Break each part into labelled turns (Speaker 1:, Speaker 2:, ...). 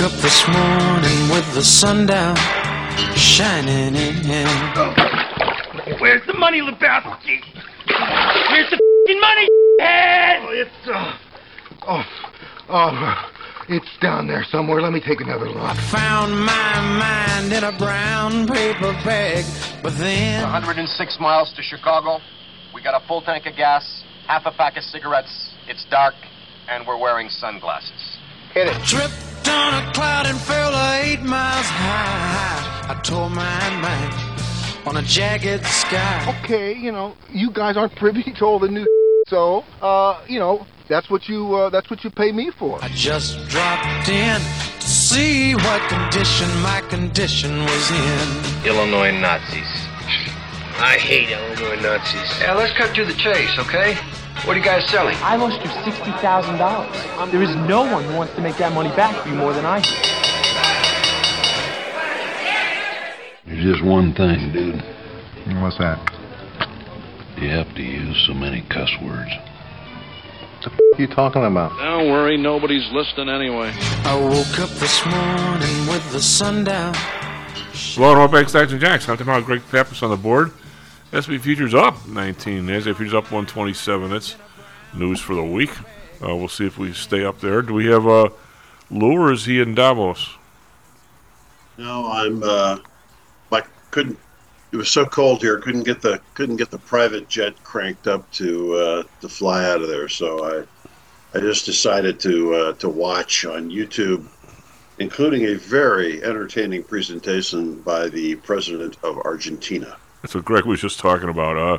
Speaker 1: woke up this morning with the sun down, shining in.
Speaker 2: Where's the money, Lebowski? Where's the fing money, head?
Speaker 3: Oh, it's, uh, oh, oh, it's down there somewhere. Let me take another look.
Speaker 1: I found my mind in a brown paper bag, but then
Speaker 4: 106 miles to Chicago. We got a full tank of gas, half a pack of cigarettes. It's dark, and we're wearing sunglasses.
Speaker 3: Hit it.
Speaker 1: tripped on a cloud and fell eight miles high. I tore my mind on a jagged sky.
Speaker 3: Okay, you know, you guys aren't privy to all the new so, uh, you know, that's what you, uh, that's what you pay me for.
Speaker 1: I just dropped in to see what condition my condition was in.
Speaker 5: Illinois Nazis. I hate Illinois Nazis.
Speaker 6: Yeah, let's cut to the chase, okay? What are you guys selling?
Speaker 7: I lost you sixty thousand dollars. There is no one who wants to make that money back for you more than I do.
Speaker 8: There's just one thing, dude.
Speaker 3: What's that?
Speaker 8: You have to use so many cuss words.
Speaker 3: What are you talking about?
Speaker 9: Don't worry, nobody's listening anyway.
Speaker 1: I woke up this morning with the sun down.
Speaker 10: Well, welcome back, Stacks and Jacks. Hunting out Greg Pappas on the board. SP Futures up 19. NASDAQ Futures up 127. That's news for the week. Uh, we'll see if we stay up there. Do we have uh, Lou or is he in Davos?
Speaker 11: No, I'm. Uh, I couldn't. It was so cold here. Couldn't get the couldn't get the private jet cranked up to uh, to fly out of there. So I I just decided to uh, to watch on YouTube, including a very entertaining presentation by the president of Argentina.
Speaker 10: That's what Greg was just talking about. Uh,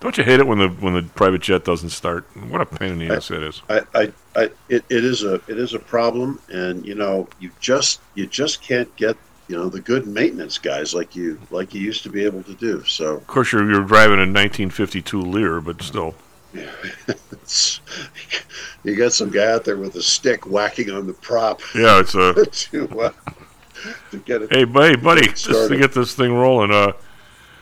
Speaker 10: don't you hate it when the when the private jet doesn't start? What a pain in the ass it is.
Speaker 11: I, I, I it, it is a it is a problem, and you know you just you just can't get you know the good maintenance guys like you like you used to be able to do. So
Speaker 10: Of course, you're, you're driving a 1952 Lear, but still.
Speaker 11: it's, you got some guy out there with a stick whacking on the prop
Speaker 10: Yeah, it's a.
Speaker 11: to uh, to get it.
Speaker 10: hey, buddy, buddy, just to get this thing rolling. Uh,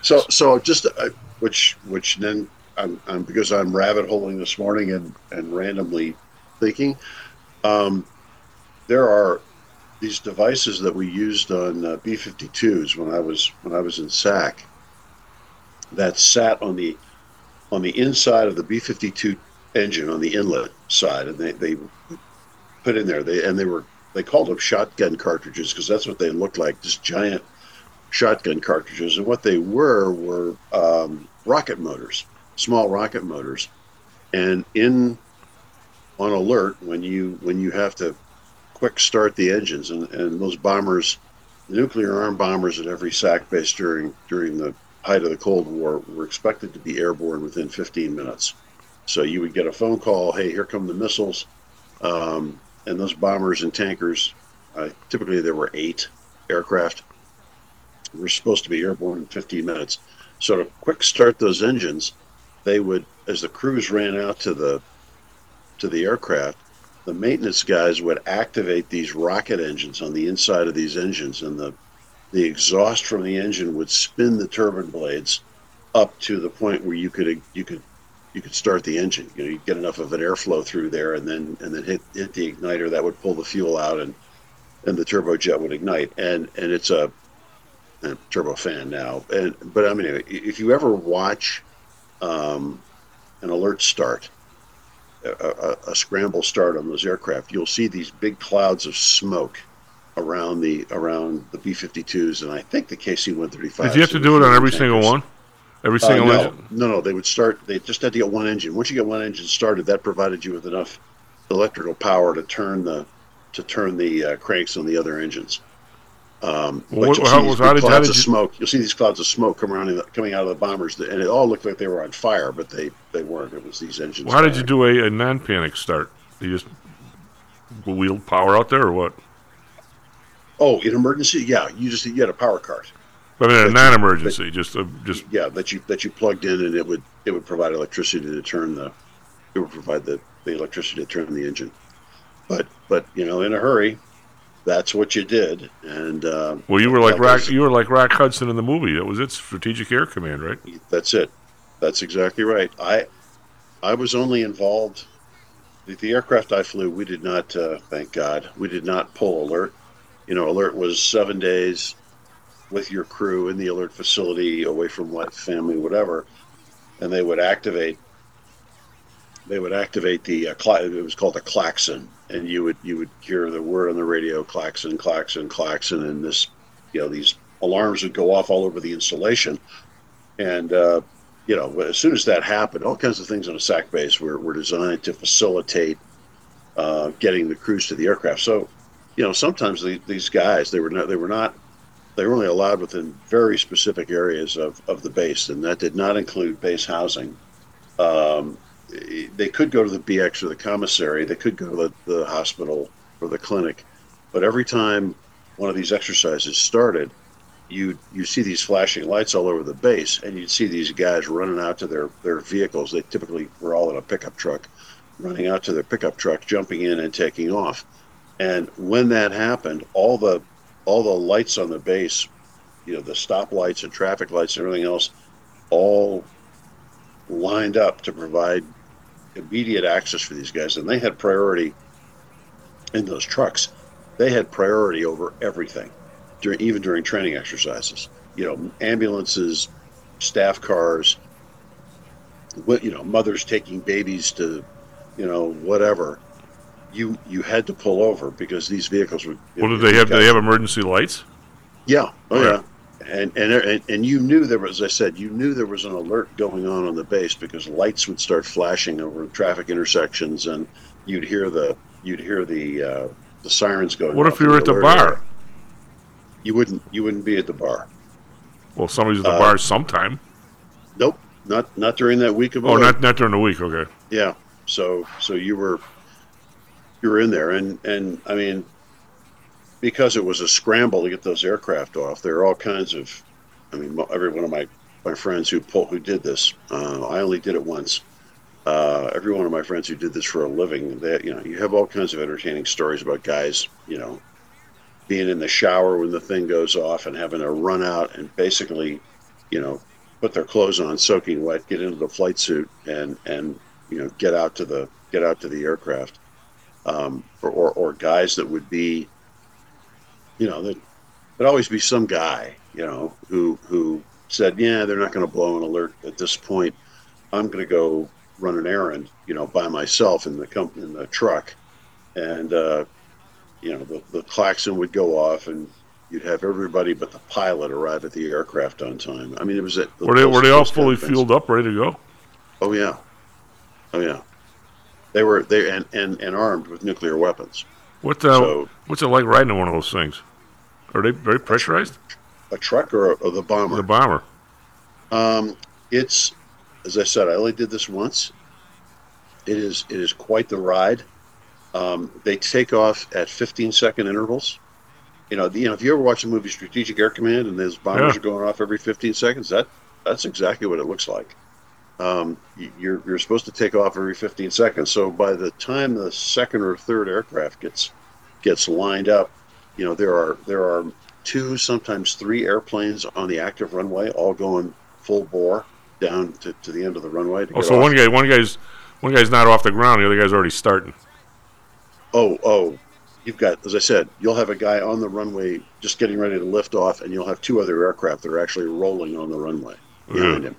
Speaker 11: So so just uh, which which then I'm, I'm because I'm rabbit holing this morning and and randomly thinking, um, there are these devices that we used on uh, B-52s when I was when I was in SAC that sat on the on the inside of the B-52 engine on the inlet side, and they they put in there they and they were they called them shotgun cartridges because that's what they looked like, just giant shotgun cartridges, and what they were were um, rocket motors, small rocket motors, and in on alert when you when you have to quick start the engines, and, and those bombers, nuclear armed bombers at every SAC base during during the height of the Cold War were expected to be airborne within 15 minutes. So you would get a phone call, hey, here come the missiles, um, and those bombers and tankers. Uh, typically, there were eight aircraft were supposed to be airborne in 15 minutes. So to quick start those engines, they would, as the crews ran out to the to the aircraft, the maintenance guys would activate these rocket engines on the inside of these engines, and the the exhaust from the engine would spin the turbine blades up to the point where you could you could you could start the engine. You know, you get enough of an airflow through there, and then and then hit hit the igniter that would pull the fuel out, and and the turbojet would ignite. And and it's a a turbo fan now, and but I mean, if you ever watch um, an alert start, a, a, a scramble start on those aircraft, you'll see these big clouds of smoke around the around the B-52s, and I think the KC-135.
Speaker 10: did you have to do it on every single one? Every
Speaker 11: Uh,
Speaker 10: single
Speaker 11: no,
Speaker 10: engine?
Speaker 11: no, no. They would start. They just had to get one engine. Once you get one engine started, that provided you with enough electrical power to turn the to turn the uh, cranks on the other engines. Um,
Speaker 10: Well, what-
Speaker 11: you'll
Speaker 10: how
Speaker 11: see
Speaker 10: was-
Speaker 11: these
Speaker 10: how did- how
Speaker 11: clouds
Speaker 10: did
Speaker 11: of
Speaker 10: you-
Speaker 11: smoke. You'll see these clouds of smoke come around in the, coming out of the bombers, and it all looked like they were on fire, but they they weren't. It was these engines.
Speaker 10: Well, how did you do a, a non-panic start? You just wheeled power out there, or what?
Speaker 11: Oh, in emergency, yeah, you just you had a power cart.
Speaker 10: I mean, a
Speaker 11: you-
Speaker 10: non-emergency, just a, just
Speaker 11: yeah that you that you plugged in and it would it would provide electricity to turn the it would provide the, the electricity to turn the engine but but you know in a hurry that's what you did and uh,
Speaker 10: well, you were like Rock,
Speaker 11: was-
Speaker 10: you were like Rock Hudson in the movie. That was its Strategic Air Command, right?
Speaker 11: that's it that's exactly right i i was only involved the, the aircraft i flew we did not uh, thank god we did not pull alert you know, alert was seven days with your crew in the alert facility, away from what family, whatever, and they would activate. They would activate the uh, it was called a klaxon, and you would you would hear the word on the radio klaxon, klaxon, klaxon, and this, you know, these alarms would go off all over the installation, and uh, you know, as soon as that happened, all kinds of things on a SAC base were, were designed to facilitate uh, getting the crews to the aircraft. So, you know, sometimes the, these guys they were not they were not they were only allowed within very specific areas of, of the base, and that did not include base housing. Um, they could go to the BX or the commissary, they could go to the, the hospital or the clinic, but every time one of these exercises started, you you see these flashing lights all over the base, and you'd see these guys running out to their their vehicles. They typically were all in a pickup truck, running out to their pickup truck, jumping in and taking off. And when that happened, all the all the lights on the base, you know, the stop lights and traffic lights and everything else, all lined up to provide immediate access for these guys, and they had priority in those trucks. They had priority over everything during even during training exercises. You know, ambulances, staff cars, you know, mothers taking babies to, you know, whatever. You you had to pull over because these vehicles would.
Speaker 10: What did they have? Do they have emergency lights?
Speaker 11: Yeah. Oh yeah. And and and you knew there was, as I said, you knew there was an alert going on on the base because lights would start flashing over traffic intersections, and you'd hear the you'd hear the uh, the sirens going.
Speaker 10: What if you were at the bar?
Speaker 11: You wouldn't you wouldn't be at the bar.
Speaker 10: Well, somebody's at the
Speaker 11: Uh,
Speaker 10: bar sometime.
Speaker 11: Nope, not not during that week of
Speaker 10: Oh,
Speaker 11: alert.
Speaker 10: not not during the week. Okay.
Speaker 11: Yeah. So so you were you were in there, and and I mean, because it was a scramble to get those aircraft off, there are all kinds of. I mean, every one of my my friends who pull, who did this, uh, I only did it once. Uh, every one of my friends who did this for a living, that you know, you have all kinds of entertaining stories about guys, you know, being in the shower when the thing goes off and having to run out and basically, you know, put their clothes on soaking wet, get into the flight suit, and and you know get out to the get out to the aircraft, um, or, or or guys that would be, you know, there'd always be some guy, you know, who who said, yeah, they're not going to blow an alert at this point. I'm going to go run an errand, you know, by myself in the com- in the truck, and uh, you know the, the klaxon would go off and. You'd have everybody but the pilot arrive at the aircraft on time. I mean, it was at
Speaker 10: Were they were they all fully fueled up, ready to go?
Speaker 11: Oh yeah, oh yeah. They were they and, and, and armed with nuclear weapons.
Speaker 10: What uh,
Speaker 11: So-
Speaker 10: what's it like riding one of those things? Are they very pressurized?
Speaker 11: A truck or, or the bomber?
Speaker 10: The bomber.
Speaker 11: Um, it's as I said, I only did this once. It is it is quite the ride. Um, they take off at 15 second intervals. You know, the, you know, if you ever watch the movie Strategic Air Command and those bombers
Speaker 10: Yeah.
Speaker 11: are going off every 15 seconds, that that's exactly what it looks like. Um, you're you're supposed to take off every 15 seconds. So by the time the second or third aircraft gets gets lined up, you know there are there are two, sometimes three airplanes on the active runway, all going full bore down to, to the end of the runway. To
Speaker 10: Oh, so
Speaker 11: off.
Speaker 10: one guy one guy's one guy's not off the ground. The other guy's already starting.
Speaker 11: Oh, oh, you've got, as I said, you'll have a guy on the runway just getting ready to lift off, and you'll have two other aircraft that are actually rolling on the runway behind
Speaker 10: Yeah.
Speaker 11: him.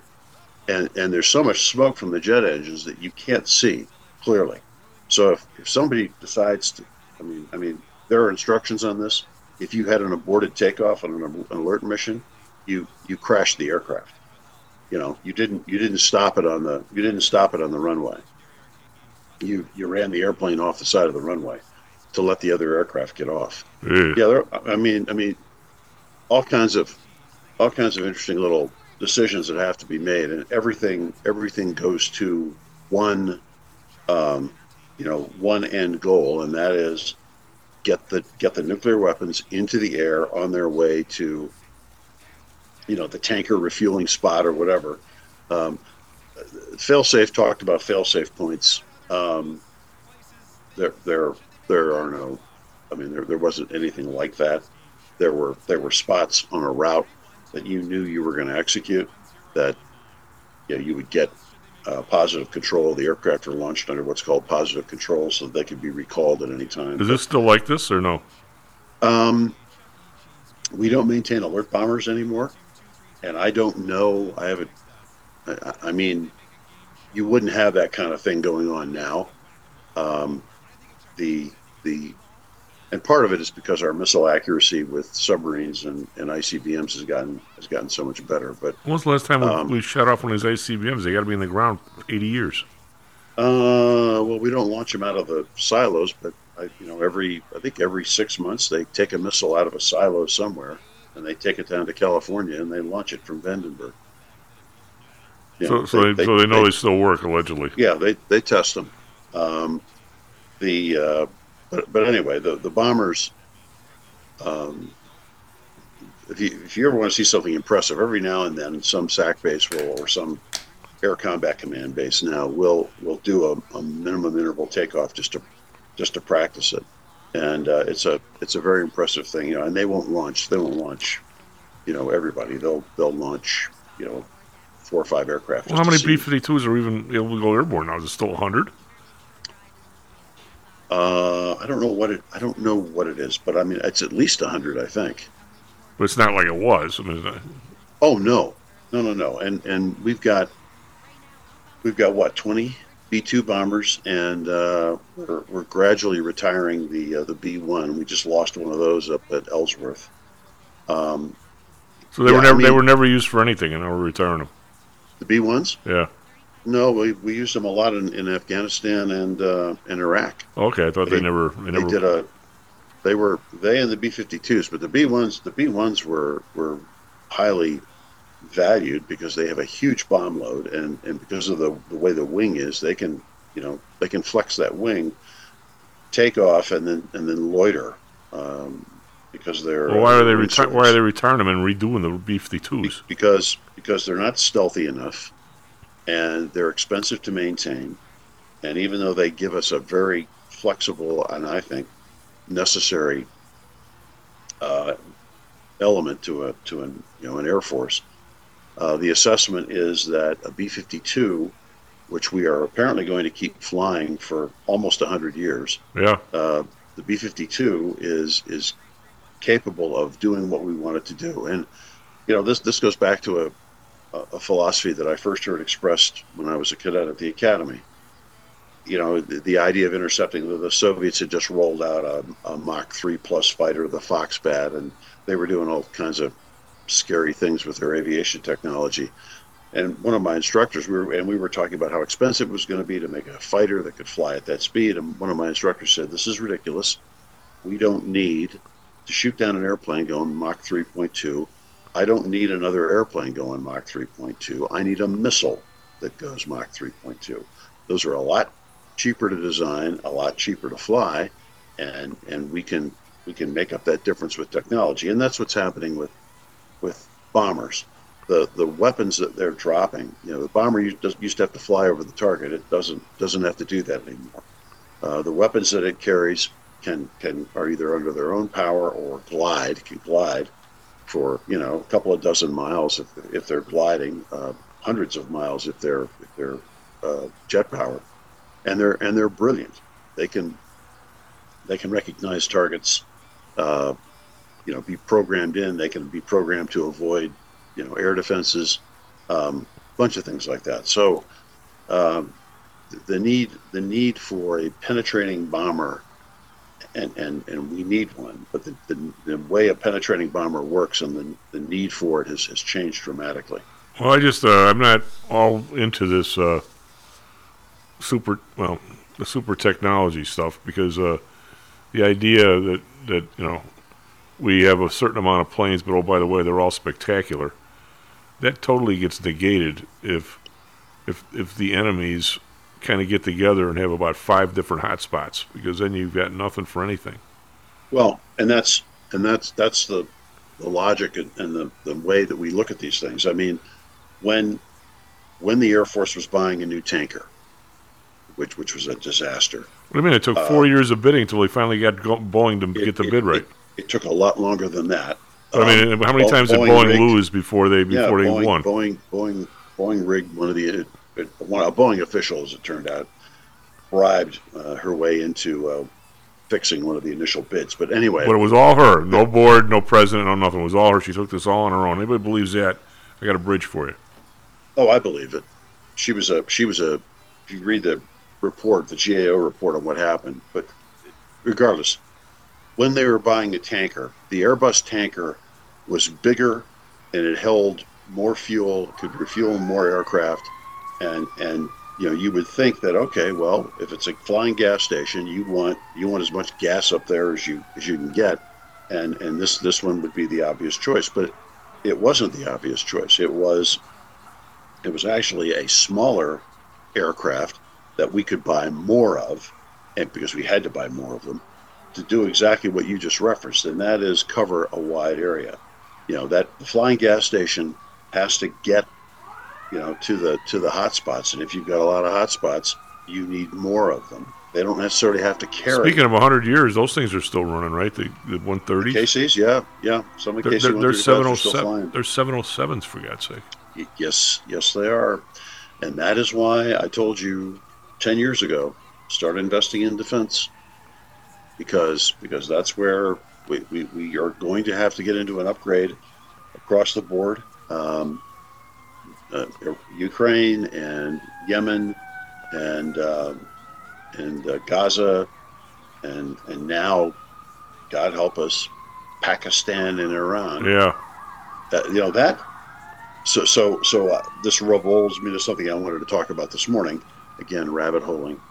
Speaker 11: And and there's so much smoke from the jet engines that you can't see clearly. So if, if somebody decides to, I mean, I mean, there are instructions on this. If you had an aborted takeoff on an, alert mission, you you crashed the aircraft. You know, you didn't you didn't stop it on the you didn't stop it on the runway. You you ran the airplane off the side of the runway to let the other aircraft get off.
Speaker 10: Yeah.
Speaker 11: Yeah, there, I mean, I mean, all kinds of all kinds of interesting little decisions that have to be made, and everything everything goes to one, um, you know, one end goal, and that is get the get the nuclear weapons into the air on their way to, you know, the tanker refueling spot or whatever. Um, failsafe talked about failsafe points. Um, there, there, there are no. I mean, there, there wasn't anything like that. There were there were spots on a route that you knew you were going to execute that you, know, you would get uh, positive control. The aircraft are launched under what's called positive control, so they could be recalled at any time.
Speaker 10: Is this still like this or no?
Speaker 11: Um, we don't maintain alert bombers anymore, and I don't know. I haven't. I, I mean, you wouldn't have that kind of thing going on now. Um, the the and part of it is because our missile accuracy with submarines and, and ICBMs has gotten has gotten so much better. But
Speaker 10: when was the last time we-
Speaker 11: um,
Speaker 10: we shut off one of these ICBMs? They got to be in the ground 80 years.
Speaker 11: Uh, well, we don't launch them out of the silos, but I, you know, every I think every six months they take a missile out of a silo somewhere, and they take it down to California and they launch it from Vandenberg. You
Speaker 10: so,
Speaker 11: know,
Speaker 10: so, they, so they know they, still work allegedly.
Speaker 11: yeah, they they test them. Um, the uh, but but anyway, the the bombers. Um, if you if you ever want to see something impressive, every now and then some SAC base will or some air combat command base now will will do a, a minimum interval takeoff just to just to practice it, and uh, it's a it's a very impressive thing, you know. And they won't launch they won't launch, you know, everybody. They'll they'll launch you know four or five aircraft.
Speaker 10: Well, how many. B 52s are even able to go airborne now? Is it still 100?
Speaker 11: Uh, I don't know what it I don't know what it is, but I mean it's at least hundred, I think.
Speaker 10: But it's not like it was. I mean, not-
Speaker 11: Oh no, no, no, no, and and we've got we've got what twenty B two bombers, and uh, we're, we're gradually retiring the uh, the B one. We just lost one of those up at Ellsworth. Um,
Speaker 10: so they
Speaker 11: yeah,
Speaker 10: were
Speaker 11: I
Speaker 10: never they were never used for anything, and now we're retiring them.
Speaker 11: the B ones?
Speaker 10: Yeah.
Speaker 11: No, we, we used them a lot in, in Afghanistan and uh, in Iraq.
Speaker 10: Okay, I thought they,
Speaker 11: They-
Speaker 10: never they
Speaker 11: They
Speaker 10: never.
Speaker 11: did a they were they and the B fifty twos, but the B ones the B ones were were highly valued because they have a huge bomb load and, and because of the, the way the wing is, they can you know they can flex that wing, take off and then and then loiter um, because they're
Speaker 10: well, why are they reti- Why are they retiring them and redoing the B 52s?
Speaker 11: because because they're not stealthy enough and they're expensive to maintain and even though they give us a very flexible and i think necessary uh, element to a to an you know an air force uh, the assessment is that a b-52 which we are apparently going to keep flying for almost 100 years
Speaker 10: Yeah.
Speaker 11: uh, the B-52 is is capable of doing what we want it to do. And you know, this this goes back to a a philosophy that I first heard expressed when I was a cadet at the academy. You know, the, the idea of intercepting the, the Soviets had just rolled out a, a Mach 3 plus fighter, the Foxbat, and they were doing all kinds of scary things with their aviation technology. And one of my instructors, we were, and we were talking about how expensive it was going to be to make a fighter that could fly at that speed. And one of my instructors said, "This is ridiculous. We don't need to shoot down an airplane going Mach 3.2. I don't need another airplane going Mach 3.2. I need a missile that goes Mach 3.2. Those are a lot cheaper to design, a lot cheaper to fly, and and we can we can make up that difference with technology. And that's what's happening with with bombers. The the weapons that they're dropping, you know, the bomber used, to have to fly over the target. It doesn't doesn't have to do that anymore. Uh, the weapons that it carries can can are either under their own power or glide can glide for you know a couple of dozen miles if, if they're gliding, uh, hundreds of miles if they're if they're uh, jet powered, and they're and they're brilliant. They can they can recognize targets, uh, you know, be programmed in. They can be programmed to avoid you know air defenses, um, bunch of things like that. So. Um, the need the need for a penetrating bomber and, and, and we need one but the, the, the way a penetrating bomber works and the, the need for it has, has changed dramatically
Speaker 10: Well, I just uh, I'm not all into this uh, super well the super technology stuff because uh, the idea that that you know we have a certain amount of planes, but oh by the way they're all spectacular. That totally gets negated if if if the enemies kind of get together and have about five different hotspots because then you've got nothing for anything.
Speaker 11: well and that's and that's that's the the logic and, and the, the way that we look at these things i mean when when the air force was buying a new tanker which which was a disaster
Speaker 10: What do you mean? It took
Speaker 11: Uh,
Speaker 10: four years of bidding until we finally got Boeing to
Speaker 11: it-
Speaker 10: get the
Speaker 11: it-
Speaker 10: bid right.
Speaker 11: it took a lot longer than that
Speaker 10: I mean,
Speaker 11: Um,
Speaker 10: how many
Speaker 11: Bo-
Speaker 10: times did Boeing
Speaker 11: rigged-
Speaker 10: lose before they
Speaker 11: yeah,
Speaker 10: before they
Speaker 11: Boeing,
Speaker 10: won?
Speaker 11: Boeing, Boeing, Boeing rigged one of the one a Boeing official, as it turned out, bribed uh, her way into uh, fixing one of the initial bids. But anyway,
Speaker 10: But it was all her. No board, no president, no nothing. It was all her. She took this all on her own. Anybody believes that? I got a bridge for you.
Speaker 11: oh, I believe it. She was a she was a. If you read the report, the GAO report on what happened, but regardless, when they were buying a tanker, the Airbus tanker was bigger and it held more fuel, could refuel more aircraft, and and you know you would think that okay, well, if it's a flying gas station, you want you want as much gas up there as you as you can get, and and this this one would be the obvious choice, but it wasn't the obvious choice. It was it was actually a smaller aircraft that we could buy more of, and because we had to buy more of them, to do exactly what you just referenced, and that is cover a wide area. You know that the flying gas station has to get you know to the to the hot spots, and if you've got a lot of hot spots, you need more of them. They don't necessarily have to carry.
Speaker 10: Speaking of 100 years, those things are still running, right? The, the 130s?
Speaker 11: KCs, yeah, yeah. Some of the
Speaker 10: They're,
Speaker 11: KC
Speaker 10: they're, they're
Speaker 11: are still
Speaker 10: 707.
Speaker 11: flying.
Speaker 10: They're 707s, for God's sake.
Speaker 11: Yes, yes, they are. And that is why I told you 10 years ago start investing in defense. Because because that's where we, we, we are going to have to get into an upgrade across the board. Um, uh, Ukraine and Yemen and uh, and uh, Gaza and and now, God help us, Pakistan and Iran.
Speaker 10: Yeah.
Speaker 11: that you know that so so so uh, this revolves me to something i wanted to talk about this morning. Again rabbit holing.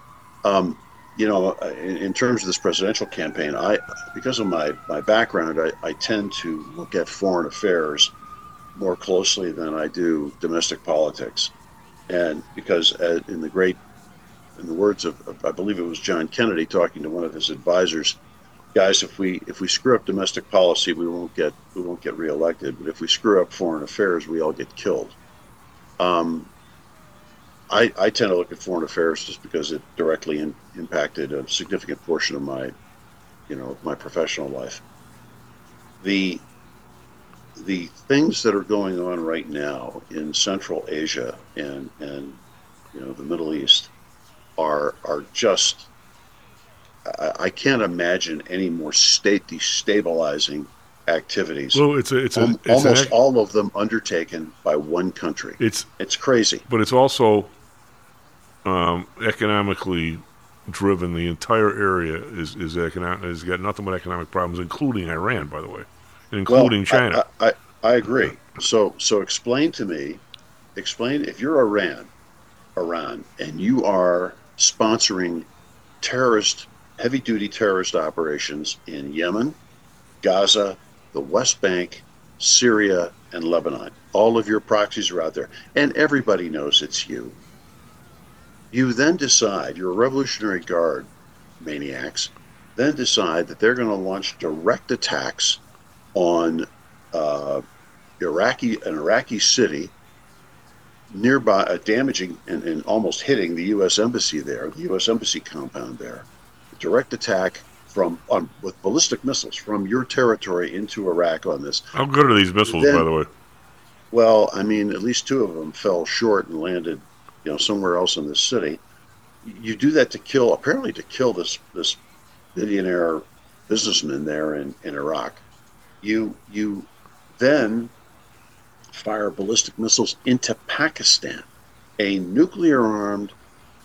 Speaker 11: Um, you know uh, in, in terms of this presidential campaign i because of my my background I, I tend to look at foreign affairs more closely than i do domestic politics and because in the great in the words of, of i believe it was john kennedy talking to one of his advisors guys, if we if we screw up domestic policy, we won't get we won't get reelected. But if we screw up foreign affairs, we all get killed. Um, I I tend to look at foreign affairs just because it directly in, impacted a significant portion of my, you know, my professional life. The the things that are going on right now in Central Asia and and you know the Middle East are are just I, I can't imagine any more state destabilizing activities.
Speaker 10: Well, it's a, it's a,
Speaker 11: Al-
Speaker 10: it's
Speaker 11: almost all of them undertaken by one country.
Speaker 10: It's
Speaker 11: it's crazy.
Speaker 10: but it's also um, economically driven. The entire area is is economic has got nothing but economic problems, including Iran, by the way, including
Speaker 11: Well,
Speaker 10: China.
Speaker 11: I, I, I agree. So so explain to me, explain if you're Iran, Iran, and you are sponsoring terrorist, heavy duty terrorist operations in Yemen, Gaza, the West Bank, Syria, and Lebanon. All of your proxies are out there, and everybody knows it's you. You then decide, you're a Revolutionary Guard maniacs, then decide that they're going to launch direct attacks on uh, Iraqi an Iraqi city nearby, uh, damaging and, and almost hitting the U.S. embassy there, the U.S. embassy compound there. Direct attack from on with ballistic missiles from your territory into Iraq on this.
Speaker 10: How good are these missiles,
Speaker 11: Then-
Speaker 10: by the way?
Speaker 11: Well, I mean, at least two of them fell short and landed, you know, somewhere else in this city. You do that to kill, apparently, to kill this this billionaire businessman there in, in Iraq. You you then fire ballistic missiles into Pakistan, a nuclear armed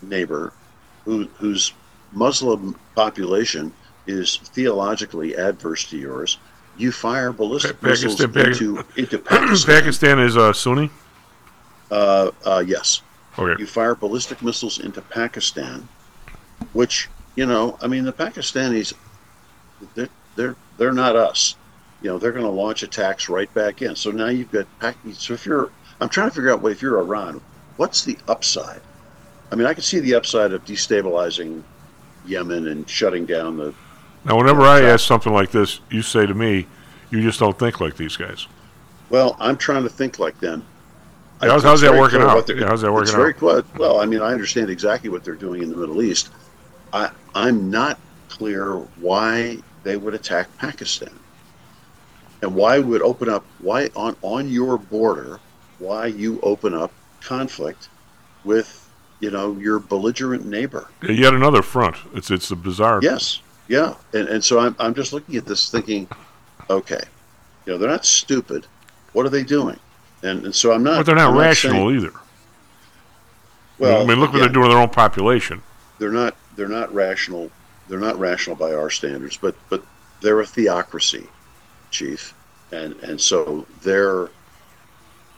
Speaker 11: neighbor who, whose Muslim population is theologically adverse to yours. You fire ballistic missiles
Speaker 10: Pakistan,
Speaker 11: into, into Pakistan.
Speaker 10: Pakistan is uh, Sunni.
Speaker 11: Uh, uh, yes.
Speaker 10: Okay.
Speaker 11: You fire ballistic missiles into Pakistan, which you know, I mean, the Pakistanis, they're they're, they're not us. You know, they're going to launch attacks right back in. So now you've got. So if you're, I'm trying to figure out what if you're Iran, what's the upside? I mean, I can see the upside of destabilizing Yemen and shutting down the.
Speaker 10: Now, whenever I ask something like this, you say to me, "You just don't think like these guys."
Speaker 11: Well, I'm trying to think like them.
Speaker 10: Yeah, how's- how's that working out? Yeah, how's that working
Speaker 11: it's very
Speaker 10: out?
Speaker 11: clear- well, I mean, I understand exactly what they're doing in the Middle East. I, I'm not clear why they would attack Pakistan and why would open up why on on your border why you open up conflict with you know your belligerent neighbor.
Speaker 10: Yet another front. It's it's a bizarre.
Speaker 11: Yes, Yeah, and, and so I'm, I'm just looking at this thinking, okay, you know, they're not stupid. What are they doing? And, and so I'm not.
Speaker 10: But they're not
Speaker 11: I'm
Speaker 10: rational
Speaker 11: saying-
Speaker 10: either.
Speaker 11: Well,
Speaker 10: I mean, look what they're doing to their own population.
Speaker 11: They're not. They're not rational. They're not rational by our standards. But but they're a theocracy, chief, and and so their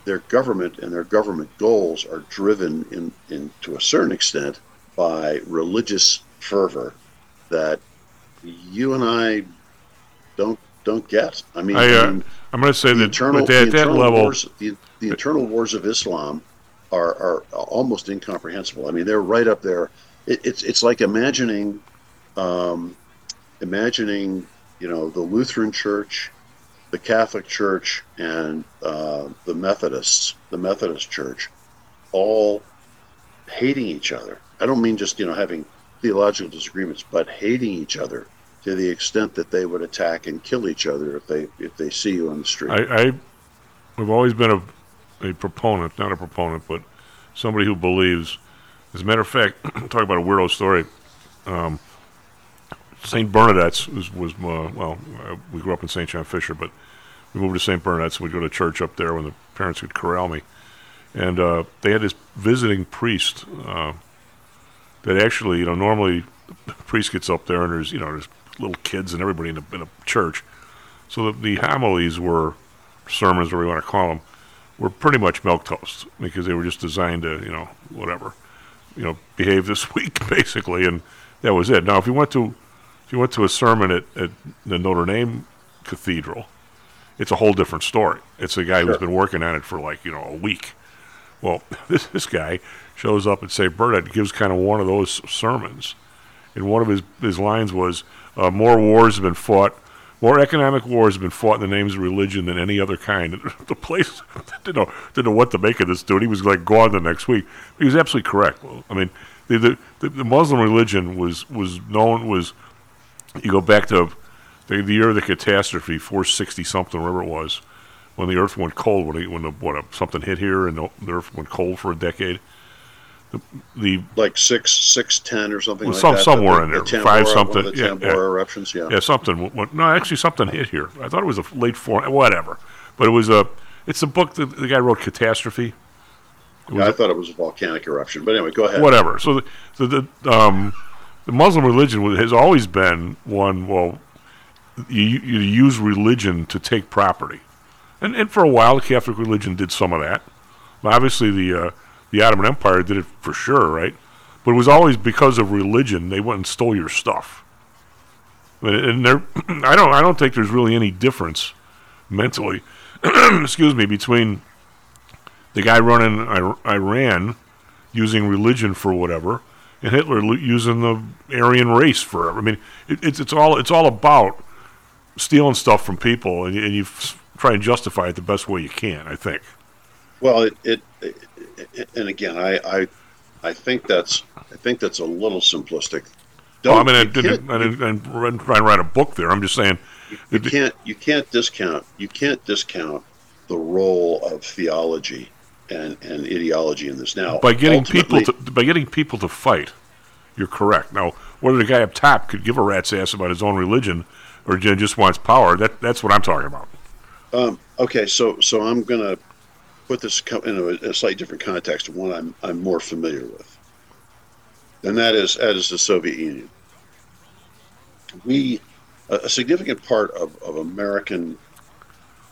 Speaker 11: their government and their government goals are driven in, in to a certain extent by religious fervor that you and I don't don't get. I mean,
Speaker 10: I, uh, I'm going to say
Speaker 11: the
Speaker 10: that
Speaker 11: internal,
Speaker 10: that,
Speaker 11: the internal
Speaker 10: level,
Speaker 11: wars, the, the internal wars of Islam are, are almost incomprehensible. I mean, they're right up there. It, it's it's like imagining, um, imagining you know the Lutheran Church, the Catholic Church, and uh, the Methodists, the Methodist Church, all hating each other. I don't mean just you know having theological disagreements, but hating each other to the extent that they would attack and kill each other if they if they see you on the street.
Speaker 10: I, have always been a, a proponent, not a proponent, but somebody who believes. As a matter of fact, talk about a weirdo story. Um, St. Bernadette's was, was uh, well, uh, we grew up in St. John Fisher, but we moved to St. Bernadette's. We'd go to church up there when the parents would corral me. And uh, they had this visiting priest uh, that actually, you know, normally the priest gets up there and there's, you know, there's little kids and everybody in a, in church. So the, the homilies were sermons, whatever you want to call them, were pretty much milk toast because they were just designed to, you know, whatever, you know, behave this week basically, and that was it. Now, if you went to if you went to a sermon at, at the Notre Dame Cathedral, it's a whole different story. It's a guy who's been working on it for like you know a week. Well, this this guy shows up at St. Bernard, gives kind of one of those sermons, and one of his his lines was, uh, "More wars have been fought." More economic wars have been fought in the names of religion than any other kind. the place didn't know, didn't know what to make of this dude. He was like gone the next week. He was absolutely correct. I mean, the, the the the Muslim religion was was known was. You go back to the, the year of the catastrophe, 460 something, whatever it was, when the Earth went cold. When, it, when the, what something hit here and the, the Earth went cold for a decade. The, the
Speaker 11: like six six ten or something
Speaker 10: well,
Speaker 11: like
Speaker 10: some,
Speaker 11: that.
Speaker 10: somewhere
Speaker 11: the,
Speaker 10: in
Speaker 11: the
Speaker 10: there,
Speaker 11: Tambora-
Speaker 10: five something.
Speaker 11: The
Speaker 10: yeah, yeah.
Speaker 11: eruptions, yeah.
Speaker 10: Yeah, something. went- No, actually, something hit here. I thought it was a late four, whatever. But it was a. It's a book that the guy wrote, Catastrophe.
Speaker 11: Yeah, I thought it was a volcanic eruption, but anyway, go ahead.
Speaker 10: Whatever. So the so the um, the Muslim religion has always been one. Well, you, you use religion to take property, and and for a while the Catholic religion did some of that. Obviously the uh, the Ottoman Empire did it for sure, right? But it was always because of religion. They went and stole your stuff. And- there, I don't I don't think there's really any difference mentally, excuse me, between the guy running Ir- Iran using religion for whatever, and Hitler using the Aryan race for. I mean, it, it's it's all it's all about stealing stuff from people, and you, and you try and justify it the best way you can. I think.
Speaker 11: Well, it, it, it and again, I, I I think that's I think that's a little simplistic.
Speaker 10: Well, I
Speaker 11: Don't-
Speaker 10: mean, I
Speaker 11: you
Speaker 10: didn't, I didn't, I didn't try and write a book there. I'm just saying.
Speaker 11: you can't you can't discount you can't discount the role of theology and, and ideology in this now
Speaker 10: by getting people to by getting people to fight, you're correct. Now, whether the guy up top could give a rat's ass about his own religion or just wants power, that that's what I'm talking about.
Speaker 11: Um, okay, so so I'm gonna put this in a, a slightly different context to one I'm I'm more familiar with, and that is that is the Soviet Union. We a, a significant part of, of American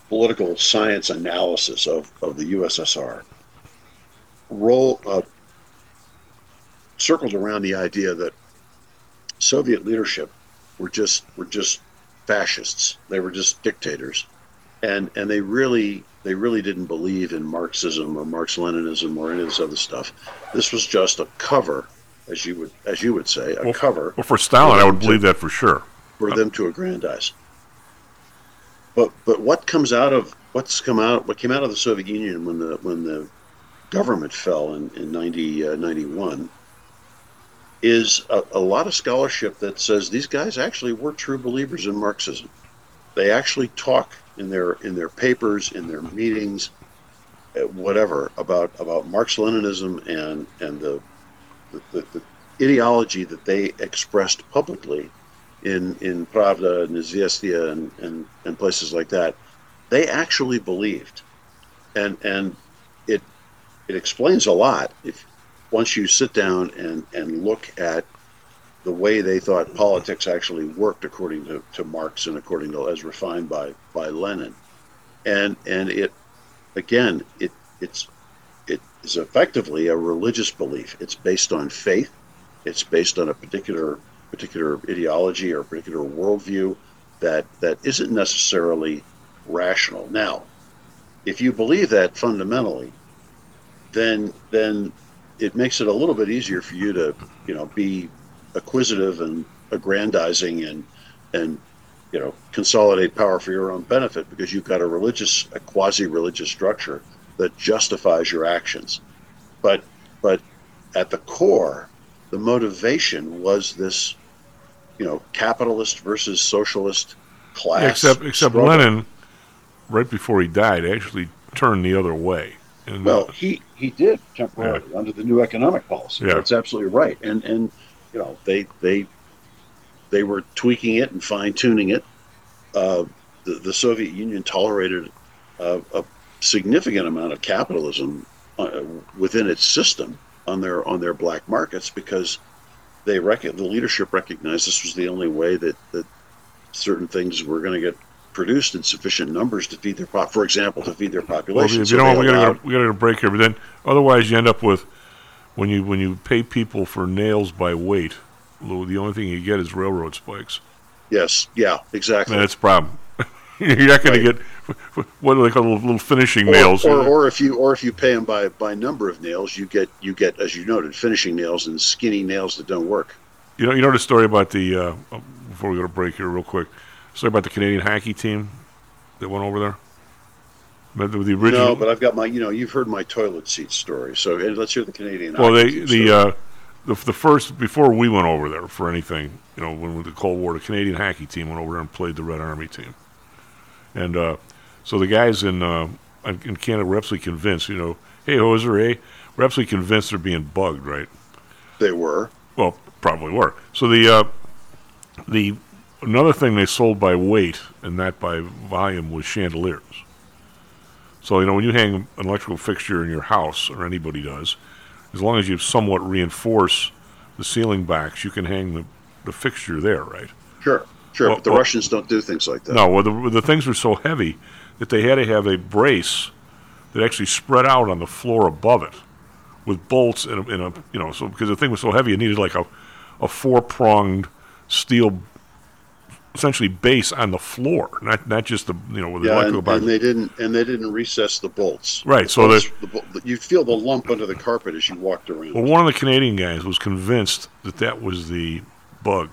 Speaker 11: political science analysis of, of the USSR roll uh, circled around the idea that Soviet leadership were just were just fascists. They were just dictators and and they really they really didn't believe in Marxism or Marx Leninism or any of this other stuff. This was just a cover, as you would as you would say, a
Speaker 10: Well,
Speaker 11: cover.
Speaker 10: Well, for Stalin, I
Speaker 11: them
Speaker 10: would
Speaker 11: to-
Speaker 10: believe that for sure.
Speaker 11: for them to aggrandize. But but what comes out of what's come out what came out of the Soviet Union when the when the government fell in in 90, uh, 91 is a, a lot of scholarship that says these guys actually were true believers in Marxism. They actually talk in their in their papers, in their meetings, uh, whatever about about Marx Leninism and and the the, the the ideology that they expressed publicly in in Pravda and Izvestia and, and and places like that, they actually believed, and and it it explains a lot if once you sit down and and look at the way they thought politics actually worked according to, to Marx and according to as refined by by Lenin, and and it again it it's it is effectively a religious belief. It's based on faith. It's based on a particular particular ideology or particular worldview that that isn't necessarily rational. Now, if you believe that fundamentally, then then it makes it a little bit easier for you to you know be acquisitive and aggrandizing and and you know consolidate power for your own benefit because you've got a religious a quasi-religious structure that justifies your actions but but at the core the motivation was this you know capitalist versus socialist class
Speaker 10: Yeah, except except
Speaker 11: struggle.
Speaker 10: Lenin, right before he died, actually turned the other way. And
Speaker 11: Well, he he did temporarily under the new economic policy.
Speaker 10: Yeah.
Speaker 11: That's absolutely right. And and you know they they they were tweaking it and fine tuning it. Uh, the the Soviet Union tolerated a, a significant amount of capitalism uh, within its system on their on their black markets because they rec- the leadership recognized this was the only way that that certain things were going to get produced in sufficient numbers to feed their pop. For example, to feed their
Speaker 10: well,
Speaker 11: population.
Speaker 10: if you know, we gotta we gotta go to break here. But then, otherwise, you end up with when you when you pay people for nails by weight. The only thing you get is railroad spikes.
Speaker 11: Yes, yeah, exactly.
Speaker 10: And that's a problem. You're not going to get what do they call little, little finishing
Speaker 11: or,
Speaker 10: nails.
Speaker 11: or, or if you or if you pay them by by number of nails, you get you get as you noted finishing nails and skinny nails that don't work.
Speaker 10: You know, you know the story about the uh, oh, before we go to break here, real quick. Story about the Canadian hockey team that went over there. Remember the original?
Speaker 11: No, but I've got my you know you've heard my toilet seat story. So let's hear the Canadian.
Speaker 10: well, they the uh, the the first before we went over there for anything, you know, when with the Cold War, the Canadian hockey team went over there and played the Red Army team, and uh, so the guys in uh, in Canada were absolutely convinced. You know, hey Hoser, hey, we're absolutely convinced they're being bugged, right?
Speaker 11: they were.
Speaker 10: Well, probably were. So the uh, the another thing they sold by weight and not by volume was chandeliers. So you know when you hang an electrical fixture in your house, or anybody does, as long as you somewhat reinforce the ceiling backs, you can hang the, the fixture there, right?
Speaker 11: Sure, sure.
Speaker 10: Well-
Speaker 11: but the
Speaker 10: well-
Speaker 11: Russians don't do things like that.
Speaker 10: No, well, the, the things were so heavy that they had to have a brace that actually spread out on the floor above it with bolts and a, and a you know, so because the thing was so heavy, it needed like a, a four pronged steel, essentially base on the floor, not not just the you know with the
Speaker 11: Yeah,
Speaker 10: electrical
Speaker 11: and, and they didn't and they didn't recess the bolts.
Speaker 10: Right,
Speaker 11: The
Speaker 10: so
Speaker 11: bolts- the, you feel the lump under the carpet as you walked around.
Speaker 10: Well, one of the Canadian guys was convinced that that was the bug.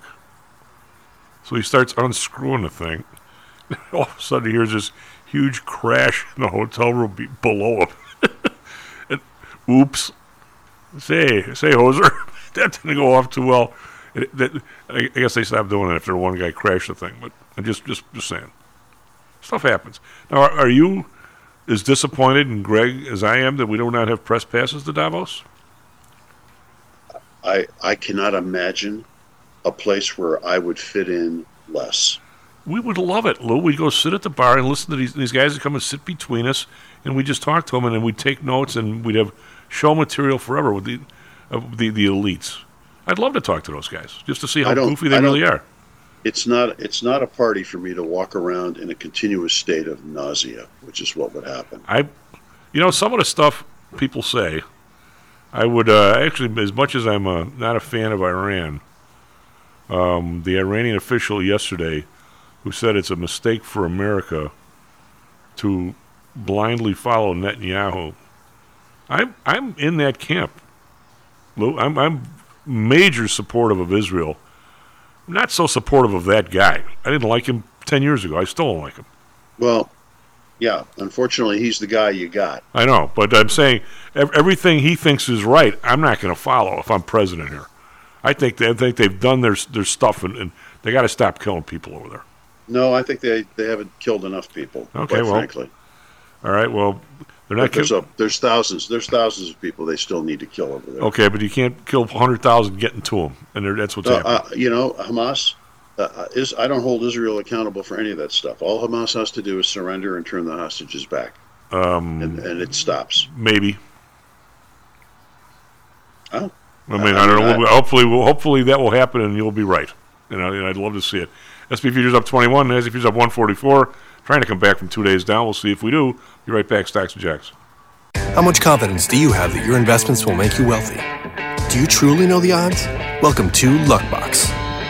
Speaker 10: So he starts unscrewing the thing. All of a sudden, he hears this huge crash in the hotel room be- below him. and, oops. Say, say, Hoser, that didn't go off too well. It, that, I, I guess they stopped doing it after one guy crashed the thing. But I'm just, just, just saying, stuff happens. Now, are, are you as disappointed in Greg as I am that we do not have press passes to Davos?
Speaker 11: I I cannot imagine a place where I would fit in less.
Speaker 10: We would love it, Lou. We'd go sit at the bar and listen to these these guys that come and sit between us, and we just talk to them, and then we'd take notes, and we'd have show material forever with the of the the elites. I'd love to talk to those guys just to see how goofy they really are.
Speaker 11: It's not it's not a party for me to walk around in a continuous state of nausea, which is what would happen.
Speaker 10: I, you know, some of the stuff people say, I would uh, actually, as much as I'm uh, not a fan of Iran, um, the Iranian official yesterday who said it's a mistake for America to blindly follow Netanyahu, I'm I'm in that camp. I'm I'm major supportive of Israel. I'm not so supportive of that guy. I didn't like him ten years ago. I still don't like him.
Speaker 11: Well, yeah, unfortunately, he's the guy you got.
Speaker 10: I know, but I'm saying everything he thinks is right. I'm not going to follow if I'm president here. I think they I think they've done their their stuff, and, and they got to stop killing people over there.
Speaker 11: No, I think they, they haven't killed enough people.
Speaker 10: Okay,
Speaker 11: quite
Speaker 10: well,
Speaker 11: frankly,
Speaker 10: All right, well, they're not
Speaker 11: there's
Speaker 10: killing.
Speaker 11: a, there's thousands there's thousands of people they still need to kill over there.
Speaker 10: Okay, but you can't kill hundred thousand getting to them, and that's what's
Speaker 11: Uh,
Speaker 10: happening.
Speaker 11: uh, you know, Hamas, uh, is I don't hold Israel accountable for any of that stuff. All Hamas has to do is surrender and turn the hostages back,
Speaker 10: Um,
Speaker 11: and, and it stops.
Speaker 10: maybe.
Speaker 11: Oh.
Speaker 10: I mean,
Speaker 11: I-
Speaker 10: I, don't know.
Speaker 11: mean,
Speaker 10: hopefully, we'll, hopefully that will happen, and you'll be right. You know, and I'd love to see it. SP futures up 21, NASDAQ futures up 144. Trying to come back from two days down. We'll see if we do. Be right back, Stocks and Jocks.
Speaker 12: How much confidence do you have that your investments will make you wealthy? Do you truly know the odds? Welcome to Luckbox,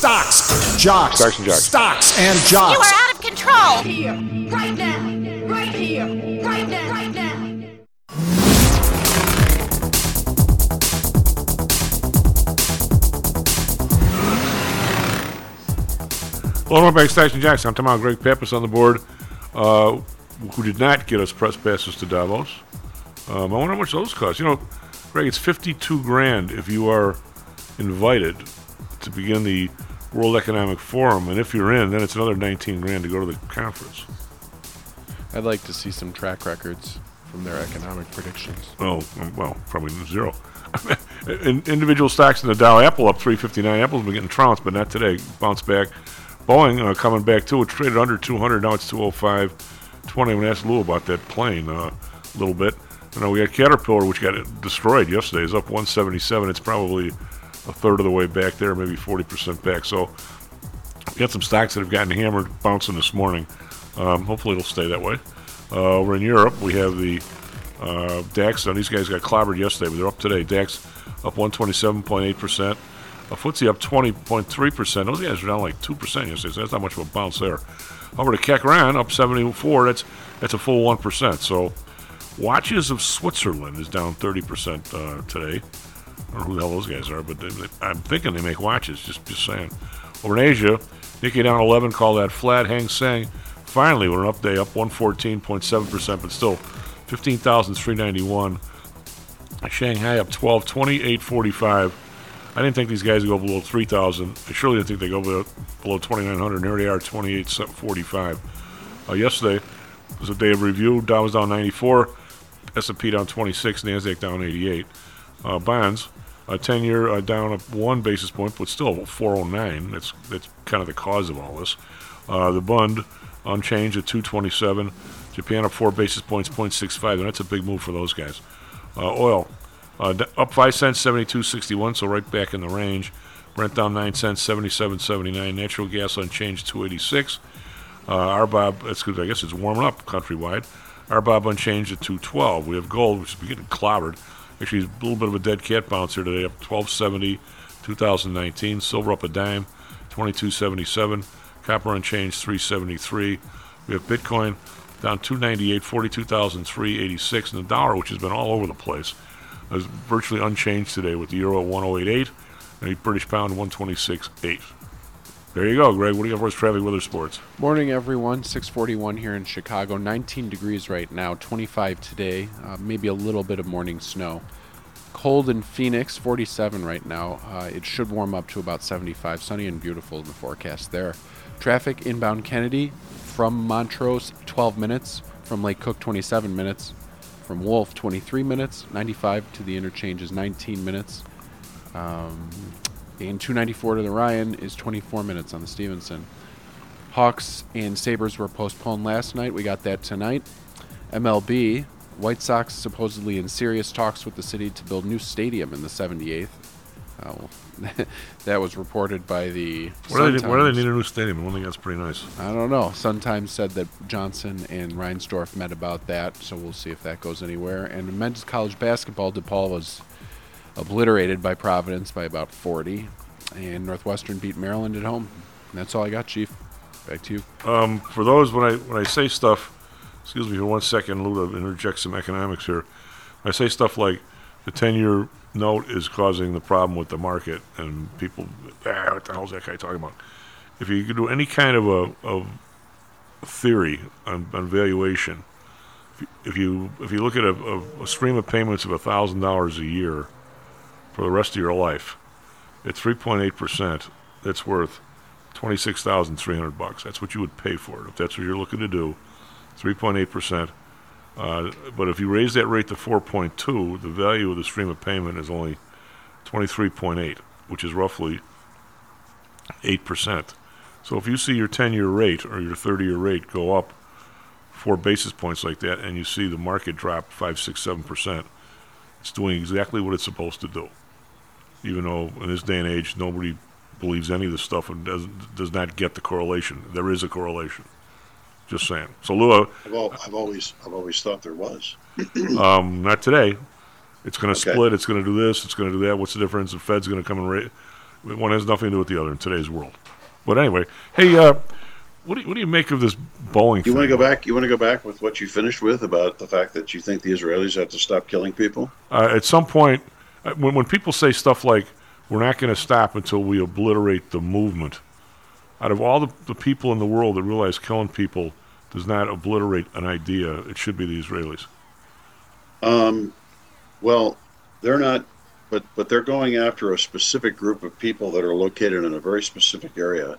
Speaker 13: Stocks, jocks,
Speaker 10: Stocks and jocks.
Speaker 13: stocks and
Speaker 14: You are out of control.
Speaker 15: Here, right now, right here, right now, right now.
Speaker 10: Hello, welcome back, Stocks and Jocks. I'm talking about Greg Pappas on the board, uh, who did not get us press passes to Davos. Um, I wonder how much those cost. You know, Greg, it's 52 grand if you are invited to begin the World Economic Forum, and if you're in, then it's another 19 grand to go to the conference.
Speaker 16: I'd like to see some track records from their economic predictions.
Speaker 10: Oh, well, probably zero. in, individual stocks in the Dow, Apple up 359. Apple's been getting trounced, but not today. Bounced back. Boeing uh, coming back too. It traded under 200. Now it's 205. 20. I'm going to ask Lou about that plane uh, a little bit. You know, we got Caterpillar, which got destroyed yesterday. It's up 177. It's probably a third of the way back there, maybe 40% back. So we got some stocks that have gotten hammered, bouncing this morning. Um, hopefully it'll stay that way. Uh, over in Europe, we have the uh, DAX. Now these guys got clobbered yesterday, but they're up today. DAX up 127.8%. A FTSE up 20.3%. Those guys are down like 2% yesterday, so that's not much of a bounce there. Over to Kekran, up 74. That's that's a full 1%. So Watches of Switzerland is down 30% uh, today. Know who the hell those guys are, but they, they, I'm thinking they make watches, just, just saying. Over in Asia, Nikkei down 11, call that flat. Hang Seng, finally, with an up day, up 114.7%, but still 15,391. Shanghai up 12, 28.45. I didn't think these guys would go below 3,000. I surely didn't think they go below, below 2,900. And here they are, 28.45. Uh, yesterday was a day of review. Dow was down 94, S&P down 26, Nasdaq down 88. Uh, bonds, a 10-year uh, down up one basis point, but still 409. That's that's kind of the cause of all this. Uh, the Bund unchanged at 227. Japan up four basis points, 0.65, and that's a big move for those guys. Uh, oil uh, d- up five cents, 72.61, so right back in the range. Brent down nine cents, 77.79. Natural gas unchanged, 286. Uh, RBOB, that's good. I guess it's warming up countrywide. RBOB unchanged at 212. We have gold, which is getting clobbered. Actually, a little bit of a dead cat bouncer today, up 1270, 2019. Silver up a dime, 2277. Copper unchanged, 373. We have Bitcoin down 298, 42,386. And the dollar, which has been all over the place, is virtually unchanged today with the euro at 1088 and the British pound 126.8. There you go, Greg. What do you have for us, traffic, weather, sports?
Speaker 16: Morning, everyone. 641 here in Chicago. 19 degrees right now, 25 today. Uh, maybe a little bit of morning snow. Cold in Phoenix, 47 right now. Uh, it should warm up to about 75. Sunny and beautiful in the forecast there. Traffic inbound Kennedy from Montrose, 12 minutes. From Lake Cook, 27 minutes. From Wolf, 23 minutes. 95 to the interchange is 19 minutes. Um, and 294 to the Ryan is 24 minutes on the Stevenson. Hawks and Sabres were postponed last night. We got that tonight. MLB, White Sox supposedly in serious talks with the city to build new stadium in the 78th. Uh, that was reported by the.
Speaker 10: Why do, they, why do they need a new stadium? One thing that's pretty nice.
Speaker 16: I don't know. Sun Times said that Johnson and Reinsdorf met about that, so we'll see if that goes anywhere. And men's college basketball, DePaul was obliterated by Providence by about 40, and Northwestern beat Maryland at home. And that's all I got, Chief. Back to you.
Speaker 10: Um, for those when I when I say stuff, excuse me for one second, Luda, interject some economics here. When I say stuff like the ten-year note is causing the problem with the market, and people, ah, what the hell's that guy talking about? If you do any kind of a of theory on, on valuation, if you, if you if you look at a, a, a stream of payments of thousand dollars a year for the rest of your life, at three point eight percent, that's worth twenty-six thousand three hundred bucks. That's what you would pay for it if that's what you're looking to do. Three point eight percent. Uh, but if you raise that rate to four point two, the value of the stream of payment is only twenty-three point eight, which is roughly eight percent. So if you see your ten-year rate or your thirty-year rate go up four basis points like that, and you see the market drop five, six, seven percent, it's doing exactly what it's supposed to do. Even though in this day and age nobody believes any of this stuff and does does not get the correlation. There is a correlation. Just saying. So Lua,
Speaker 11: I've, al- I've always I've always thought there was.
Speaker 10: um, not today. It's going to
Speaker 11: Okay.
Speaker 10: split. It's going to do this. It's going to do that. What's the difference? The Fed's going to come and rate. One has nothing to do with the other in today's world. But anyway, hey, uh, what do you, what do you make of this Boeing?
Speaker 11: You want to go back? You want to go back with what you finished with about the fact that you think the Israelis have to stop killing people?
Speaker 10: uh, at some point, uh, when, when people say stuff like, we're not going to stop until we obliterate the movement, out of all the, the people in the world that realize killing people does not obliterate an idea, it should be the Israelis.
Speaker 11: Um, well, they're not, but but they're going after a specific group of people that are located in a very specific area,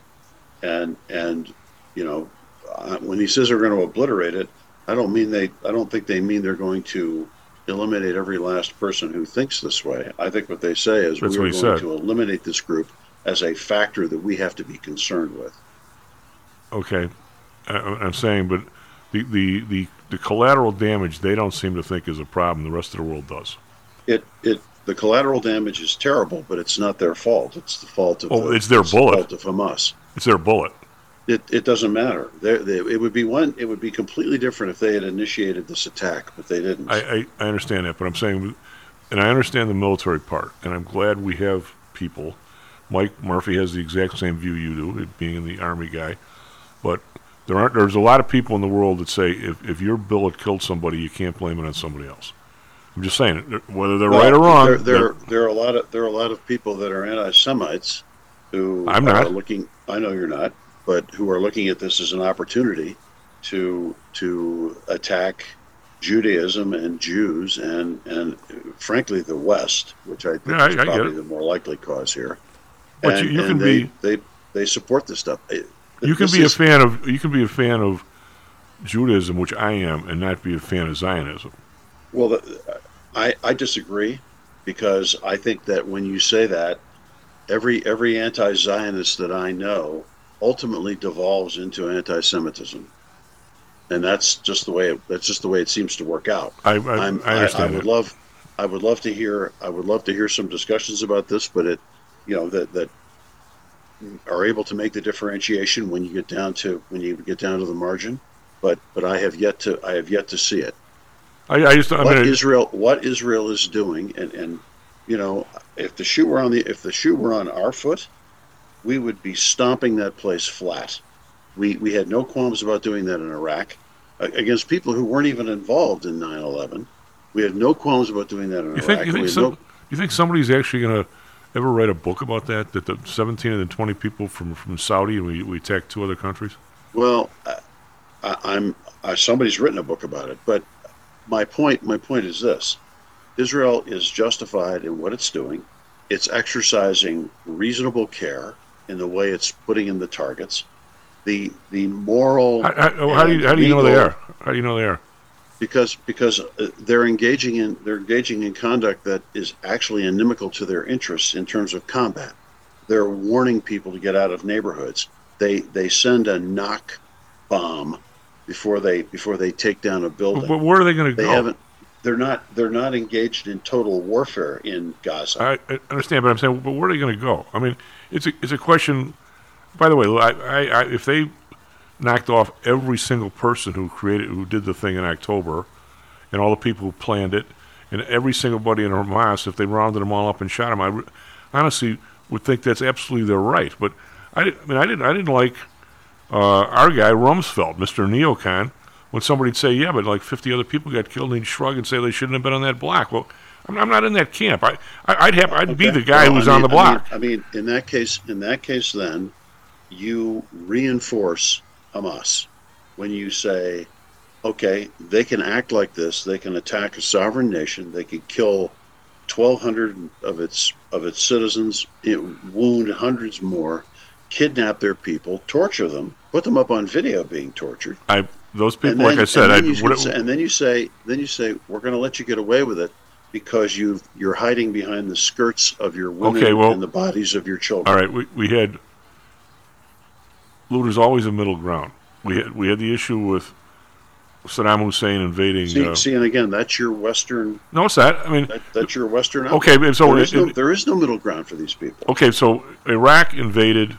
Speaker 11: and and you know, uh, when he says they're going to obliterate it, I don't mean they. I don't think they mean they're going to eliminate every last person who thinks this way. I think what they say is
Speaker 10: That's
Speaker 11: we're going
Speaker 10: said.
Speaker 11: to eliminate this group as a factor that we have to be concerned with.
Speaker 10: Okay, I, I'm saying, but the, the, the, the collateral damage they don't seem to think is a problem. The rest of the world does.
Speaker 11: It it the collateral damage is terrible, but it's not their fault. It's the fault of
Speaker 10: Oh,
Speaker 11: the,
Speaker 10: it's their
Speaker 11: the
Speaker 10: bullet.
Speaker 11: fault of Hamas.
Speaker 10: It's their bullet.
Speaker 11: It, it doesn't matter. They, they, it would be one. It would be completely different if they had initiated this attack, but they didn't.
Speaker 10: I, I, I understand that, but I'm saying, and I understand the military part, and I'm glad we have people. Mike Murphy has the exact same view you do, being in the army guy, but there aren't. There's a lot of people in the world that say if, if your bullet killed somebody, you can't blame it on somebody else. I'm just saying, whether they're
Speaker 11: Well,
Speaker 10: right or wrong.
Speaker 11: There, there, there are a lot of there are a lot of people that are anti-Semites who
Speaker 10: I'm
Speaker 11: are
Speaker 10: not.
Speaker 11: looking. I know you're not, but who are looking at this as an opportunity to to attack Judaism and Jews and and frankly the West, which I think
Speaker 10: Yeah,
Speaker 11: is
Speaker 10: I get
Speaker 11: probably the more likely cause here.
Speaker 10: But
Speaker 11: and,
Speaker 10: you- you can
Speaker 11: they,
Speaker 10: be-
Speaker 11: they they support this stuff. It-
Speaker 10: you can be
Speaker 11: is-
Speaker 10: a fan of you can be a fan of Judaism, which I am, and not be a fan of Zionism.
Speaker 11: Well, the, I I disagree because I think that when you say that, every every anti-Zionist that I know ultimately devolves into anti-Semitism, and that's just the way it, that's just the way it seems to work out.
Speaker 10: I I,
Speaker 11: I'm,
Speaker 10: I understand
Speaker 11: I, would
Speaker 10: that.
Speaker 11: love I would love to hear I would love to hear some discussions about this, but it you know that that are able to make the differentiation when you get down to when you get down to the margin. But but I have yet to I have yet to see it
Speaker 10: I, I just I
Speaker 11: what
Speaker 10: mean,
Speaker 11: Israel what Israel is doing, and, and you know, if the shoe were on the if the shoe were on our foot, we would be stomping that place flat. We we had no qualms about doing that in Iraq against people who weren't even involved in 9/11. We had no qualms about doing that in
Speaker 10: You
Speaker 11: Iraq.
Speaker 10: think you think some,
Speaker 11: no-
Speaker 10: you think somebody's actually going to ever write a book about that? That the 17 and the 20 people from from Saudi and we we attacked two other countries.
Speaker 11: Well, I, I, somebody's written a book about it, but my point my point is this: Israel is justified in what it's doing. It's exercising reasonable care in the way it's putting in the targets. The the moral.
Speaker 10: How, how, how do you how do you know they are? How do you know they are?
Speaker 11: Because because uh, they're engaging in they're engaging in conduct that is actually inimical to their interests in terms of combat. They're warning people to get out of neighborhoods. They they send a knock bomb before they before they take down a building.
Speaker 10: But where are they going to go?
Speaker 11: They haven't. they're not they're not engaged in total warfare in Gaza.
Speaker 10: I, I understand, but I'm saying, but where are they going to go? I mean, it's a it's a question. By the way, I, I, I, if they knocked off every single person who created who did the thing in October, and all the people who planned it, and every single buddy in Hamas, if they rounded them all up and shot them, I re- honestly would think that's absolutely their right. But I, I mean, I didn't I didn't like uh, our guy Rumsfeld, Mr. Neocon, when somebody'd say, "Yeah, but like 50 other people got killed," and he'd shrug and say they shouldn't have been on that block. Well, I'm, I'm not in that camp. I, I would have I'd be the guy
Speaker 11: Well,
Speaker 10: who's
Speaker 11: I
Speaker 10: on the block.
Speaker 11: I mean, I mean, in that case, in that case, then you reinforce Hamas when you say, okay, they can act like this. They can attack a sovereign nation. They can kill 1,200 of its of its citizens, wound hundreds more, kidnap their people, torture them, put them up on video being tortured.
Speaker 10: I those people,
Speaker 11: And
Speaker 10: like I said,
Speaker 11: and
Speaker 10: I
Speaker 11: then,
Speaker 10: what,
Speaker 11: say, and then you say, then you say, we're going to let you get away with it because you you're hiding behind the skirts of your women
Speaker 10: Okay, well-
Speaker 11: and the bodies of your children.
Speaker 10: all right. We we had Lou, there's always a middle ground. We had we had the issue with Saddam Hussein invading.
Speaker 11: See,
Speaker 10: uh,
Speaker 11: see, and again, that's your Western.
Speaker 10: no, it's that. I mean,
Speaker 11: That, that's your Western.
Speaker 10: Okay, but so
Speaker 11: there
Speaker 10: it-
Speaker 11: is, no,
Speaker 10: it-
Speaker 11: there is no middle ground for these people.
Speaker 10: okay, so Iraq invaded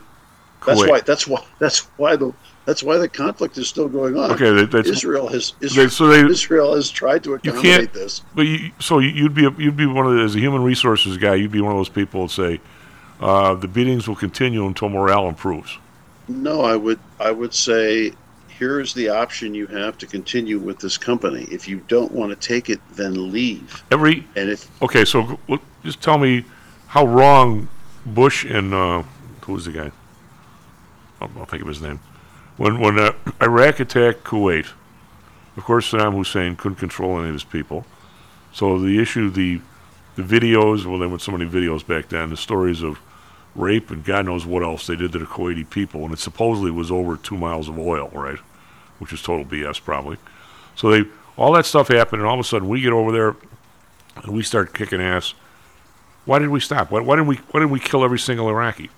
Speaker 10: Kuwait.
Speaker 11: That's why. That's why. That's why the. That's why the conflict is still going on.
Speaker 10: Okay, that- that's-
Speaker 11: Israel has. Israel,
Speaker 10: so they-
Speaker 11: Israel has tried to
Speaker 10: you
Speaker 11: accommodate
Speaker 10: can't.
Speaker 11: this.
Speaker 10: But you, so you- you'd be a, you'd be one of the, as a human resources guy, you'd be one of those people that say uh, the beatings will continue until morale improves.
Speaker 11: No, I would. I would say. Here's the option you have to continue with this company. If you don't want to take it, then leave.
Speaker 10: Every
Speaker 11: And if
Speaker 10: okay, so just tell me how wrong Bush and uh, who was the guy? I'll, I'll think of his name. When when uh, Iraq attacked Kuwait, of course Saddam Hussein couldn't control any of his people. So the issue, the the videos, well, there were so many videos back then. The stories of rape and God knows what else they did to the Kuwaiti people, and it supposedly was over two miles of oil, right? Which is total BS, probably. So they all that stuff happened, and all of a sudden we get over there and we start kicking ass. Why did we stop? Why, why didn't we? Why didn't we kill every single Iraqi?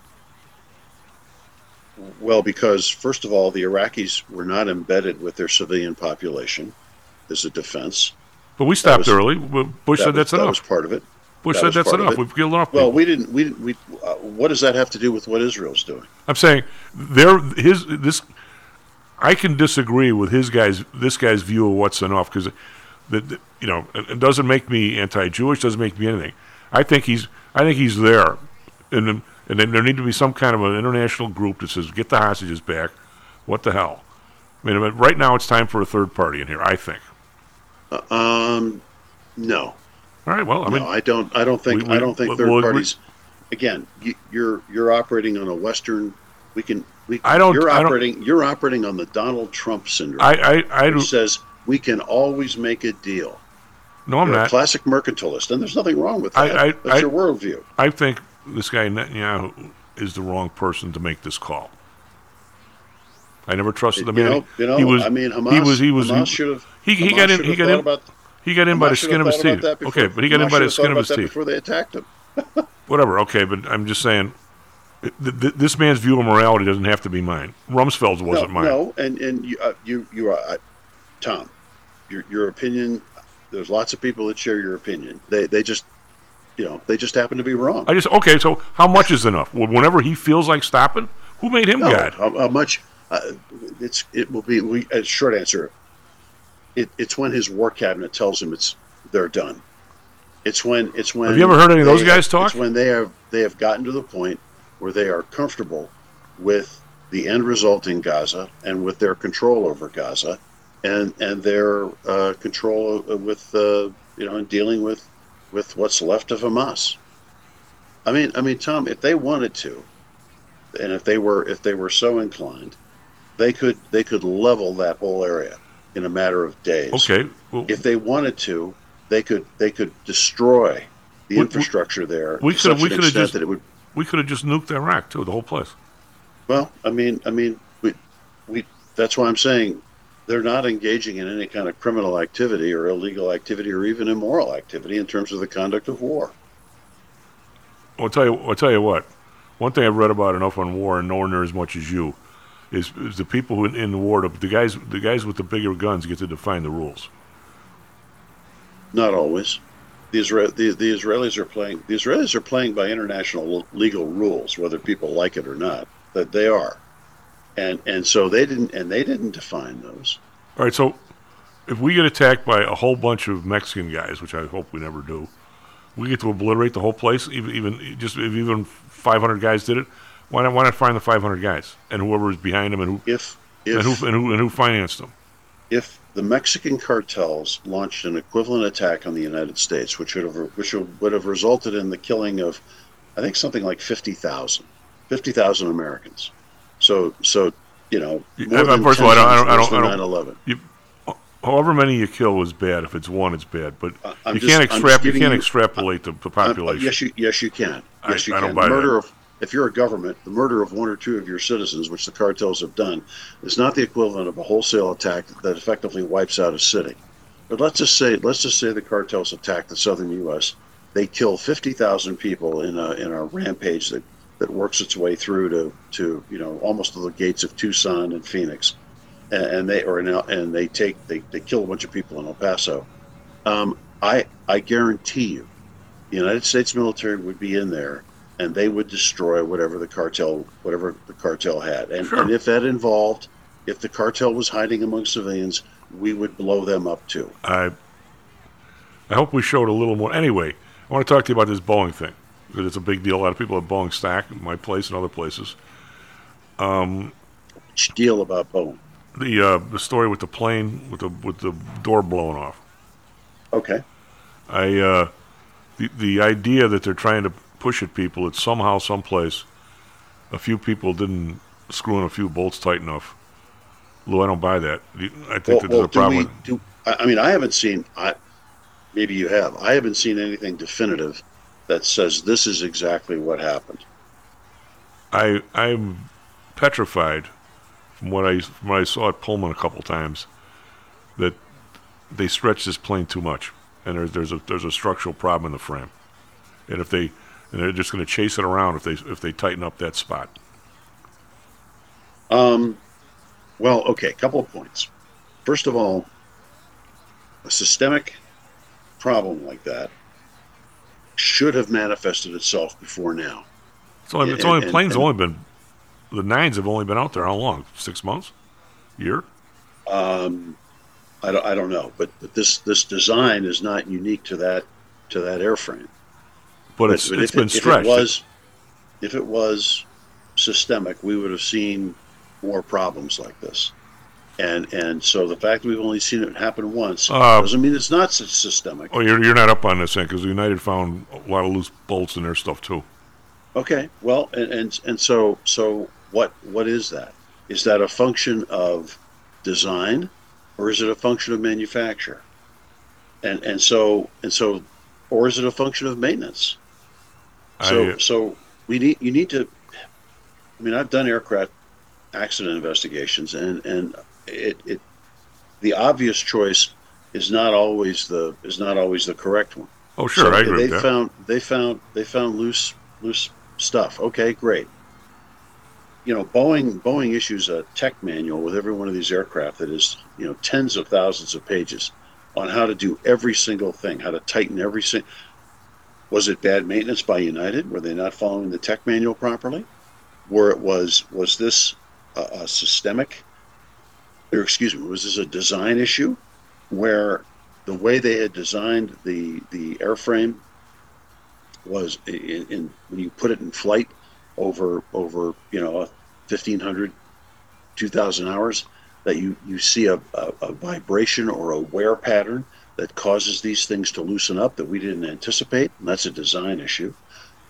Speaker 11: Well, because first of all, the Iraqis were not embedded with their civilian population as a defense.
Speaker 10: But we stopped
Speaker 11: was-
Speaker 10: early. Bu- Bush
Speaker 11: that
Speaker 10: said
Speaker 11: was-
Speaker 10: that's
Speaker 11: that
Speaker 10: enough.
Speaker 11: was part of it.
Speaker 10: Bush
Speaker 11: That
Speaker 10: said that's enough. We've killed enough.
Speaker 11: Well,
Speaker 10: people.
Speaker 11: we didn't. We we. Uh, what does that have to do with what Israel's doing?
Speaker 10: I'm saying there his this. I can disagree with his guys this guy's view of what's enough because the- you know it, it doesn't make me anti-Jewish. Doesn't make me anything. I think he's I think he's there, and and then there need to be some kind of an international group that says get the hostages back. What the hell? I mean, right now it's time for a third party in here. I think.
Speaker 11: Uh, um, no.
Speaker 10: All right. Well, I mean,
Speaker 11: I don't. I don't think.
Speaker 10: we- we-
Speaker 11: I don't think
Speaker 10: we'll-
Speaker 11: 3rd
Speaker 10: we'll
Speaker 11: parties. Again, you, you're you're operating on a Western. We can. We.
Speaker 10: I don't-
Speaker 11: You're
Speaker 10: I don't-
Speaker 11: operating. You're operating on the Donald Trump syndrome.
Speaker 10: I I I
Speaker 11: says we can always make a deal.
Speaker 10: No, I'm
Speaker 11: You're a
Speaker 10: not.
Speaker 11: classic mercantilist, and there's nothing wrong with that.
Speaker 10: I- I-
Speaker 11: That's
Speaker 10: I-
Speaker 11: your worldview.
Speaker 10: I think this guy Netanyahu is the wrong person to make this call. I never trusted the
Speaker 11: You
Speaker 10: man.
Speaker 11: know, you know,
Speaker 10: he was.
Speaker 11: I mean,
Speaker 10: he
Speaker 11: Hamas-
Speaker 10: was. He was.
Speaker 11: Hamas should have-
Speaker 10: He, he
Speaker 11: Hamas
Speaker 10: got in. He got in.
Speaker 11: about-
Speaker 10: he got in by the skin of his teeth. okay, but he got in by the skin of his teeth.
Speaker 11: before they attacked him.
Speaker 10: Whatever. Okay, but I'm just saying. th- th- this man's view of morality doesn't have to be mine. Rumsfeld's wasn't
Speaker 11: no,
Speaker 10: mine.
Speaker 11: No, and and you uh, you you are uh, Tom. Your your opinion. There's lots of people that share your opinion. They they just you know they just happen to be wrong.
Speaker 10: I just okay. So how much is enough? Whenever he feels like stopping, who made him
Speaker 11: no,
Speaker 10: God?
Speaker 11: How, how much? Uh, it's it will be. We a short answer. It, it's when his war cabinet tells him it's they're done. It's when it's when.
Speaker 10: Have you ever heard any of those guys talk?
Speaker 11: It's when they have they have gotten to the point where they are comfortable with the end result in Gaza and with their control over Gaza, and and their uh, control with uh, you know in dealing with with what's left of Hamas. I mean, I mean, Tom, if they wanted to, and if they were if they were so inclined, they could they could level that whole area in a matter of days.
Speaker 10: Okay. Well,
Speaker 11: If they wanted to, they could they could destroy the
Speaker 10: We- we-
Speaker 11: infrastructure there.
Speaker 10: we could have. We could have just.
Speaker 11: that it would.
Speaker 10: We could have just nuked Iraq too, the whole place.
Speaker 11: Well, I mean, I mean, we, we. That's why I'm saying they're not engaging in any kind of criminal activity or illegal activity or even immoral activity in terms of the conduct of war.
Speaker 10: I'll tell you. I'll tell you what. One thing I've read about enough on war and nowhere near as much as you is, is the people who in, in the war. The, the guys, the guys with the bigger guns get to define the rules.
Speaker 11: Not always. The, Isra- the, the Israelis are playing. The Israelis are playing by international legal rules, whether people like it or not. That they are, and and so they didn't and they didn't define those.
Speaker 10: All right, so if we get attacked by a whole bunch of Mexican guys, which I hope we never do, we get to obliterate the whole place. Even even just if even 500 guys did it, why not? Why not find the 500 guys and whoever is behind them and who
Speaker 11: if,
Speaker 10: and who and who and who financed them?
Speaker 11: If the Mexican cartels launched an equivalent attack on the United States, which would have which would have resulted in the killing of, I think something like 50,000, 50,000 Americans. So so you know,
Speaker 10: Uh, First of all, I don't, I don't, I don't, I don't,
Speaker 11: 9/11.
Speaker 10: you, however many you kill is bad. If it's one, it's bad. But
Speaker 11: I'm
Speaker 10: you
Speaker 11: just-
Speaker 10: can't extrap. You can't
Speaker 11: you-
Speaker 10: extrapolate the, the
Speaker 11: Uh,
Speaker 10: population.
Speaker 11: yes, you yes you can. Yes, you
Speaker 10: I don't
Speaker 11: can. murder
Speaker 10: that.
Speaker 11: of if you're a government, the murder of one or two of your citizens, which the cartels have done, is not the equivalent of a wholesale attack that effectively wipes out a city. But let's just say let's just say the cartels attack the southern U.S. They kill fifty thousand people in a in a rampage that, that works its way through to, to you know almost to the gates of Tucson and Phoenix, and, and they or in, and they take they, they kill a bunch of people in El Paso. Um, I I guarantee you, the United States military would be in there and they would destroy whatever the cartel whatever the cartel had. And, and if that involved if the cartel was hiding among civilians, we would blow them up too.
Speaker 10: I I hope we showed a little more. Anyway, I want to talk to you about this Boeing thing because it's a big deal. A lot of people have Boeing stack my place and other places. Um,
Speaker 11: Which deal about Boeing?
Speaker 10: The uh, the story with the plane with the with the door blown off.
Speaker 11: Okay.
Speaker 10: I uh, the the idea that they're trying to push at people that somehow, someplace, a few people didn't screw in a few bolts tight enough. Lou, I don't buy that. I think that there's a
Speaker 11: do
Speaker 10: problem.
Speaker 11: we-
Speaker 10: with-
Speaker 11: do- I I mean, I haven't seen. I maybe you have. I haven't seen anything definitive that says this is exactly what happened.
Speaker 10: I I'm petrified from what I from what I saw at Pullman a couple times that they stretch this plane too much, and there's there's a there's a structural problem in the frame, and if they and they're just going to chase it around if they if they tighten up that spot.
Speaker 11: Um, well, okay, a couple of points. First of all, a systemic problem like that should have manifested itself before now.
Speaker 10: It's only it's
Speaker 11: And-
Speaker 10: only
Speaker 11: and-
Speaker 10: planes
Speaker 11: and-
Speaker 10: only been the nines have only been out there how long? Six months, year.
Speaker 11: Um, I don't, I don't know, but, but this this design is not unique to that to that airframe.
Speaker 10: But it's-
Speaker 11: if
Speaker 10: it's
Speaker 11: it-
Speaker 10: been
Speaker 11: if
Speaker 10: stretched.
Speaker 11: It was, if it was systemic, we would have seen more problems like this. And and so the fact that we've only seen it happen once
Speaker 10: Uh,
Speaker 11: doesn't mean it's not sy- systemic.
Speaker 10: Oh, you're you're not up on this thing because United found a lot of loose bolts in their stuff too.
Speaker 11: Okay, well, and, and and so so what what is that? Is that a function of design, or is it a function of manufacture? And and so and so, or is it a function of maintenance? So
Speaker 10: I-
Speaker 11: so we need you need to. I mean, I've done aircraft accident investigations, and and it it the obvious choice is not always the is not always the correct one.
Speaker 10: Oh, sure,
Speaker 11: So
Speaker 10: I agree
Speaker 11: They
Speaker 10: with that.
Speaker 11: found they found they found loose loose stuff. Okay, great. You know, Boeing Boeing issues a tech manual with every one of these aircraft that is you know tens of thousands of pages on how to do every single thing, how to tighten every single. Was it bad maintenance by United? Were they not following the tech manual properly? Where it was was this a, a systemic, or excuse me, was this a design issue, where the way they had designed the the airframe was in, in when you put it in flight over over you know 1500 2000 hours that you you see a, a, a vibration or a wear pattern that causes these things to loosen up that we didn't anticipate and that's a design issue.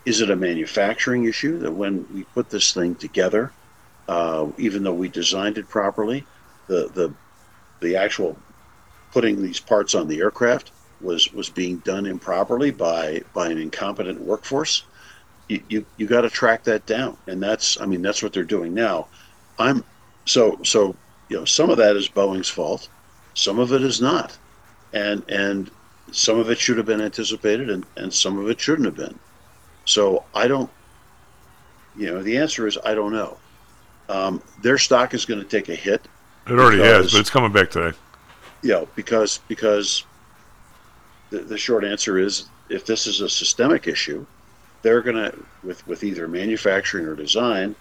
Speaker 11: Is it a manufacturing issue that when we put this thing together uh, even though we designed it properly the the the actual putting these parts on the aircraft was was being done improperly by by an incompetent workforce you you, you got to track that down. And that's i mean that's what they're doing now. I'm so so you know some of that is boeing's fault. Some of it is not. And and some of it should have been anticipated and and some of it shouldn't have been. So i don't you know the answer is i don't know. Um, their stock is going to take a hit
Speaker 10: It already has, but it's coming back today.
Speaker 11: you know, because because the, the short answer is if this is a systemic issue, they're going to, with, with either manufacturing or design,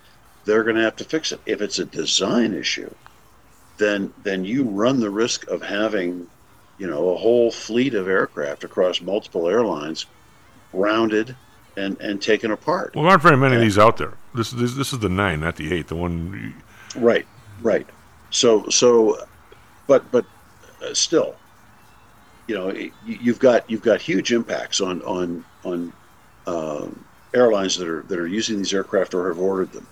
Speaker 11: they're going to have to fix it. If it's a design issue, then then you run the risk of having, you know, a whole fleet of aircraft across multiple airlines grounded and, and taken apart.
Speaker 10: Well, there aren't very many of these out there. This, this this is the nine, not the eight. The one.
Speaker 11: Right, right. So so, but but uh, still, you know, you've got you've got huge impacts on on on um, airlines that are that are using these aircraft or have ordered them,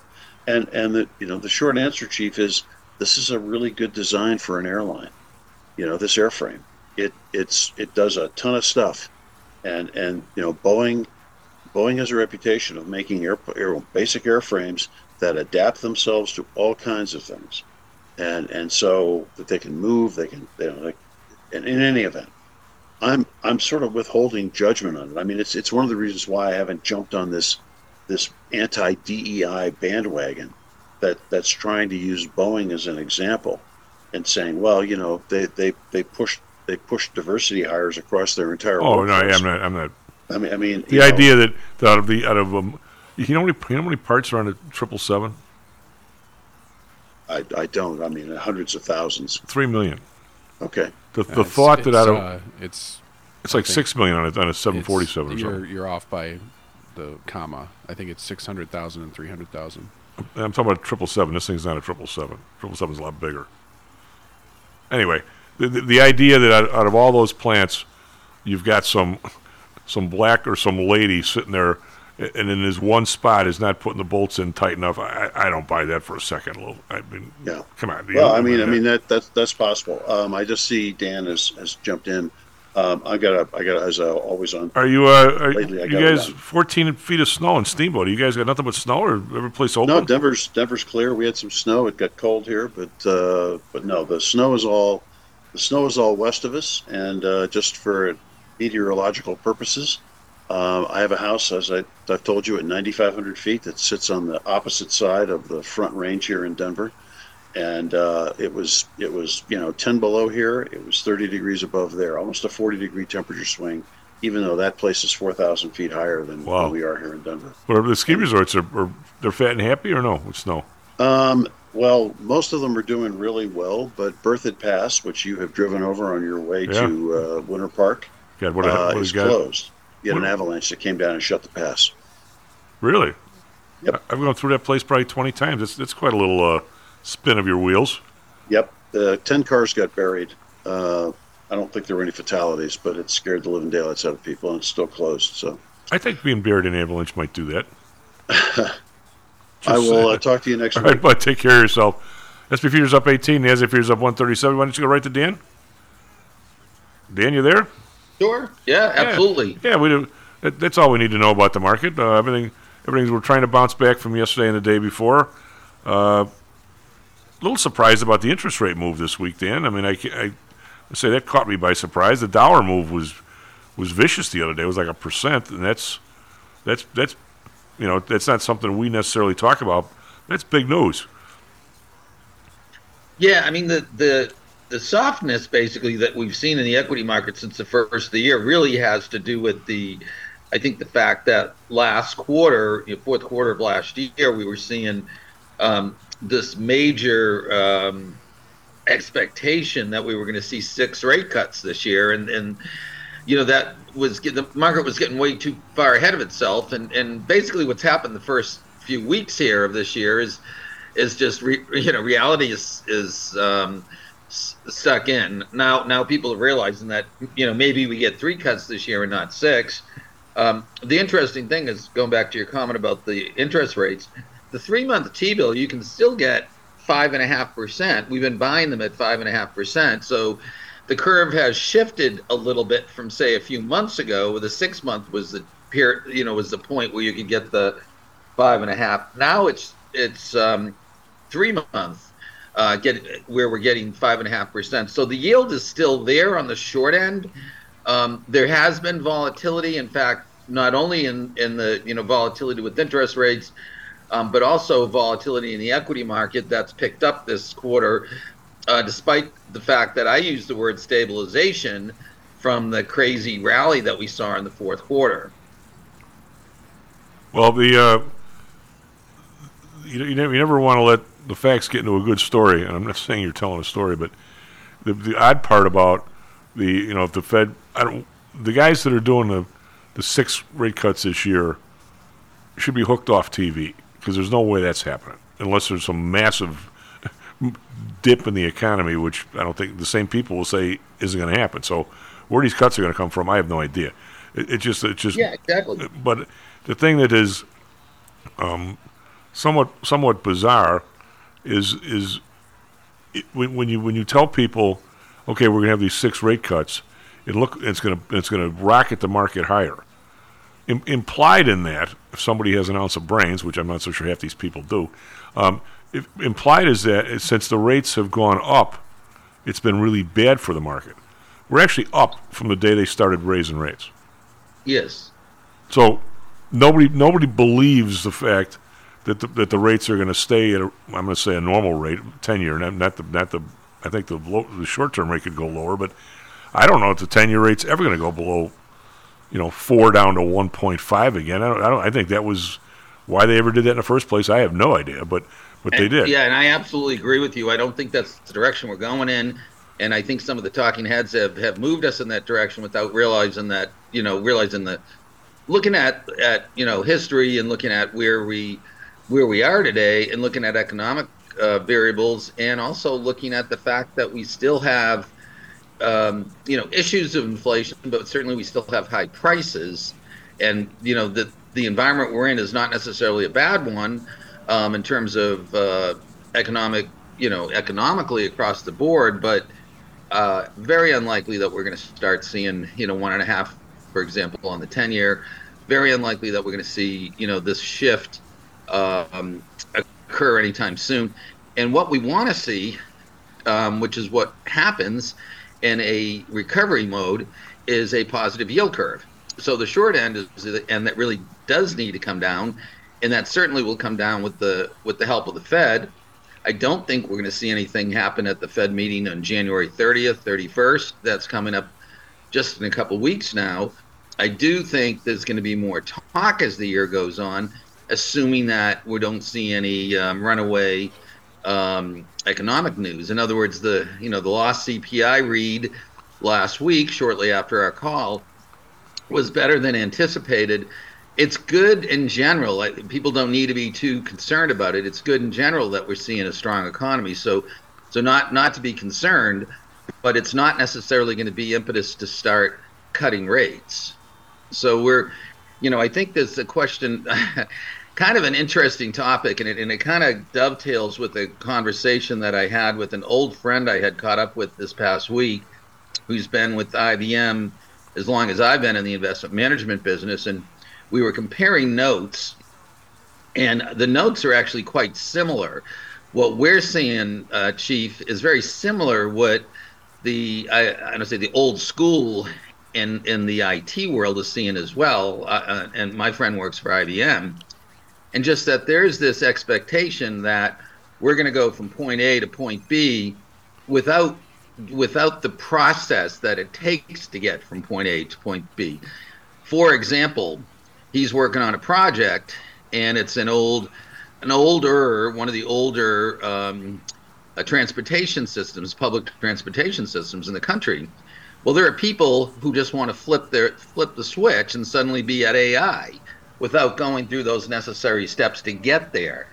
Speaker 11: and and the you know the short answer, Chief, is this is a really good design for an airline. You know, this airframe, it it's it does a ton of stuff, and and you know Boeing Boeing has a reputation of making air, air basic airframes that adapt themselves to all kinds of things, and and so that they can move, they can you know, like, and in any event, I'm I'm sort of withholding judgment on it. I mean, it's it's one of the reasons why I haven't jumped on this this anti DEI bandwagon that that's trying to use Boeing as an example and saying, well, you know, they they they pushed they pushed diversity hires across their entire.
Speaker 10: Oh no. I'm not. I'm not.
Speaker 11: I mean, I mean,
Speaker 10: The
Speaker 11: you know,
Speaker 10: idea that, that out of the out of um, you know how many you know how many parts are on a triple seven?
Speaker 11: I, I don't. I mean, hundreds of thousands.
Speaker 10: Three million.
Speaker 11: Okay.
Speaker 10: The,
Speaker 16: Uh,
Speaker 10: the
Speaker 16: it's-
Speaker 10: thought that I don't.
Speaker 16: uh, it's
Speaker 10: it's like
Speaker 16: I think
Speaker 10: six million on a on a seven forty seven or something.
Speaker 16: You're, you're off by the comma. I think it's 600,000 and 300,000.
Speaker 10: I'm talking about a triple seven. This thing's not a triple seven. Triple seven's a lot bigger. Anyway, the, the, the idea that out, out of all those plants, you've got some some black or some lady sitting there, a- and in his one spot is not putting the bolts in tight enough. I, I don't buy that for a second. Lou. I mean,
Speaker 11: Yeah.
Speaker 10: come on.
Speaker 11: Well, I mean, I
Speaker 10: that.
Speaker 11: mean that that's that's possible. Um, I just see Dan has, has jumped in. Um, I got I got as uh, always on.
Speaker 10: Are you uh, are
Speaker 11: Lately,
Speaker 10: you guys 14 feet of snow in Steamboat? You guys got nothing but snow, or every place open?
Speaker 11: No, Denver's Denver's clear. We had some snow. It got cold here, but uh, but no, the snow is all the snow is all west of us, and uh, just for meteorological purposes, um, I have a house, as I, I've told you, at 9,500 feet that sits on the opposite side of the Front Range here in Denver, and uh, it was it was you know 10 below here. It was 30 degrees above there, almost a 40 degree temperature swing. Even though that place is 4,000 feet higher than,
Speaker 10: Wow.
Speaker 11: than we are here in Denver.
Speaker 10: But the ski resorts are, are they're fat and happy, or no with snow?
Speaker 11: Um, well, most of them are doing really well, but Berthoud Pass, which you have driven over on your way
Speaker 10: Yeah.
Speaker 11: to uh, Winter Park,
Speaker 10: God, what,
Speaker 11: uh,
Speaker 10: what
Speaker 11: is
Speaker 10: you got?
Speaker 11: closed. You had an avalanche that came down and shut the pass.
Speaker 10: Really?
Speaker 11: Yep.
Speaker 10: I've gone through that place probably 20 times. It's, it's quite a little uh, spin of your wheels.
Speaker 11: Yep, the ten cars got buried. Uh, I don't think there were any fatalities, but it scared the living daylights out of people, and it's still closed. So
Speaker 10: I think being buried in an avalanche might do that.
Speaker 11: I will uh, talk to you next
Speaker 10: All
Speaker 11: week.
Speaker 10: right, bud. Take care of yourself. SP Futures up 18. The SP Futures up 137. Why don't you go right to Dan? Dan, you there?
Speaker 14: Sure. Yeah, absolutely.
Speaker 10: Yeah, we do. That, that's all we need to know about the market. Uh, everything, everything. We're trying to bounce back from yesterday and the day before. Uh, a little surprised about the interest rate move this week, Dan. I mean, I, I, I say that caught me by surprise. The dollar move was was vicious the other day. It was like a percent, and that's that's that's you know that's not something we necessarily talk about. That's big news.
Speaker 14: Yeah, I mean the the the softness basically that we've seen in the equity market since the first of the year really has to do with the I think the fact that last quarter, you know, fourth quarter of last year, we were seeing um, this major um, expectation that we were going to see six rate cuts this year, and and you know that was the market was getting way too far ahead of itself, and and basically what's happened the first few weeks here of this year is is just re, you know reality is is um, stuck in now. Now people are realizing that you know maybe we get three cuts this year and not six. Um, the interesting thing is going back to your comment about the interest rates. The three month T bill you can still get five and a half percent. We've been buying them at five and a half percent. So the curve has shifted a little bit from say a few months ago. Where the six month was the period, you know, was the point where you could get the five and a half. Now it's it's um, three months uh, get where we're getting five and a half percent. So the yield is still there on the short end. Um, there has been volatility. In fact, not only in in the you know volatility with interest rates, um, but also volatility in the equity market that's picked up this quarter. Uh, despite the fact that I use the word stabilization from the crazy rally that we saw in the fourth quarter.
Speaker 10: Well, the uh, you, you never, you never want to let the facts get into a good story, and I'm not saying you're telling a story, but the the odd part about the you know if the Fed I don't the guys that are doing the the six rate cuts this year should be hooked off TV because there's no way that's happening unless there's some massive dip in the economy, which I don't think the same people will say isn't going to happen. So where these cuts are going to come from, I have no idea. It, it just it just
Speaker 14: yeah exactly.
Speaker 10: But the thing that is um, somewhat somewhat bizarre is is it, when, when you when you tell people, okay, we're going to have these six rate cuts, it look it's going to it's going to rocket the market higher. Im- implied in that, if somebody has an ounce of brains, which I'm not so sure half these people do, um, if, implied is that since the rates have gone up, it's been really bad for the market. We're actually up from the day they started raising rates.
Speaker 14: Yes.
Speaker 10: So nobody nobody believes the fact that the, that the rates are going to stay at a, I'm going to say a normal rate, ten year, not, not the not the I think the low, the short term rate could go lower, but I don't know if the ten year rate's ever going to go below, you know, four down to one point five again. I don't, I don't. I think that was why they ever did that in the first place. I have no idea, but but
Speaker 14: and,
Speaker 10: they did.
Speaker 14: Yeah, and I absolutely agree with you. I don't think that's the direction we're going in. And I think some of the talking heads have, have moved us in that direction without realizing that, you know, realizing that looking at, at you know history and looking at where we where we are today and looking at economic uh, variables and also looking at the fact that we still have um, you know issues of inflation but certainly we still have high prices. And you know the the environment we're in is not necessarily a bad one um, in terms of uh, economic you know economically across the board but uh, very unlikely that we're going to start seeing you know one and a half for example on the 10 year. Very unlikely that we're going to see you know this shift um, occur anytime soon. And what we want to see, um, which is what happens in a recovery mode, is a positive yield curve. So the short end is, and that really does need to come down, and that certainly will come down with the with the help of the Fed. I don't think we're going to see anything happen at the Fed meeting on January 30th, 31st. That's coming up just in a couple weeks now. I do think there's going to be more talk as the year goes on, assuming that we don't see any um, runaway um, economic news. In other words, the you know the lost CPI read last week, shortly after our call, was better than anticipated. It's good in general. People don't need to be too concerned about it. It's good in general that we're seeing a strong economy. So, so not not to be concerned, but it's not necessarily going to be impetus to start cutting rates. So we're, you know, I think there's a question, kind of an interesting topic, and it, and it kind of dovetails with a conversation that I had with an old friend I had caught up with this past week, who's been with IBM as long as I've been in the investment management business, and we were comparing notes, and the notes are actually quite similar. What we're seeing, uh, Chief, is very similar. What the I, I don't say the old school in in the IT world is seeing as well. Uh, uh and my friend works for IBM, and just that there's this expectation that we're going to go from point A to point B without without the process that it takes to get from point A to point B. For example, he's working on a project, and it's an old an older one of the older um, uh, transportation systems, public transportation systems in the country well, there are people who just want to flip their flip the switch and suddenly be at AI without going through those necessary steps to get there.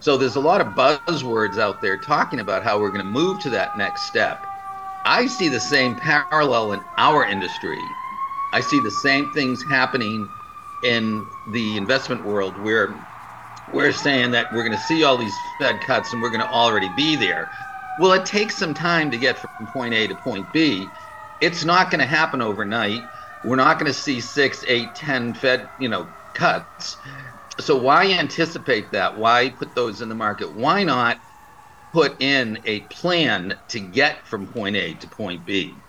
Speaker 14: So there's a lot of buzzwords out there talking about how we're going to move to that next step. I see the same parallel in our industry. I see the same things happening in the investment world where we're saying that we're going to see all these Fed cuts and we're going to already be there. Well, it takes some time to get from point A to point B it's not going to happen overnight. We're not going to see six, eight, ten Fed, you know, cuts. So why anticipate that? Why put those in the market? Why not put in a plan to get from point A to point B?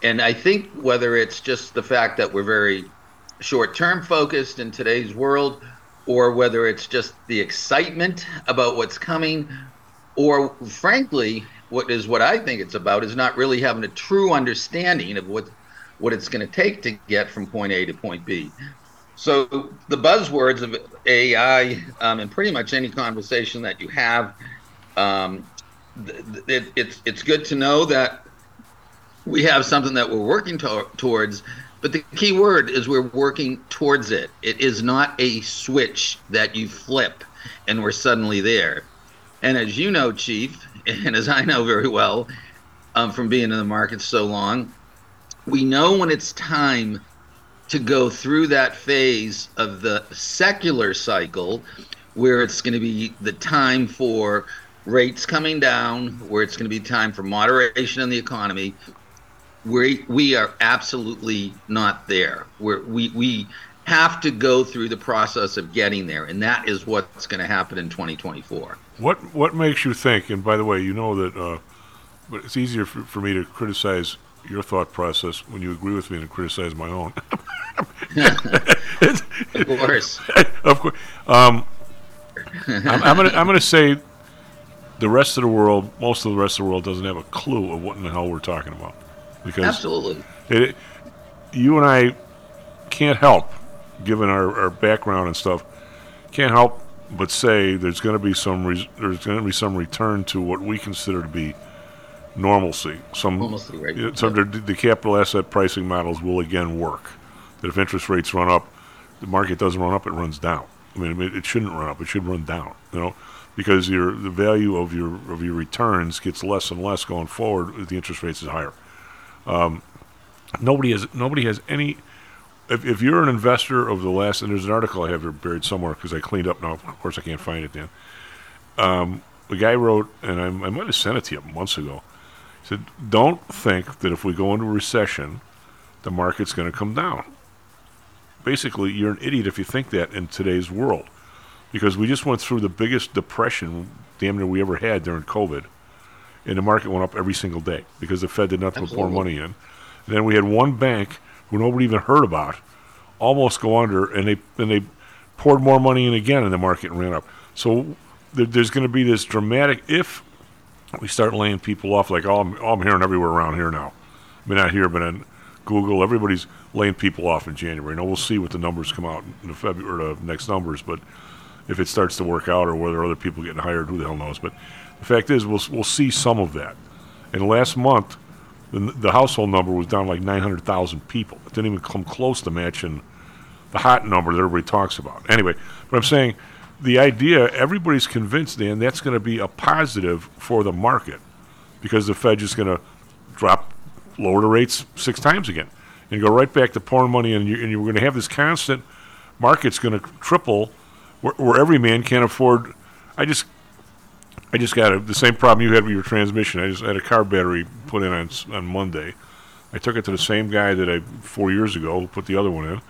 Speaker 14: And I think whether it's just the fact that we're very short-term focused in today's world, or whether it's just the excitement about what's coming, or frankly, what is what I think it's about is not really having a true understanding of what what it's going to take to get from point A to point B. So the buzzwords of AI um, and pretty much any conversation that you have, um, it's it's good to know that we have something that we're working to- towards. But the key word is we're working towards it. It is not a switch that you flip and we're suddenly there. And as you know, Chief, and as I know very well um, from being in the market so long, we know when it's time to go through that phase of the secular cycle where it's going to be the time for rates coming down, where it's going to be time for moderation in the economy. We, we are absolutely not there. We're, we, we have to go through the process of getting there, and that is what's going to happen in 2024.
Speaker 10: What what makes you think? And by the way, you know that, uh, but it's easier for, for me to criticize your thought process when you agree with me and criticize my own.
Speaker 14: of course.
Speaker 10: of course. Um, I'm, I'm gonna I'm gonna say the rest of the world, most of the rest of the world, doesn't have a clue of what in the hell we're talking about because
Speaker 14: Absolutely.
Speaker 10: it, you and I can't help, given our, our background and stuff, can't help but say there's going to be some re- there's going to be some return to what we consider to be normalcy. Some
Speaker 14: Normalcy, right.
Speaker 10: some the, the capital asset pricing models will again work. That if interest rates run up, the market doesn't run up; it runs down. I mean, it, it shouldn't run up; it should run down. You know, because your the value of your of your returns gets less and less going forward if the interest rates is higher. Um, nobody has nobody has any. If, if you're an investor of the last, and there's an article I have here buried somewhere because I cleaned up now. Of course, I can't find it. Dan. Um, the guy wrote, and I, I might have sent it to you months ago. Said, "Don't think that if we go into a recession, the market's going to come down." Basically, you're an idiot if you think that in today's world, because we just went through the biggest depression, damn near we ever had during COVID, and the market went up every single day because the Fed did nothing but pour money in. And then we had one bank who nobody even heard about almost go under, and they and they poured more money in again, and the market ran up. So there, there's going to be this dramatic if we start laying people off like oh I'm, oh, I'm hearing everywhere around here now. I mean not here, but in Google, everybody's laying people off in January. Now we'll see what the numbers come out in the February or the next numbers, but if it starts to work out or whether other people getting hired, who the hell knows? But the fact is, we'll we'll see some of that. And last month, the, the household number was down like 900,000 people. It didn't even come close to matching the hot number that everybody talks about. Anyway, but I'm saying the idea, everybody's convinced, then that's going to be a positive for the market because the Fed is going to drop, lower the rates six times again and go right back to pouring money. And, you, and you're going to have this constant market's going to triple where, where every man can't afford. I just I just got a, the same problem you had with your transmission. I just had a car battery put in on, on Monday. I took it to the same guy that I four years ago put the other one in.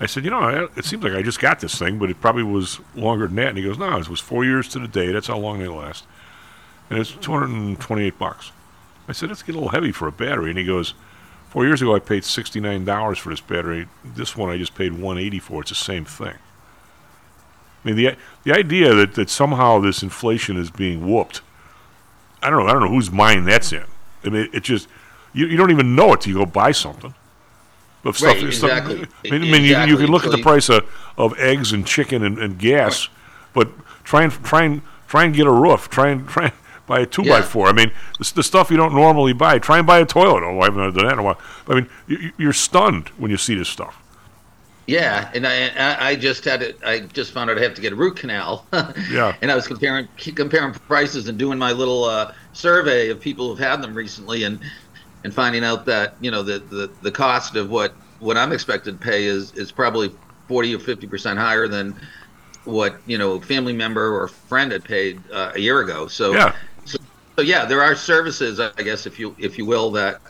Speaker 10: I said, you know, it seems like I just got this thing, but it probably was longer than that. And he goes, no, it was four years to the day. That's how long they last. And it's 228 bucks. I said, getting a little heavy for a battery. And he goes, four years ago I paid $69 for this battery. This one I just paid 180 for. It's the same thing. I mean, the the idea that, that somehow this inflation is being whooped, I don't know. I don't know whose mind that's in. I mean, it just you, you don't even know it till you go buy something. Of
Speaker 14: Right,
Speaker 10: stuff,
Speaker 14: exactly.
Speaker 10: I mean, I mean you, you can look at the price of, of eggs and chicken and, and gas, but try and try and try and get a roof. Try and try and buy a two by four. I mean, the, the stuff you don't normally buy. Try and buy a toilet. Oh, I haven't done that in a while. I mean, you, you- you're stunned when you see this stuff.
Speaker 14: Yeah, and I, I I just had it. I just found out I have to get a root canal.
Speaker 10: Yeah.
Speaker 14: And I was comparing comparing prices and doing my little uh, survey of people who've had them recently, and and finding out that you know the, the, the cost of what, what I'm expected to pay is is probably forty or fifty percent higher than what you know a family member or friend had paid uh, a year ago. So
Speaker 10: Yeah.
Speaker 14: so, so yeah, there are services, I guess, if you if you will, that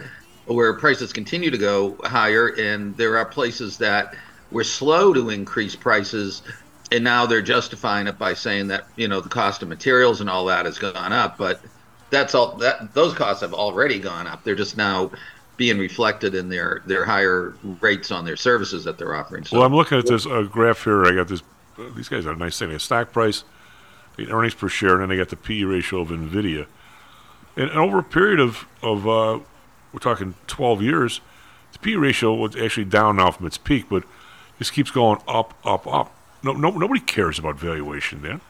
Speaker 14: where prices continue to go higher, and there are places that were slow to increase prices, and now they're justifying it by saying that you know the cost of materials and all that has gone up, but that's all that those costs have already gone up. They're just now being reflected in their their higher rates on their services that they're offering. So
Speaker 10: Well, I'm looking at this uh, graph here. I got this. Uh, these guys are a nice thing. Got stock price, got earnings per share, and then they got the PE ratio of Nvidia. And, and over a period of of uh, we're talking 12 years, the PE ratio was actually down now from its peak, but just keeps going up, up, up. No, no, nobody cares about valuation, Dan.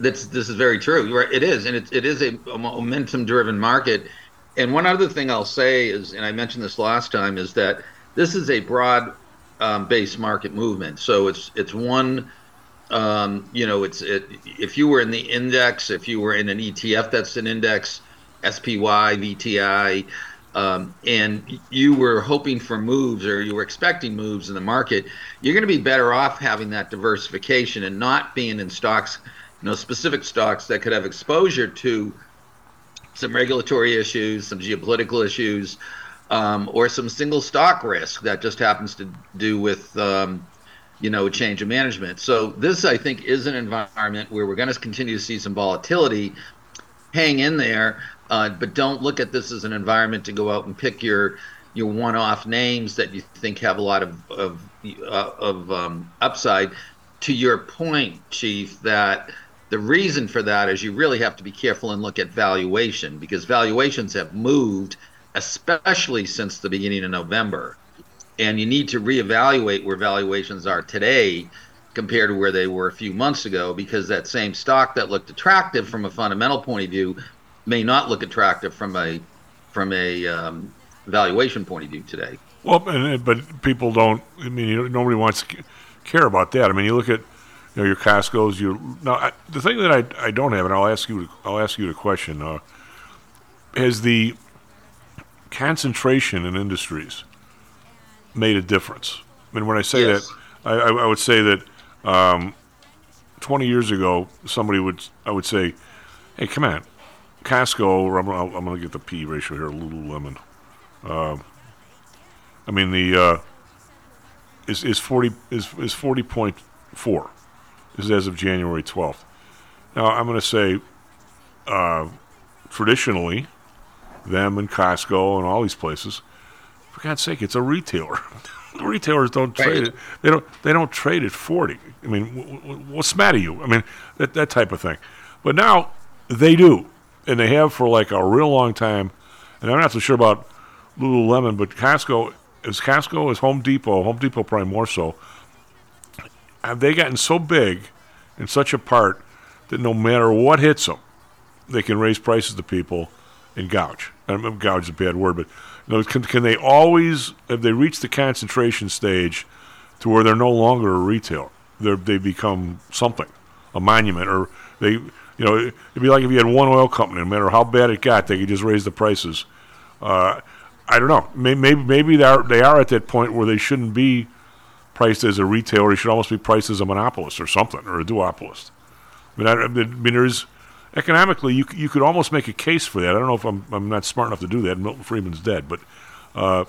Speaker 14: That's this is very true. Right. It is, and it, it is a, a momentum-driven market. And one other thing I'll say is, and I mentioned this last time, is that this is a broad um, based market movement. So it's it's one, um, you know, it's it, if you were in the index, if you were in an ETF that's an index, SPY, VTI, um, and you were hoping for moves or you were expecting moves in the market, you're going to be better off having that diversification and not being in stocks, you know, specific stocks that could have exposure to some regulatory issues, some geopolitical issues, um, or some single stock risk that just happens to do with, um, you know, a change of management. So this, I think, is an environment where we're going to continue to see some volatility. Hang in there, uh, but don't look at this as an environment to go out and pick your your one-off names that you think have a lot of of, uh, of um, upside. To your point, Chief, that the reason for that is you really have to be careful and look at valuation because valuations have moved, especially since the beginning of November. And you need to reevaluate where valuations are today compared to where they were a few months ago because that same stock that looked attractive from a fundamental point of view may not look attractive from a from a um, valuation point of view today.
Speaker 10: Well, but people don't. I mean, nobody wants to care about that. I mean, you look at you know your Costco's. Your now I, the thing that I, I don't have, and I'll ask you. I'll ask you the question. Uh, has the concentration in industries made a difference? I mean, when I say
Speaker 14: Yes.
Speaker 10: that, I, I, would say that um, 20 years ago, somebody would I would say, "Hey, come on, Costco." Or I'm, I'm going to get the P ratio here, Lululemon. Um, I mean the uh, is is 40 is is 40.4 is as of January 12th. Now I'm going to say uh, traditionally, them and Costco and all these places. For God's sake, it's a retailer. the retailers don't trade it. They don't. They don't trade at forty. I mean, w- w- what's the matter you? I mean, that that type of thing. But now they do, and they have for like a real long time. And I'm not so sure about Lululemon, but Costco is Costco is Home Depot. Home Depot probably more so. Have they gotten so big and such a part that no matter what hits them, they can raise prices to people and gouge. I don't gouge is a bad word, but you know, can, can they always have they reached the concentration stage to where they're no longer a retailer? They they become something, a monument, or they you know it'd be like if you had one oil company, no matter how bad it got, they could just raise the prices. Uh, I don't know. Maybe maybe, maybe they are they are at that point where they shouldn't be priced as a retailer. They should almost be priced as a monopolist or something, or a duopolist. I mean, I, I mean, there's economically, you you could almost make a case for that. I don't know if I'm I'm not smart enough to do that. Milton Friedman's dead, but uh,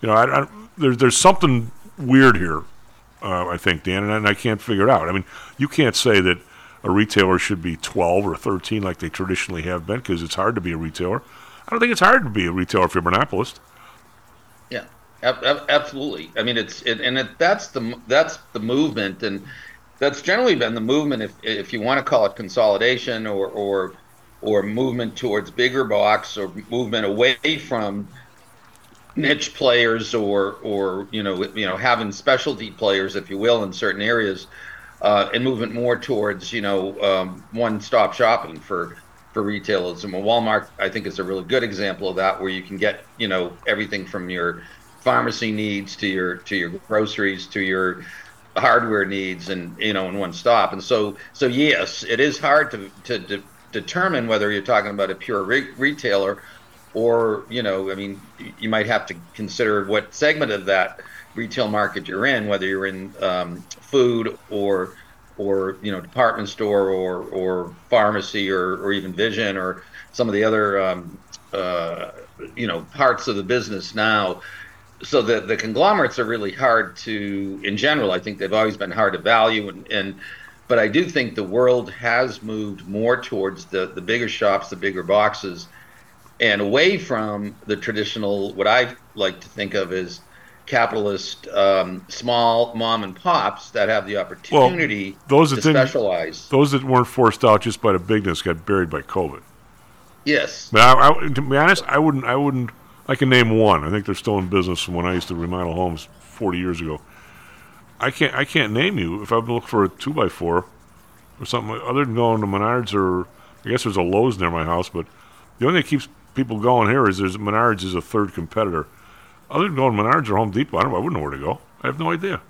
Speaker 10: you know, I, I, there's there's something weird here. Uh, I think Dan, and I, and I can't figure it out. I mean, you can't say that a retailer should be 12 or 13 like they traditionally have been because it's hard to be a retailer. I don't think it's hard to be a retailer if you're a monopolist.
Speaker 14: Yeah, absolutely. I mean, it's it, and it, that's the that's the movement, and that's generally been the movement. If if you want to call it consolidation or or or movement towards bigger box or movement away from niche players or or you know you know having specialty players, if you will, in certain areas, uh, and movement more towards you know um, one-stop shopping for for retailers. And Walmart, I think, is a really good example of that, where you can get you know everything from your pharmacy needs to your to your groceries to your hardware needs and you know in one stop. And so so yes it is hard to to, de- determine whether you're talking about a pure re- retailer or you know i mean you might have to consider what segment of that retail market you're in whether you're in um, food or or you know department store or or pharmacy or, or even vision or some of the other um, uh, you know parts of the business now so the the conglomerates are really hard to in general i think they've always been hard to value and and but i do think the world has moved more towards the the bigger shops the bigger boxes and away from the traditional what i like to think of as capitalist um, small mom and pops that have the opportunity
Speaker 10: those
Speaker 14: to
Speaker 10: that
Speaker 14: specialize
Speaker 10: those that weren't forced out just by the bigness got buried by COVID.
Speaker 14: yes
Speaker 10: But I, I, to be honest, I wouldn't. I wouldn't I can name one. I think they're still in business from when I used to remodel homes 40 years ago. I can't I can't name you if I'm looking for a two by four or something other than going to Menards or I guess there's a Lowe's near my house, but the only thing that keeps people going here is there's Menards is a third competitor. Other than going to Menards or Home Depot, I don't I wouldn't know where to go. I have no idea.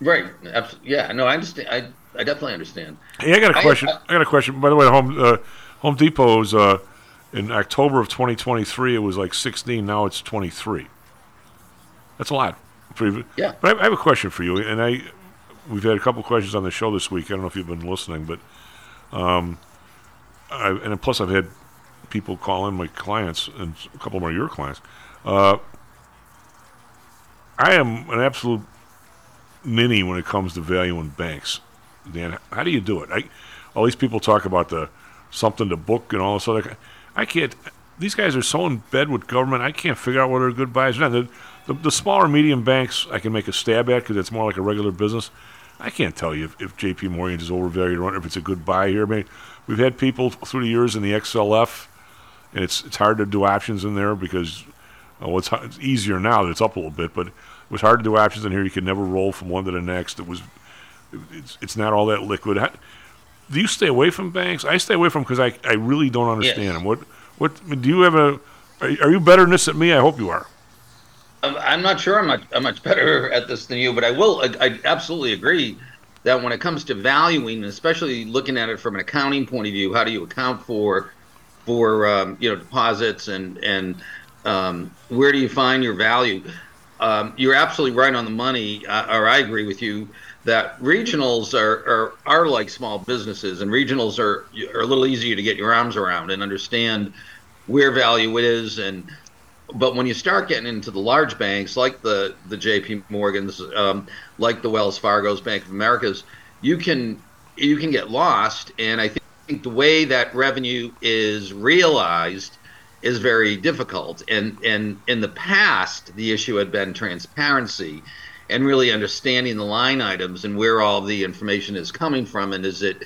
Speaker 14: Right. Abs- Yeah. No, I understand. I I definitely understand.
Speaker 10: Hey, I got a question. I, got a question. By the way, Home uh, Home Depot's uh, in October of 2023. It was like 16. Now it's 23. That's a lot.
Speaker 14: Yeah.
Speaker 10: But I, I have a question for you, and I we've had a couple questions on the show this week. I don't know if you've been listening, but um, I, and plus I've had people call in my clients, and a couple more of your clients. Uh, I am an absolute ninny when it comes to valuing banks. Dan, how do you do it? I, all these people talk about the something to book and all this other. I can't. These guys are so in bed with government. I can't figure out whether they're good buys. or not. The, the, the smaller medium banks I can make a stab at because it's more like a regular business. I can't tell you if, if J.P. Morgan is overvalued or if it's a good buy here. I mean, we've had people through the years in the XLF, and it's it's hard to do options in there because uh, oh, it's, it's easier now that it's up a little bit, but it was hard to do options in here. You could never roll from one to the next. It was it's, it's not all that liquid. Do you stay away from banks? I stay away from because I, I really don't understand
Speaker 14: Yes.
Speaker 10: them. What what do you have a? Are, are you better than this than me? I hope you are.
Speaker 14: I'm, I'm not sure I'm much, I'm much better at this than you, but I will. I, I absolutely agree that when it comes to valuing, especially looking at it from an accounting point of view, how do you account for for um, you know deposits and and um, where do you find your value? Um, you're absolutely right on the money, uh, or I agree with you that regionals are, are are like small businesses, and regionals are are a little easier to get your arms around and understand where value is and but when you start getting into the large banks like the the J.P. Morgans, um, like the Wells Fargo's, Bank of America's, you can you can get lost. And I think the way that revenue is realized is very difficult. And and in the past, the issue had been transparency and really understanding the line items and where all the information is coming from, and is it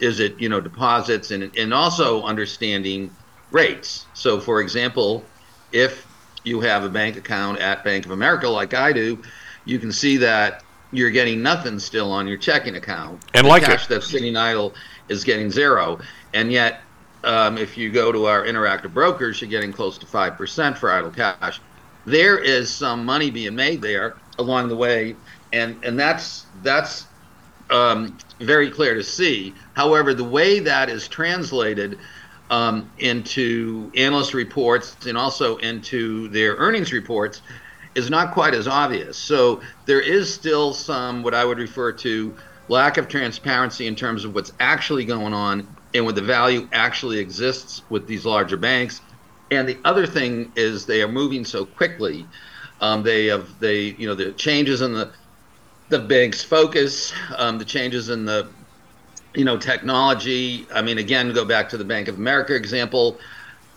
Speaker 14: is it you know deposits and and also understanding rates. So, for example, if you have a bank account at Bank of America like I do, you can see that you're getting nothing still on your checking account.
Speaker 10: And
Speaker 14: the
Speaker 10: like
Speaker 14: cash
Speaker 10: it.
Speaker 14: that's sitting idle is getting zero, and yet um, if you go to our interactive brokers, you're getting close to five percent for idle cash. There is some money being made there along the way, and and that's that's um, very clear to see. However, the way that is translated um, into analyst reports and also into their earnings reports is not quite as obvious. So there is still some what I would refer to lack of transparency in terms of what's actually going on and what the value actually exists with these larger banks. And the other thing is they are moving so quickly. Um, they have they you know the changes in the the bank's focus, um, the changes in the you know technology. I mean, again, go back to the Bank of America example.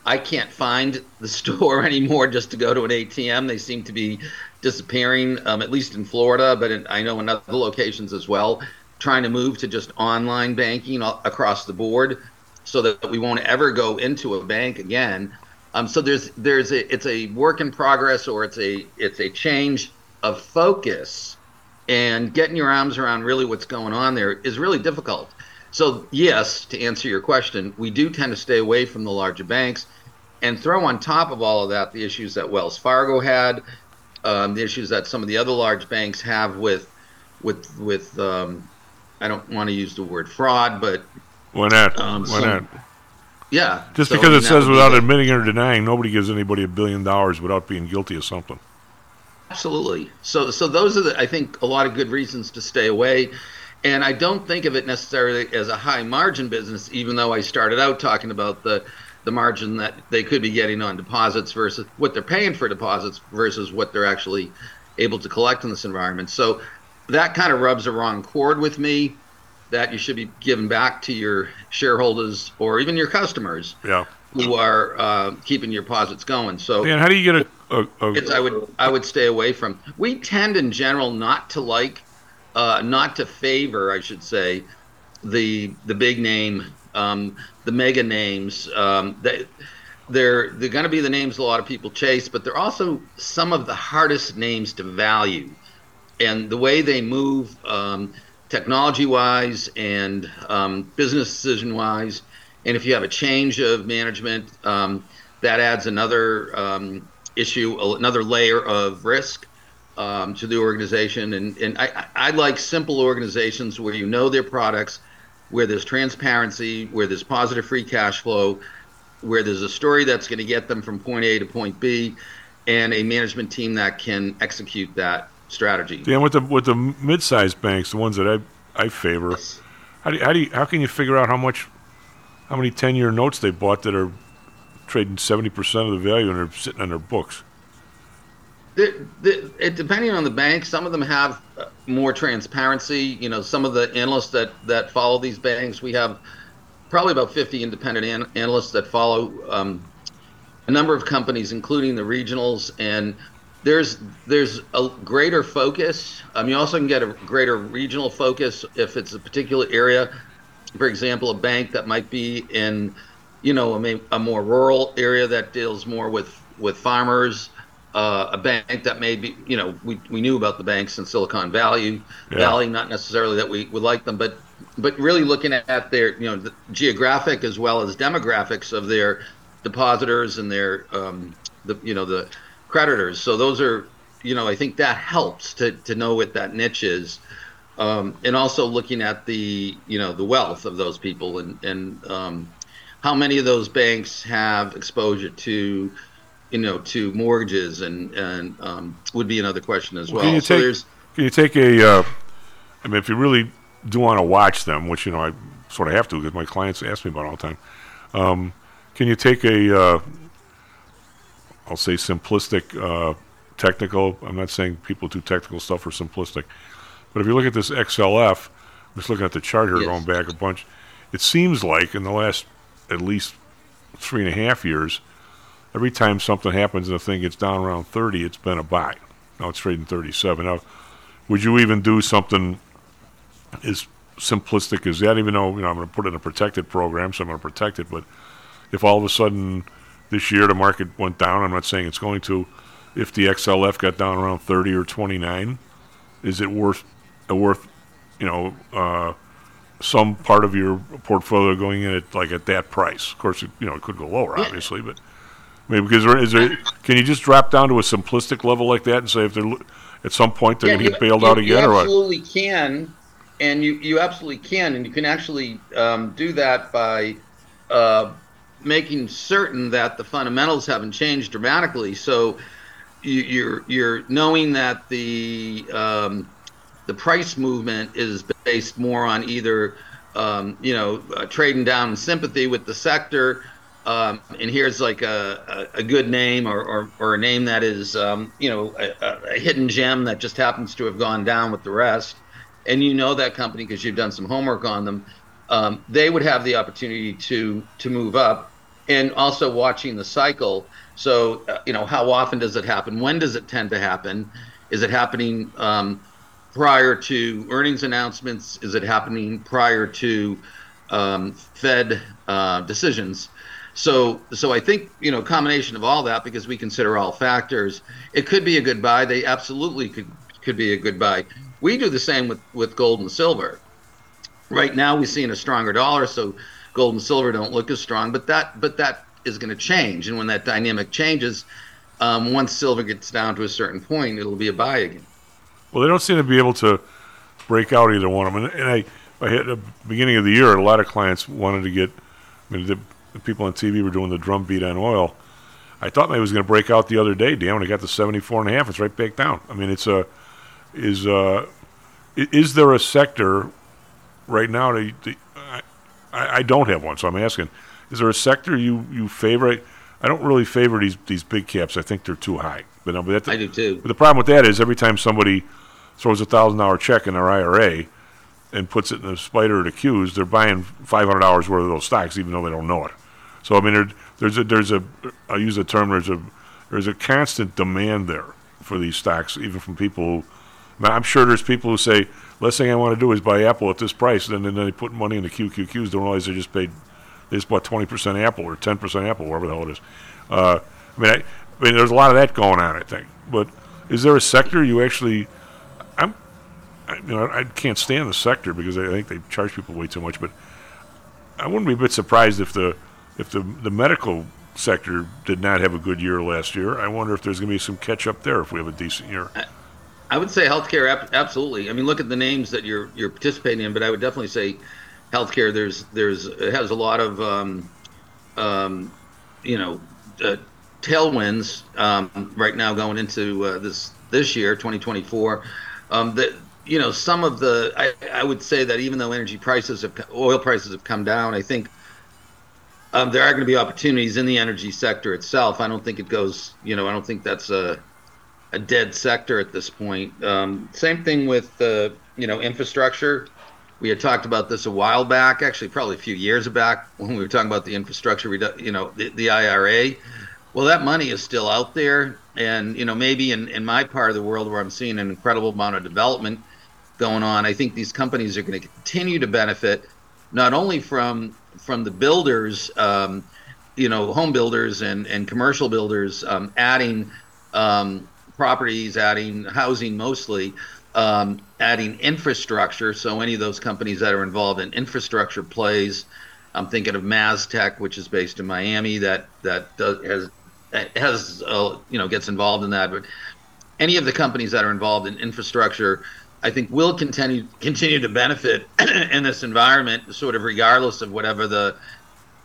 Speaker 14: I can't find the store anymore just to go to an ATM. They seem to be disappearing, um, at least in Florida, but in, I know in other locations as well. Trying to move to just online banking across the board, so that we won't ever go into a bank again. Um, so there's there's a it's a work in progress, or it's a it's a change of focus, and getting your arms around really what's going on there is really difficult. So yes, to answer your question, we do tend to stay away from the larger banks, and throw on top of all of that the issues that Wells Fargo had, um, the issues that some of the other large banks have with with with um, I don't want to use the word fraud, but
Speaker 10: Why not?
Speaker 14: Um,
Speaker 10: Why
Speaker 14: some-
Speaker 10: not?
Speaker 14: Yeah,
Speaker 10: Just
Speaker 14: so,
Speaker 10: because it says
Speaker 14: be
Speaker 10: without
Speaker 14: the-
Speaker 10: admitting or denying, nobody gives anybody a billion dollars without being guilty of something.
Speaker 14: Absolutely. So, so those are the, I think, a lot of good reasons to stay away. And I don't think of it necessarily as a high margin business, even though I started out talking about the, the margin that they could be getting on deposits versus what they're paying for deposits versus what they're actually able to collect in this environment. So that kind of rubs a wrong chord with me that you should be giving back to your shareholders or even your customers
Speaker 10: Yeah.
Speaker 14: who are uh, keeping your deposits going. So
Speaker 10: Dan, how do you get a, a, a
Speaker 14: I would I would stay away from. We tend in general not to like, uh, not to favor, I should say, the the big name, um, the mega names. Um, they, they're they're going to be the names a lot of people chase, but they're also some of the hardest names to value, and the way they move, um, technology-wise and um, business decision-wise, and if you have a change of management, um, that adds another um, issue, another layer of risk um, to the organization. And and I, I like simple organizations where you know their products, where there's transparency, where there's positive free cash flow where there's a story that's going to get them from point A to point B, and a management team that can execute that strategy.
Speaker 10: Dan, with the with the mid-sized banks, the ones that I I favor, how do you, how do you, how can you figure out how much how many ten-year notes they bought that are trading seventy percent of the value and they're sitting on their books?
Speaker 14: The, the, it, depending on the bank, some of them have more transparency. You know, some of the analysts that that follow these banks, we have probably about 50 independent an- analysts that follow um, a number of companies, including the regionals, and there's there's a greater focus. Um, you also can get a greater regional focus if it's a particular area. For example, a bank that might be in, you know, a, a more rural area that deals more with with farmers. Uh, a bank that may be, you know, we, we knew about the banks in Silicon Valley, yeah. Valley, not necessarily that we would like them, but but really looking at their you know the geographic as well as demographics of their depositors and their um, the you know the creditors. So those are you know I think that helps to to know what that niche is. Um, and also looking at the you know the wealth of those people and and um, how many of those banks have exposure to you know to mortgages and and um, would be another question as well.
Speaker 10: Can you
Speaker 14: so
Speaker 10: take, can you take a uh, I mean if you really do want to watch them, which you know I sort of have to because my clients ask me about all the time. Um, can you take a, uh, I'll say simplistic, uh, technical? I'm not saying people do technical stuff are simplistic, but if you look at this XLF, I'm just looking at the chart here, yes. going back a bunch. It seems like in the last at least three and a half years, every time something happens and the thing gets down around 30, it's been a buy. Now it's trading 37. Now, would you even do something as simplistic as that, even though you know I'm going to put it in a protected program, so I'm going to protect it. But if all of a sudden this year the market went down, I'm not saying it's going to. If the XLF got down around 30 or 29, is it worth uh, worth you know uh, some part of your portfolio going in at like at that price? Of course, it, you know it could go lower, obviously, but maybe because there, is there can you just drop down to a simplistic level like that and say if they're at some point they're yeah, going to get bailed
Speaker 14: you,
Speaker 10: out again,
Speaker 14: or
Speaker 10: what?
Speaker 14: Absolutely can and you, you absolutely can, and you can actually um, do that by uh, making certain that the fundamentals haven't changed dramatically. So you're, you're knowing that the um, the price movement is based more on either um, you know uh, trading down in sympathy with the sector. Um, and here's like a, a, a good name or, or, or, a name that is, um, you know, a, a, hidden gem that just happens to have gone down with the rest and you know that company because you've done some homework on them, um, they would have the opportunity to to move up, and also watching the cycle. So uh, you know how often does it happen? When does it tend to happen? Is it happening um, prior to earnings announcements? Is it happening prior to um, Fed uh, decisions? So, so I think you know, combination of all that because we consider all factors, it could be a good buy. They absolutely could could be a good buy. We do the same with, with gold and silver. Right now, we're seeing a stronger dollar, so gold and silver don't look as strong. But that but that is going to change, and when that dynamic changes, um, once silver gets down to a certain point, it'll be a buy again.
Speaker 10: Well, they don't seem to be able to break out either one of them. And, and I, I at the beginning of the year, a lot of clients wanted to get. I mean, the, the people on TV were doing the drum beat on oil. I thought maybe it was going to break out the other day. Damn, when it got to 74 and a half, it's right back down. I mean, it's a is uh, is there a sector right now? To, I, I don't have one, so I'm asking: Is there a sector you you favor? I don't really favor these these big caps. I think they're too high. But, no, but
Speaker 14: I do too.
Speaker 10: But the problem with that is every time somebody throws a thousand dollar check in their IRA and puts it in the spider or the Qs, they're buying five hundred dollars worth of those stocks, even though they don't know it. So I mean, there, there's a there's a I use the term there's a there's a constant demand there for these stocks, even from people who I'm sure there's people who say, last thing I want to do is buy Apple at this price, and then they put money in the QQQs, don't realize they just paid is what twenty percent Apple or ten percent Apple, whatever the hell it is. Uh, I mean, I, I mean, there's a lot of that going on. I think, but is there a sector you actually? I'm, I, you know, I can't stand the sector because I think they charge people way too much. But I wouldn't be a bit surprised if the if the the medical sector did not have a good year last year. I wonder if there's going to be some catch up there if we have a decent year.
Speaker 14: I would say healthcare, absolutely. I mean, look at the names that you're you're participating in, but I would definitely say healthcare. There's there's it has a lot of um, um, you know uh, tailwinds um, right now going into uh, this this year, 2024. Um, that you know some of the I, I would say that even though energy prices have oil prices have come down, I think um, there are going to be opportunities in the energy sector itself. I don't think it goes, you know, I don't think that's a, a dead sector at this point. Um, same thing with, uh, you know, infrastructure. We had talked about this a while back, actually, probably a few years back when we were talking about the infrastructure, you know, the, the IRA. Well, that money is still out there. And, you know, maybe in, in my part of the world where I'm seeing an incredible amount of development going on, I think these companies are going to continue to benefit not only from from the builders, um, you know, home builders and, and commercial builders um, adding um, properties, adding housing mostly, um, adding infrastructure. So any of those companies that are involved in infrastructure plays, I'm thinking of MasTec, which is based in Miami, that that does, has has uh, you know gets involved in that. But any of the companies that are involved in infrastructure I think will continue continue to benefit in this environment, sort of regardless of whatever the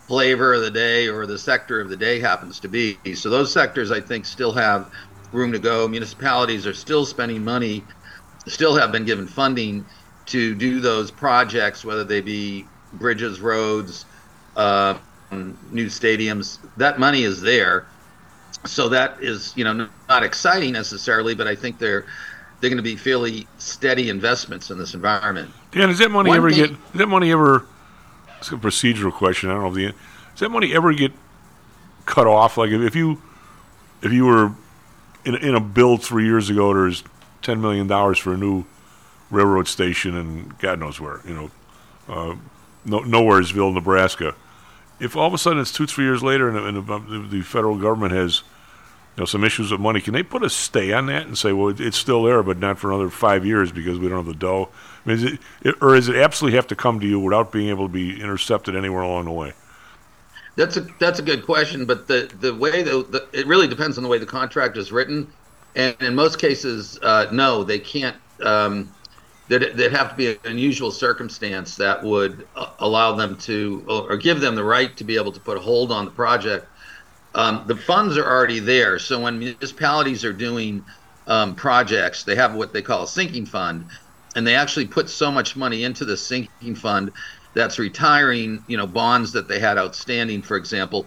Speaker 14: flavor of the day or the sector of the day happens to be. So those sectors, I think, still have room to go. Municipalities are still spending money, still have been given funding to do those projects, whether they be bridges, roads, uh, new stadiums. That money is there. So that is, you know, not exciting necessarily, but I think they're they're going to be fairly steady investments in this environment.
Speaker 10: Dan, does that money
Speaker 14: One
Speaker 10: ever
Speaker 14: thing-
Speaker 10: get? Does that money ever? It's a procedural question. I don't know if the does that money ever get cut off? Like if, if you if you were in, in a bill three years ago, there's ten million dollars for a new railroad station and God knows where, you know, uh, no, nowheresville, Nebraska. If all of a sudden it's two, three years later, and, and the, the federal government has you know, some issues with money. Can they put a stay on that and say, well, it's still there, but not for another five years because we don't have the dough? I mean, is it, or does it absolutely have to come to you without being able to be intercepted anywhere along the way?
Speaker 14: That's a that's a good question, but the the way the, the it really depends on the way the contract is written, and in most cases, uh, no, they can't. Um, there'd, there'd have to be an unusual circumstance that would uh, allow them to or give them the right to be able to put a hold on the project. Um, the funds are already there, so when municipalities are doing um, projects, they have what they call a sinking fund, and they actually put so much money into the sinking fund that's retiring, you know, bonds that they had outstanding, for example.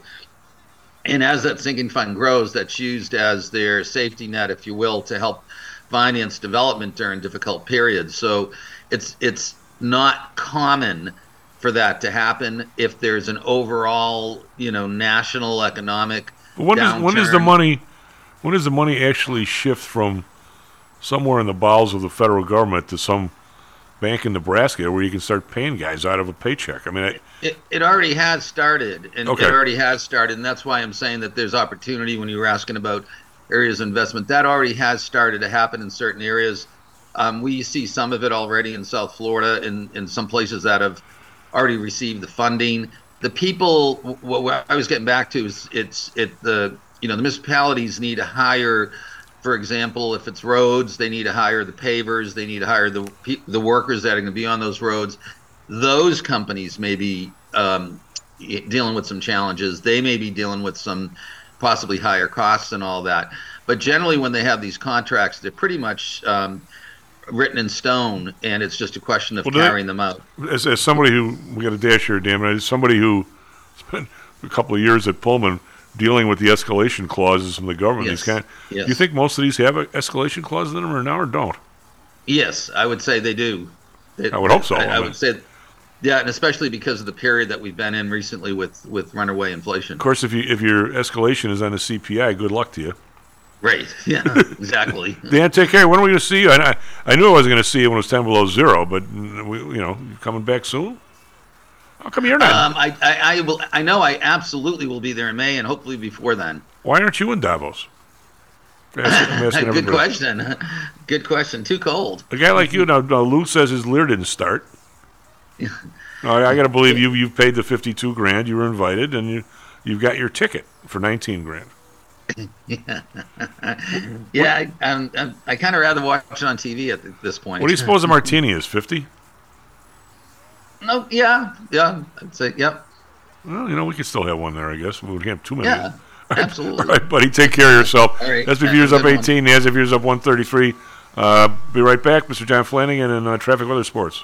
Speaker 14: And as that sinking fund grows, that's used as their safety net, if you will, to help finance development during difficult periods. So it's it's not common for that to happen if there's an overall, you know, national economic
Speaker 10: But when does when does the money when does the money actually shift from somewhere in the bowels of the federal government to some bank in Nebraska where you can start paying guys out of a paycheck? I mean, I,
Speaker 14: It, it already has started, and
Speaker 10: Okay.
Speaker 14: it already has started, and that's why I'm saying that there's opportunity when you were asking about areas of investment. That already has started to happen in certain areas. Um, we see some of it already in South Florida, in, in some places that have already received the funding. The people, what, what I was getting back to is it's it the you know the municipalities need to hire, for example, if it's roads, they need to hire the pavers, they need to hire the the workers that are going to be on those roads those companies may be um, dealing with some challenges. They may be dealing with some possibly higher costs and all that. But generally, when they have these contracts, they're pretty much um, written in stone, and it's just a question of
Speaker 10: Well, do they-
Speaker 14: carrying them out.
Speaker 10: as, as somebody who we got a dash here, damn it, as somebody who spent a couple of years at Pullman dealing with the escalation clauses from the government,
Speaker 14: Yes.
Speaker 10: these kind.
Speaker 14: Yes.
Speaker 10: Do you think most of these have escalation clauses in them, or now, or don't?
Speaker 14: Yes, I would say they do. They-
Speaker 10: I would hope so.
Speaker 14: I,
Speaker 10: I
Speaker 14: I would say, yeah, and especially because of the period that we've been in recently with with runaway inflation.
Speaker 10: Of course, if you if your escalation is on the CPI, good luck to you.
Speaker 14: Right. Yeah. exactly.
Speaker 10: Dan, take care. When are we going to see you? I, I, knew I wasn't going to see you when it was ten below zero, but mm, we, you know, coming back soon? How come you're not?
Speaker 14: Um, I, I, I will. I know I absolutely will be there in May, and hopefully before then.
Speaker 10: Why aren't you in Davos? Asking-
Speaker 14: Good question. Good question. Too cold.
Speaker 10: A guy like you now, now Lou says his Lear didn't start. I, I got to believe you. You've paid the fifty-two grand. You were invited, and you you've got your ticket for nineteen grand.
Speaker 14: yeah, yeah. I, I'm, I'm, I kind of rather watch it on TV at this point.
Speaker 10: What do you suppose a martini is? Fifty?
Speaker 14: No, yeah, yeah. I'd say, yep.
Speaker 10: Well, you know, we could still have one there. I guess we can't have too many.
Speaker 14: Yeah, absolutely.
Speaker 10: All right, buddy. Take care of yourself.
Speaker 14: All right.
Speaker 10: SB
Speaker 14: Have
Speaker 10: Viewers up
Speaker 14: good one.
Speaker 10: 18. The SB Viewers up 133. Uh, be right back, Mr. John Flanagan and uh, Traffic Weather Sports.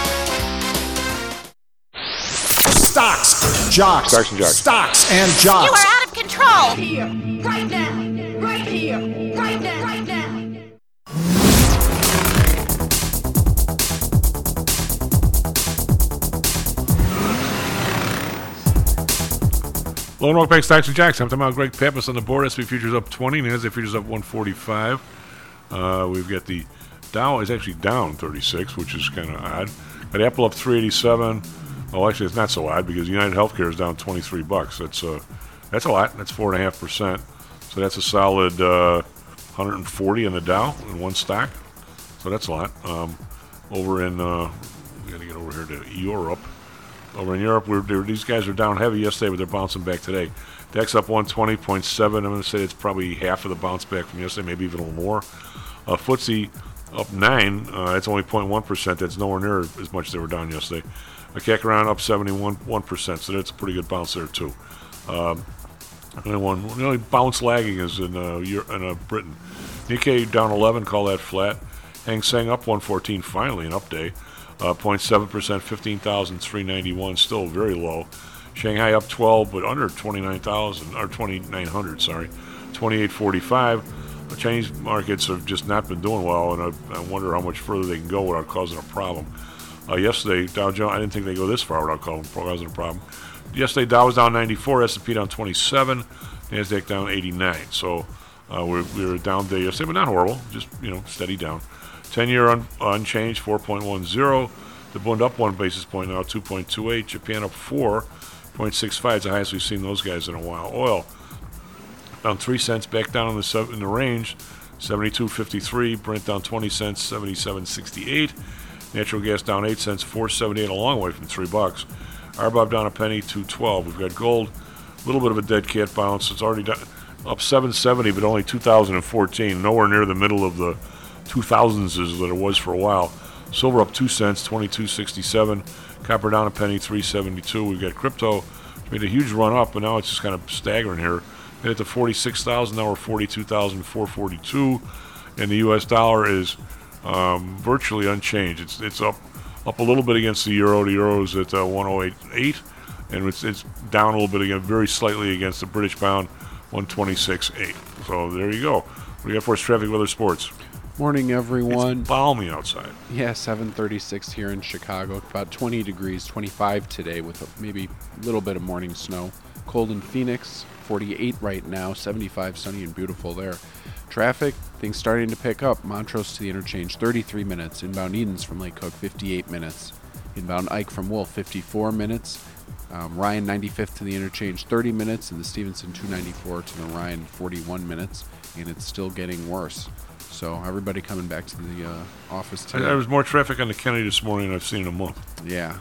Speaker 13: Stocks, jocks,
Speaker 10: Stocks and jocks.
Speaker 13: stocks and jocks.
Speaker 15: You are out of control. Here, right now, right here, right now, right now.
Speaker 10: Lone Rock Bank Stocks and Jocks. I'm talking about Greg Pappas on the board. SP Futures up 20. NASDAQ Futures up 145. Uh, we've got the Dow is actually down 36, which is kind of odd. Got Apple up 387. Oh, actually, it's not so odd because United Healthcare is down 23 bucks. That's uh, that's a lot. That's four and a half percent. So that's a solid uh, 140 in the Dow in one stock. So that's a lot. Um, over in uh, we got to get over here to Europe. Over in Europe, we're, these guys are down heavy yesterday, but they're bouncing back today. DAX up 120.7. I'm going to say it's probably half of the bounce back from yesterday, maybe even a little more. Uh, FTSE up 9. Uh, that's only 0.1%. That's nowhere near as much as they were down yesterday. A CAC around up 71 1%, so that's a pretty good bounce there, too. Um, only one, the only bounce lagging is in, uh, in uh, Britain. Nikkei down 11, call that flat. Hang Seng up 114, finally an up day. Uh, 0.7%, 15,391, still very low. Shanghai up 12, but under 29,000, or 2,900, sorry. 2845. The Chinese markets have just not been doing well, and I, I wonder how much further they can go without causing a problem. Uh, yesterday, Dow Jones, I didn't think they'd go this far without causing a problem. Yesterday, Dow was down 94, S&P down 27, NASDAQ down 89. So uh, we're, we were down day yesterday, but not horrible, just, you know, steady down. 10 year un, unchanged, 4.10. The Bund up one basis point now, 2.28. Japan up 4.65. It's the highest we've seen those guys in a while. Oil down 3 cents, back down in the, in the range, 72.53. Brent down 20 cents, 77.68. Natural gas down 8 cents, 4.78, a long way from 3 bucks. RBOB down a penny, 2.12. We've got gold, a little bit of a dead cat bounce. It's already up 770, but only 2014, nowhere near the middle of the 2000s as that it was for a while. Silver up 2 cents, 22.67. Copper down a penny, 3.72. We've got crypto made a huge run up, but now it's just kind of staggering here. Hit it to 46,000, now we're 42,442. And the U.S. dollar is um, virtually unchanged. It's it's up up a little bit against the euro. The euro is at uh, 108.8, and it's, it's down a little bit again, very slightly against the British pound, 126.8. So there you go. What do you got for us, traffic, weather, sports?
Speaker 16: Morning, everyone.
Speaker 10: It's balmy outside.
Speaker 16: Yeah, 736 here in Chicago. About 20 degrees, 25 today with a, maybe a little bit of morning snow. Cold in Phoenix, 48 right now, 75 sunny and beautiful there. Traffic, things starting to pick up. Montrose to the interchange, 33 minutes. Inbound Edens from Lake Cook, 58 minutes. Inbound Ike from Wolf, 54 minutes. Um, Ryan 95th to the interchange, 30 minutes. And the Stevenson 294 to the Ryan, 41 minutes. And it's still getting worse. So everybody coming back to the uh, office today.
Speaker 10: there was more traffic on the Kennedy this morning than I've seen in a month.
Speaker 16: Yeah.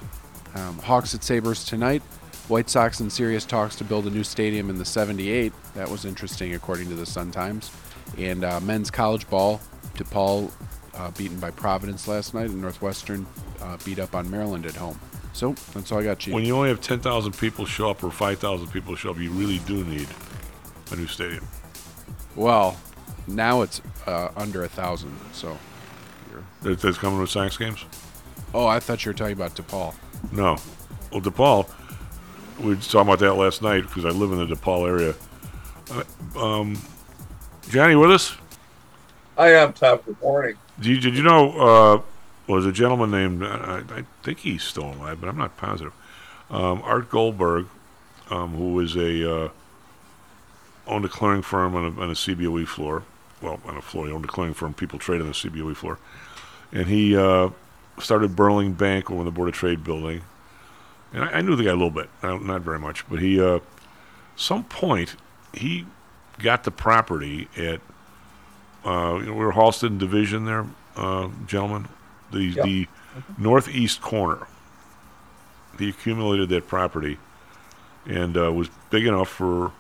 Speaker 16: Um, Hawks at Sabres tonight. White Sox in serious talks to build a new stadium in the 78. That was interesting, according to the Sun Times. And uh, men's college ball, DePaul uh, beaten by Providence last night, and Northwestern uh, beat up on Maryland at home. So that's all I got, Chief.
Speaker 10: When you only have 10,000 people show up or 5,000 people show up, you really do need a new stadium.
Speaker 16: Well, now it's uh, under a thousand. So
Speaker 10: That, that's coming with Sox games?
Speaker 16: Oh, I thought you were talking about DePaul.
Speaker 10: No. Well, DePaul, we were talking about that last night because I live in the DePaul area. Uh, um, Johnny, with us?
Speaker 17: I am, Tom. Good morning.
Speaker 10: Did you, did you know, uh, was a gentleman named, I, I think he's still alive, but I'm not positive, um, Art Goldberg, um, who was a, uh, owned a clearing firm on a, on a CBOE floor. Well, on a floor, he owned a clearing firm. People trade on the CBOE floor. And he uh, started Burling Bank over in the Board of Trade building. And I, I knew the guy a little bit, not, not very much, but he, uh, some point, he got the property at, uh, you know, we were Halston Division there, uh, gentlemen, the
Speaker 17: Yep.
Speaker 10: the northeast corner. He accumulated that property, and uh, was big enough for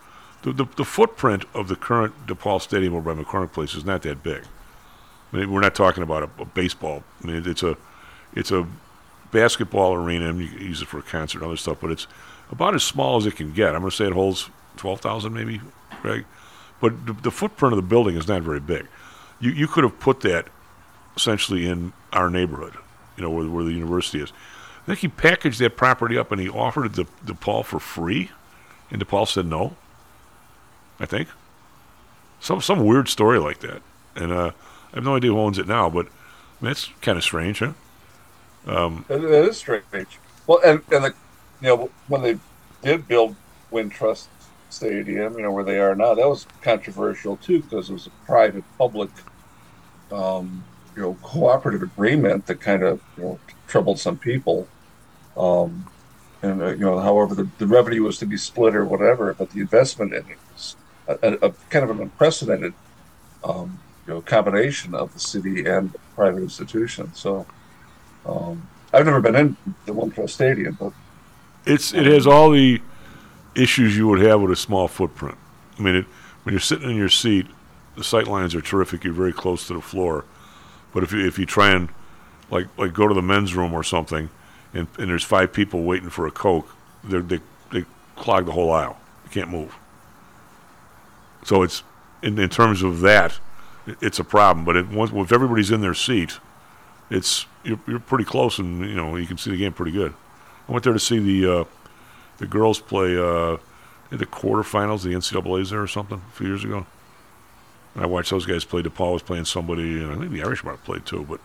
Speaker 10: the, the the footprint of the current DePaul Stadium over by McCormick Place is not that big. I mean, we're not talking about a, a baseball. I mean, it's a it's a basketball arena, and you can use it for a concert and other stuff. But it's about as small as it can get. I'm going to say it holds twelve thousand, maybe, Greg. But the, the footprint of the building is not very big. You you could have put that essentially in our neighborhood, you know, where, where the university is. I think he packaged that property up and he offered it to DePaul for free, and DePaul said no. I think some some weird story like that, and uh, I have no idea who owns it now, but I mean, that's kind of strange, huh? Um,
Speaker 17: That, is strange. Well, and and the, you know when they did build Wintrust Stadium, you know where they are now, that was controversial too because it was a private public, um, you know, cooperative agreement that kind of you know troubled some people. Um, and uh, you know, however, the, the revenue was to be split or whatever, but the investment in it was a, a, a kind of an unprecedented, um, you know, combination of the city and private institution. So. Um, I've never been in the Wintrust Stadium, but
Speaker 10: it's it has all the issues you would have with a small footprint. I mean, it, when you're sitting in your seat, the sight lines are terrific. You're very close to the floor, but if you if you try and like like go to the men's room or something, and, and there's five people waiting for a coke, they they clog the whole aisle. You can't move. So it's in, in terms of that, it's a problem. But it, once if everybody's in their seat, it's you're, you're pretty close, and you know you can see the game pretty good. I went there to see the uh, the girls play uh, the quarterfinals, the NCAA's there or something a few years ago. And I watched those guys play. DePaul was playing somebody, and I think the Irish might have played too. But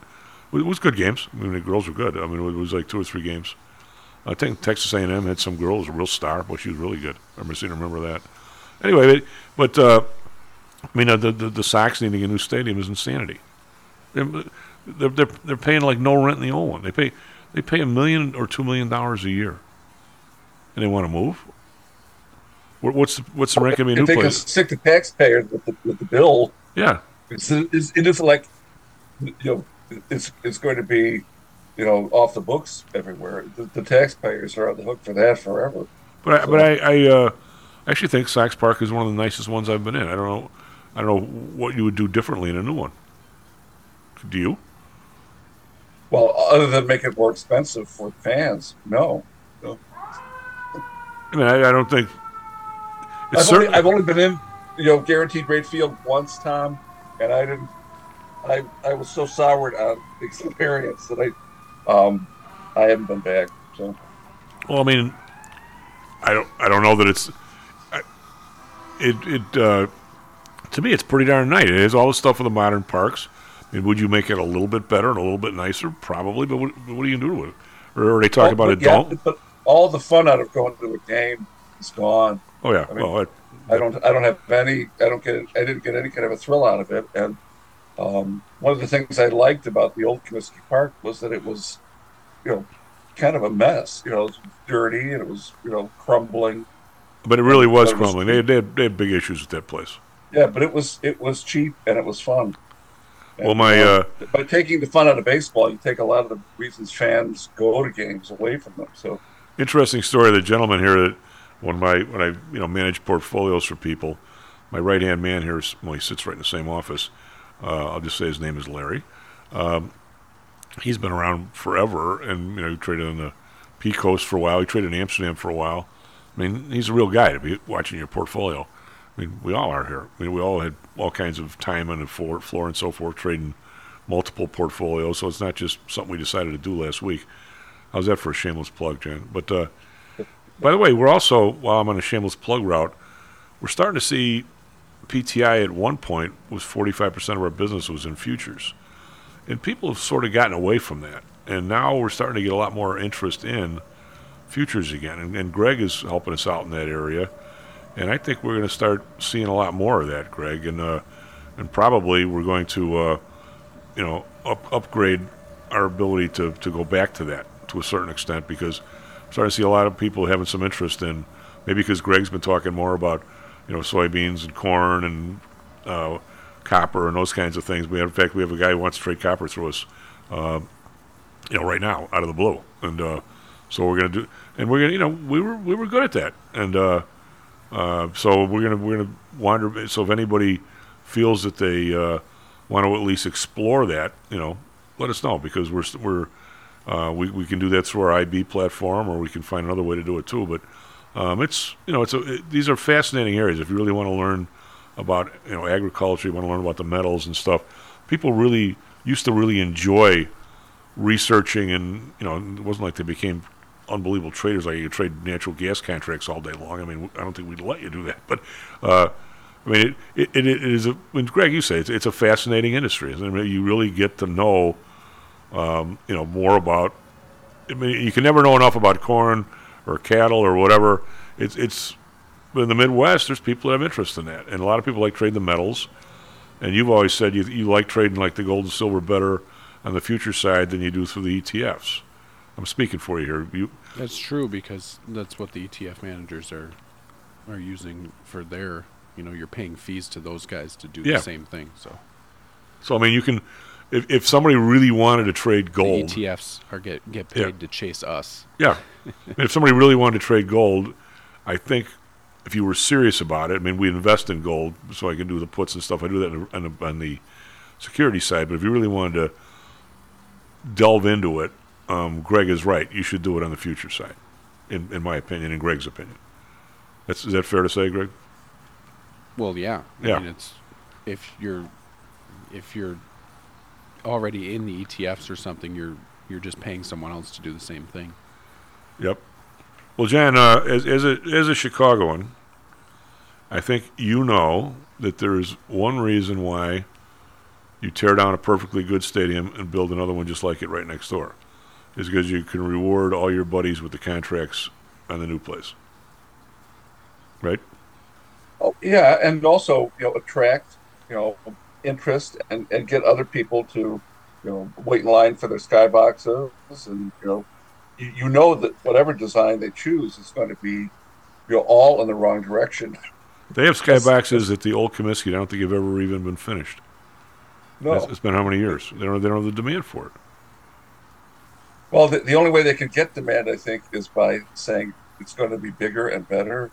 Speaker 10: it was good games. I mean, the girls were good. I mean, it was like two or three games. I think Texas A&M had some girl, was a real star, but she was really good. I remember seeing remember that. Anyway, but, uh, I mean, uh, the, the the Sox needing a new stadium is insanity. They're they're they're paying like no rent in the old one. They pay they pay a million or two million dollars a year, and they want to move. What's the, what's the going to be a
Speaker 17: if they can stick the taxpayers with the, with the bill,
Speaker 10: Yeah,
Speaker 17: it's, it's, it is like you know it's it's going to be you know off the books everywhere. The, the taxpayers are on the hook for that forever.
Speaker 10: But I, but I, I uh, actually think Sox Park is one of the nicest ones I've been in. I don't know, I don't know what you would do differently in a new one. Do you?
Speaker 17: Well, other than make it more expensive for fans, no.
Speaker 10: I mean, I, I don't think
Speaker 17: I've only. I've only been in, you know, guaranteed rate field once, Tom, and I didn't. I I was so soured on the experience that I, um, I haven't been back. So
Speaker 10: Well, I mean, I don't, I don't know that it's, I, it, it, uh, to me, it's pretty darn nice. It has all the stuff of the modern parks. I mean, would you make it a little bit better and a little bit nicer? Probably, but what, what are you gonna do with it? Or are they talking about
Speaker 17: Well,
Speaker 10: a
Speaker 17: yeah,
Speaker 10: dome?
Speaker 17: But all the fun out of going to a game is gone.
Speaker 10: Oh yeah,
Speaker 17: I mean,
Speaker 10: well, it,
Speaker 17: I don't. I don't have any. I don't get. I didn't get any kind of a thrill out of it. And um, one of the things I liked about the old Comiskey Park was that it was, you know, kind of a mess. You know, it was dirty and it was you know crumbling.
Speaker 10: but it really was
Speaker 17: But it was
Speaker 10: crumbling. They, had- they, had, they had big issues with that place.
Speaker 17: Yeah, but it was it was cheap and it was fun.
Speaker 10: Well, my,
Speaker 17: uh,
Speaker 10: uh,
Speaker 17: by taking the fun out of baseball, you take a lot of the reasons fans go to games away from them. So
Speaker 10: interesting story. The gentleman here that when my when I you know manage portfolios for people, my right hand man here, well he sits right in the same office. Uh, I'll just say his name is Larry. Um, he's been around forever, and you know he traded on the P Coast for a while. He traded in Amsterdam for a while. I mean, he's a real guy to be watching your portfolio. I mean, we all are here. I mean, we all had all kinds of time on the floor, floor and so forth, trading multiple portfolios. So it's not just something we decided to do last week. How's that for a shameless plug, Jen? But uh, by the way, we're also while I'm on a shameless plug route, we're starting to see PTI at one point was 45% of our business was in futures, and people have sort of gotten away from that. And now we're starting to get a lot more interest in futures again. And, and Greg is helping us out in that area. And I think we're going to start seeing a lot more of that, Greg. And uh, and probably we're going to, uh, you know, up, upgrade our ability to, to go back to that to a certain extent because I'm starting to see a lot of people having some interest in maybe because Greg's been talking more about, you know, soybeans and corn and uh, copper and those kinds of things. We have, in fact, we have a guy who wants to trade copper through us, uh, you know, right now out of the blue. And uh, so we're to do, and we're to, you know, we were we were good at that, and uh, uh, so we're gonna we're gonna wander. So if anybody feels that they uh, want to at least explore that, you know, let us know because we're we're uh, we we can do that through our IB platform, or we can find another way to do it too. But um, it's you know it's a, it, these are fascinating areas. If you really want to learn about you know agriculture, you want to learn about the metals and stuff. People really used to really enjoy researching, and you know it wasn't like they became unbelievable traders. Like you could trade natural gas contracts all day long. I mean, I don't think we'd let you do that, but uh, I mean, it, it, it is. A, Greg, you say it's, it's a fascinating industry. I mean, you really get to know, um, you know, more about. I mean, you can never know enough about corn or cattle or whatever. It's it's in the Midwest. There's people that have interest in that, and a lot of people like trade the metals. And you've always said you you like trading like the gold and silver better on the future side than you do through the ETFs. I'm speaking for you here. You,
Speaker 16: That's true because that's what the ETF managers are are using for their. You know, you're paying fees to those guys to do
Speaker 10: Yeah.
Speaker 16: the same thing. So
Speaker 10: so I mean, you can if if somebody really wanted to trade gold,
Speaker 16: the ETFs are get get
Speaker 10: Yeah.
Speaker 16: paid to chase us.
Speaker 10: Yeah. If somebody really wanted to trade gold, I think if you were serious about it, I mean, we invest in gold so I can do the puts and stuff. I do that on the, on the, on the security side. But if you really wanted to delve into it, um, Greg is right. You should do it on the future side, in, in my opinion, in Greg's opinion. That's, is that fair to say, Greg?
Speaker 16: Well, yeah. I
Speaker 10: Yeah.
Speaker 16: mean, it's if you're if you're already in the ETFs or something, you're you're just paying someone else to do the same thing.
Speaker 10: Yep. Well, Jan, uh, as, as, a, as a Chicagoan, I think you know that there's one reason why you tear down a perfectly good stadium and build another one just like it right next door. Is because you can reward all your buddies with the contracts on the new place. Right?
Speaker 17: Oh, yeah, and also you know attract you know interest and, and get other people to you know wait in line for their skyboxes and you know you, you know that whatever design they choose is going to be you know all in the wrong direction.
Speaker 10: They have skyboxes at the old Comiskey. I don't think they've ever even been finished.
Speaker 17: No.
Speaker 10: It's, it's been how many years? They don't, they don't have the demand for it.
Speaker 17: Well, the, the only way they can get demand, I think, is by saying it's going to be bigger and better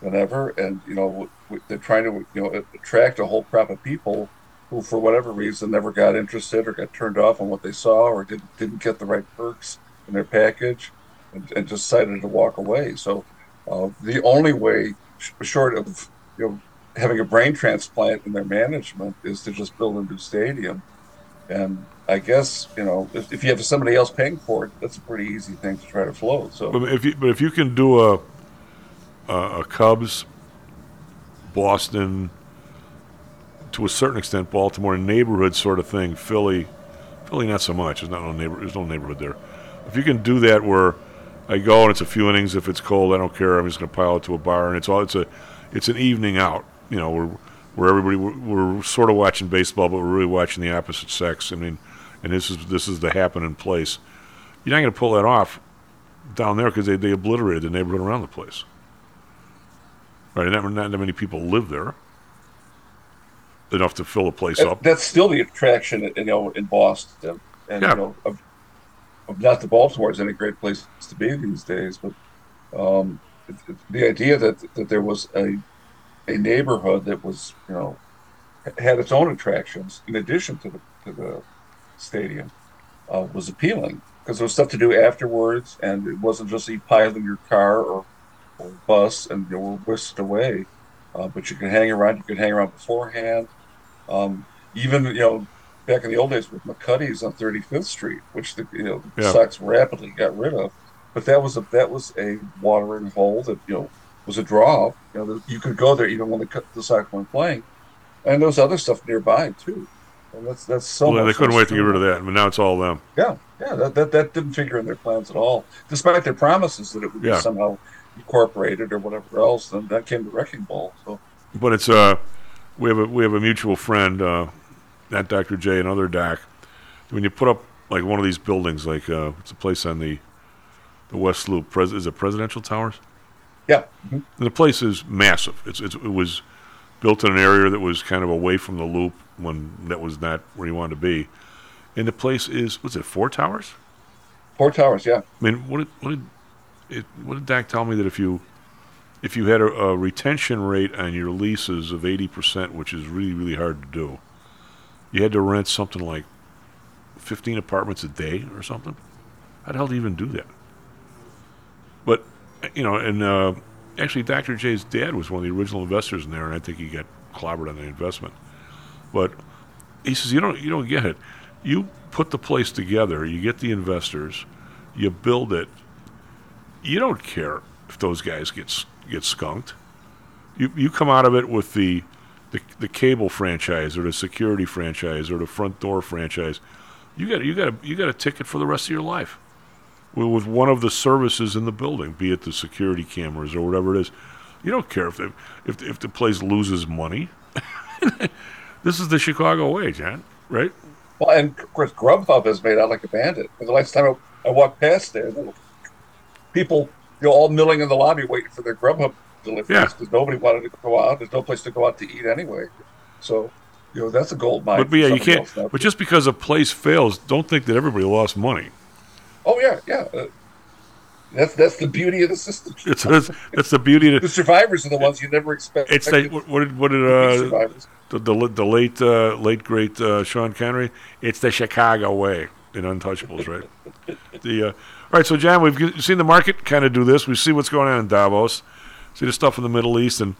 Speaker 17: than ever, and you know they're trying to you know attract a whole crop of people who, for whatever reason, never got interested or got turned off on what they saw or didn't didn't get the right perks in their package, and, and decided to walk away. So uh, the only way, sh- short of you know having a brain transplant in their management, is to just build a new stadium. And I guess you know if, if you have somebody else paying for it, that's a pretty easy thing to try to float. So
Speaker 10: But if you but if you can do a a, a Cubs, Boston, to a certain extent, Baltimore neighborhood sort of thing, Philly, Philly not so much. There's not no neighbor. There's no neighborhood there. If you can do that, where I go and it's a few innings. If it's cold, I don't care. I'm just going to pile it to a bar, and it's all. It's a, it's an evening out. You know, where where everybody we're, we're sort of watching baseball, but we're really watching the opposite sex. I mean, and this is this is the happening place. You're not going to pull that off down there because they, they obliterated the neighborhood around the place. Right, and not, not that many people live there. Enough to fill a place
Speaker 17: that-
Speaker 10: up.
Speaker 17: that's still the attraction, you know, in Boston. And
Speaker 10: Yeah.
Speaker 17: you know, of, of not the Baltimore is any great place to be these days, but Um, it, it, the idea that that there was a a neighborhood that was you know had its own attractions in addition to the to the stadium uh, was appealing because there was stuff to do afterwards, and it wasn't just you pile in your car or, or bus and you were whisked away. Uh, but you could hang around. You could hang around beforehand. Um, even you know, back in the old days with McCuddy's on 35th Street, which the you know the
Speaker 10: Yeah.
Speaker 17: Sox rapidly got rid of. But that was a that was a watering hole that you know was a draw. You know, you could go there even when the the Sox weren't playing, and there was other stuff nearby too. And that's that's so.
Speaker 10: well, they couldn't wait to get rid of that, but now it's all them.
Speaker 17: Yeah, yeah, that, that that didn't figure in their plans at all, despite their promises that it would
Speaker 10: Yeah.
Speaker 17: be somehow incorporated or whatever else. Then that came to wrecking ball. So
Speaker 10: But it's uh, we have a we have a mutual friend, uh, that Dr. J, another doc. When you put up like one of these buildings, like uh, it's a place on the the West Loop. Pres- is it Presidential Towers?
Speaker 17: yeah,
Speaker 10: And the place is massive. It's, it's it was built in an area that was kind of away from the loop when that was not where you wanted to be. And the place is what's it? Four towers?
Speaker 17: four towers. Yeah,
Speaker 10: I mean, what did what did it, what did Dak tell me that if you if you had a, a retention rate on your leases of eighty percent, which is really really hard to do, you had to rent something like fifteen apartments a day or something. How the hell do you even do that? But you know, and uh, actually, Dr. J's dad was one of the original investors in there, and I think he got clobbered on the investment. But he says you don't you don't get it. You put the place together, you get the investors, you build it. You don't care if those guys get get skunked. You you come out of it with the the, the cable franchise or the security franchise or the front door franchise. You got you got a, you got a ticket for the rest of your life with, one of the services in the building, be it the security cameras or whatever it is. You don't care if the, if if the place loses money. this is the Chicago way, John. Right?
Speaker 17: well, and of course Grubhub is made out like a bandit. And the last time I, I walked past there, people you know all milling in the lobby waiting for their Grubhub deliveries
Speaker 10: Yeah.
Speaker 17: because nobody wanted to go out. There's no place to go out to eat anyway. So you know that's a gold mine.
Speaker 10: But, but yeah, you can't. But just because a place fails, don't think that everybody lost money.
Speaker 17: Oh yeah, yeah. Uh, that's that's the beauty of the system.
Speaker 10: It's it's, it's the beauty of
Speaker 17: The survivors are the ones you never expect.
Speaker 10: It's that what, did what did uh, the, the the late uh, late great uh, Sean Connery? It's the Chicago way in Untouchables, right? the uh, right. So John, we've seen the market kind of do this. We see what's going on in Davos. See the stuff in the Middle East, and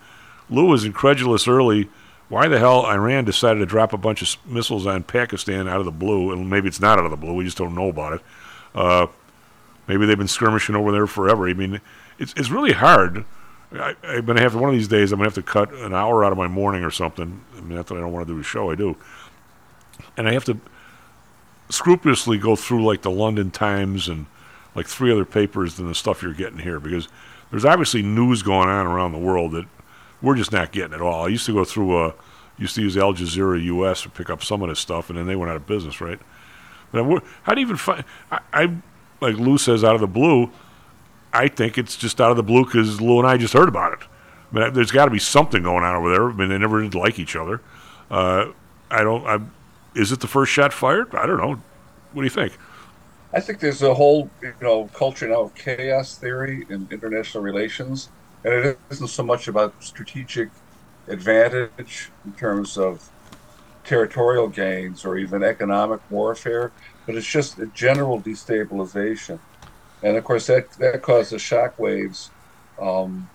Speaker 10: Lou was incredulous early. Why the hell Iran decided to drop a bunch of missiles on Pakistan out of the blue? And maybe it's not out of the blue. We just don't know about it. Uh, maybe they've been skirmishing over there forever. I mean, it's it's really hard. I, I'm gonna have to one of these days. I'm gonna have to cut an hour out of my morning or something. I mean, not that I don't want to do a show. I do, and I have to scrupulously go through like the London Times and like three other papers than the stuff you're getting here because there's obviously news going on around the world that we're just not getting at all. I used to go through a used to use Al Jazeera US to pick up some of this stuff, and then they went out of business, right? But how do you even find? I, I like Lou says out of the blue. I think it's just out of the blue because Lou and I just heard about it. I mean, there's got to be something going on over there. I mean, they never did like each other. Uh, I don't. I, is it the first shot fired? I don't know. What do you think?
Speaker 17: I think there's a whole you know culture now of chaos theory in international relations, and it isn't so much about strategic advantage in terms of territorial gains or even economic warfare, but it's just a general destabilization, and of course that that causes shockwaves um,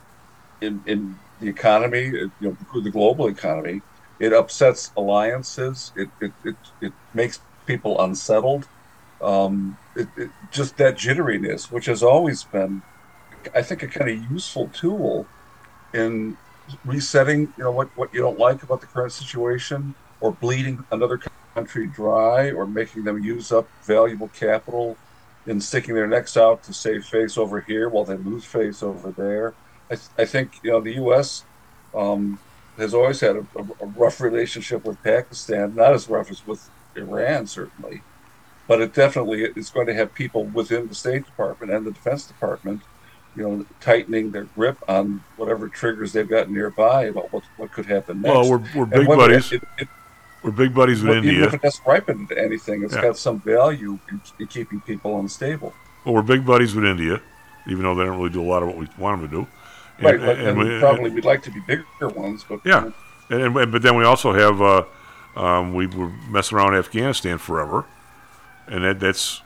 Speaker 17: in in the economy, you know, the global economy. It upsets alliances. It it it, it makes people unsettled um, it, it, just that jitteriness, which has always been, I think, a kind of useful tool in resetting, you know, what, what you don't like about the current situation, or bleeding another country dry, or making them use up valuable capital in sticking their necks out to save face over here while they lose face over there. I, I think, you know, the U.S. Um, has always had a, a rough relationship with Pakistan, not as rough as with Iran, certainly but it definitely is going to have people within the State Department and the Defense Department, you know, tightening their grip on whatever triggers they've got nearby about what, what could happen next.
Speaker 10: Well, we're we're big buddies.
Speaker 17: It, it,
Speaker 10: we're big buddies with
Speaker 17: even if
Speaker 10: India.
Speaker 17: it doesn't ripen into anything, it's
Speaker 10: Yeah.
Speaker 17: got some value in, in keeping people unstable.
Speaker 10: Well, we're big buddies with India. even though they don't really do a lot of what we want them to do. And-
Speaker 17: right, but,
Speaker 10: and
Speaker 17: and
Speaker 10: we-
Speaker 17: probably we'd like to be bigger ones, but
Speaker 10: yeah, and, and but then we also have uh, um, we were messing around Afghanistan forever, and that that's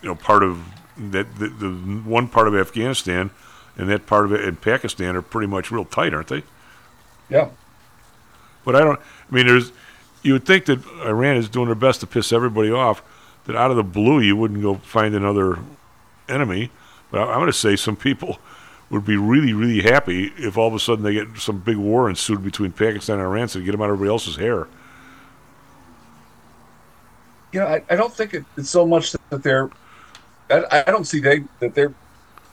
Speaker 10: you know part of that the, the one part of Afghanistan and that part of it in Pakistan are pretty much real tight, aren't they?
Speaker 17: Yeah.
Speaker 10: But I don't. I mean, there's you would think that Iran is doing their best to piss everybody off. That out of the blue you wouldn't go find another enemy. But I, I'm going to say some people would be really, really happy if all of a sudden they get some big war ensued between Pakistan and Iran so they get them out of everybody else's hair.
Speaker 17: You know, I, I don't think it, it's so much that they're. I, I don't see they that they're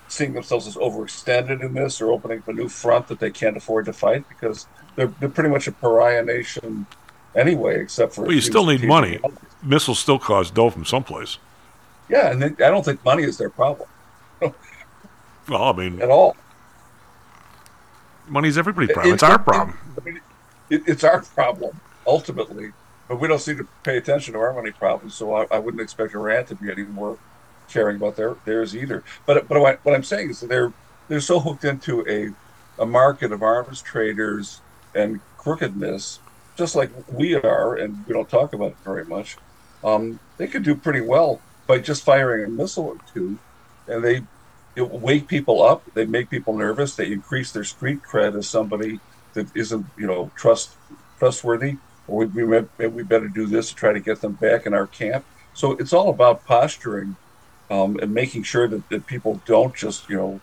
Speaker 17: seeing themselves as overextended in this or opening up a new front that they can't afford to fight because they're they're pretty much a pariah nation anyway, except for.
Speaker 10: Well, you still need money. Missiles still cause dough from someplace.
Speaker 17: Yeah, and they, I don't think money is their problem
Speaker 10: Well, I mean,
Speaker 17: at all.
Speaker 10: money's everybody's problem.
Speaker 17: It-
Speaker 10: It's our problem.
Speaker 17: I mean, it, it's our problem ultimately, but we don't seem to pay attention to our money problems. So I, I wouldn't expect Iran to be any more caring about their theirs either. But but what, what I'm saying is that they're they're so hooked into a a market of arms traders and crookedness, just like we are, and we don't talk about it very much. Um, they could do pretty well by just firing a missile or two, and they wake people up. They make people nervous. They increase their street cred as somebody that isn't, you know, trust trustworthy. Or we, we we better do this to try to get them back in our camp. So it's all about posturing um, and making sure that, that people don't just, you know,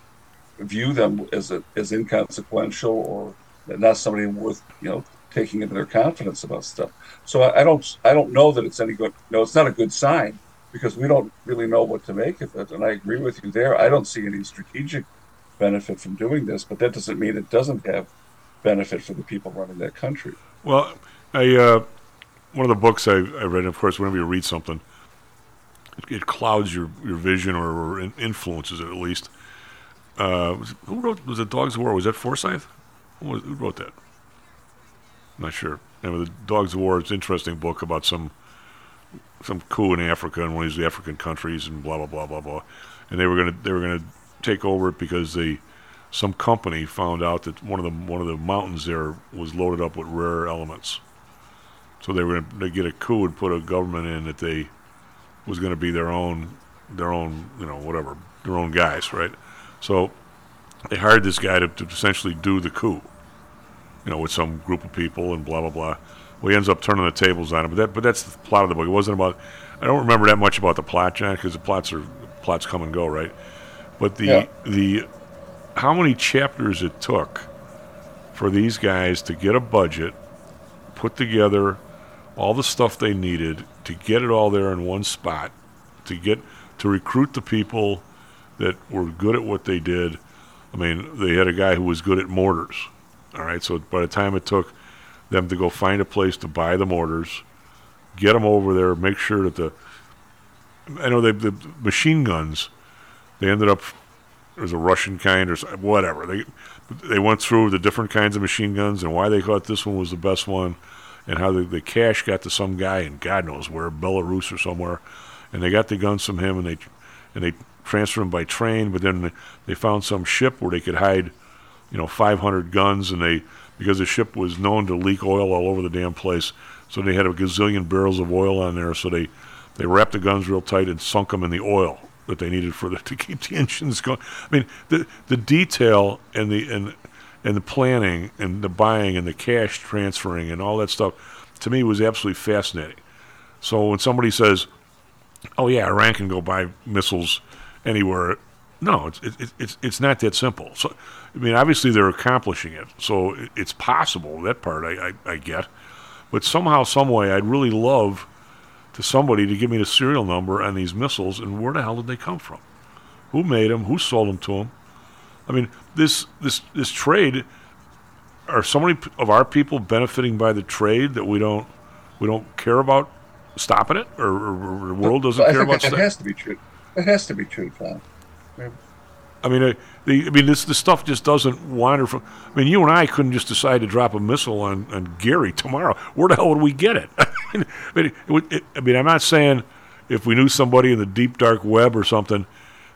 Speaker 17: view them as a, as inconsequential or not somebody worth, you know, taking into their confidence about stuff. So I, I don't I don't know that it's any good. No, it's not a good sign because we don't really know what to make of it. And I agree with you there. I don't see any strategic benefit from doing this, but that doesn't mean it doesn't have benefit for the people running that country.
Speaker 10: Well, I uh, one of the books I, I read, of course, whenever you read something, it, clouds your, your vision or, or in- influences it at least. Uh, who wrote was it Dogs of War? Was that Forsyth? Who, was, who wrote that? I'm not sure. Anyway, the Dogs of War is an interesting book about some some coup in Africa in one of these African countries and blah blah blah blah blah. And they were gonna they were gonna take over it because they some company found out that one of the one of the mountains there was loaded up with rare elements. So they were going to get a coup and put a government in that they was going to be their own their own you know whatever their own guys, right? So they hired this guy to, to essentially do the coup, you know, with some group of people and blah blah blah. Well, he ends up turning the tables on him, but that but that's the plot of the book. It wasn't about. I don't remember that much about the plot, John, because the plots are plots come and go, right? But the
Speaker 17: Yeah.
Speaker 10: the how many chapters it took for these guys to get a budget, put together all the stuff they needed to get it all there in one spot, to get to recruit the people that were good at what they did. I mean, they had a guy who was good at mortars. All right, so by the time it took them to go find a place to buy the mortars, get them over there, make sure that the I know they, the machine guns. They ended up there was a Russian kind or whatever. They they went through the different kinds of machine guns and why they thought this one was the best one, and how the, the cash got to some guy in God knows where Belarus or somewhere, and they got the guns from him and they and they transferred them by train. But then they- found some ship where they could hide, you know, 500 guns, and they because the ship was known to leak oil all over the damn place, so they had a gazillion barrels of oil on there. So they they wrapped the guns real tight and sunk them in the oil that they needed for the, to keep the engines going. I mean, the the detail and the and and the planning and the buying and the cash transferring and all that stuff to me was absolutely fascinating. So when somebody says, "Oh yeah, Iran can go buy missiles anywhere," no, it's it's it's it's not that simple. So I mean, obviously they're accomplishing it, so it- it's possible. That part I, I, I get, but somehow, some way, I'd really love to somebody to give me the serial number on these missiles and where the hell did they come from? Who made them? Who sold them to them? I mean, this this this trade. Are so many of our people benefiting by the trade that we don't we don't care about stopping it, or, or, or the world doesn't
Speaker 17: I
Speaker 10: care about
Speaker 17: that
Speaker 10: stopping?
Speaker 17: has to be true. It has to be true, Tom. I mean,
Speaker 10: I mean, uh, the, I mean, this the stuff just doesn't wander from. I mean, you and I couldn't just decide to drop a missile on, on Gary tomorrow. Where the hell would we get it? I mean, I mean, it, it, I mean, I'm not saying if we knew somebody in the deep dark web or something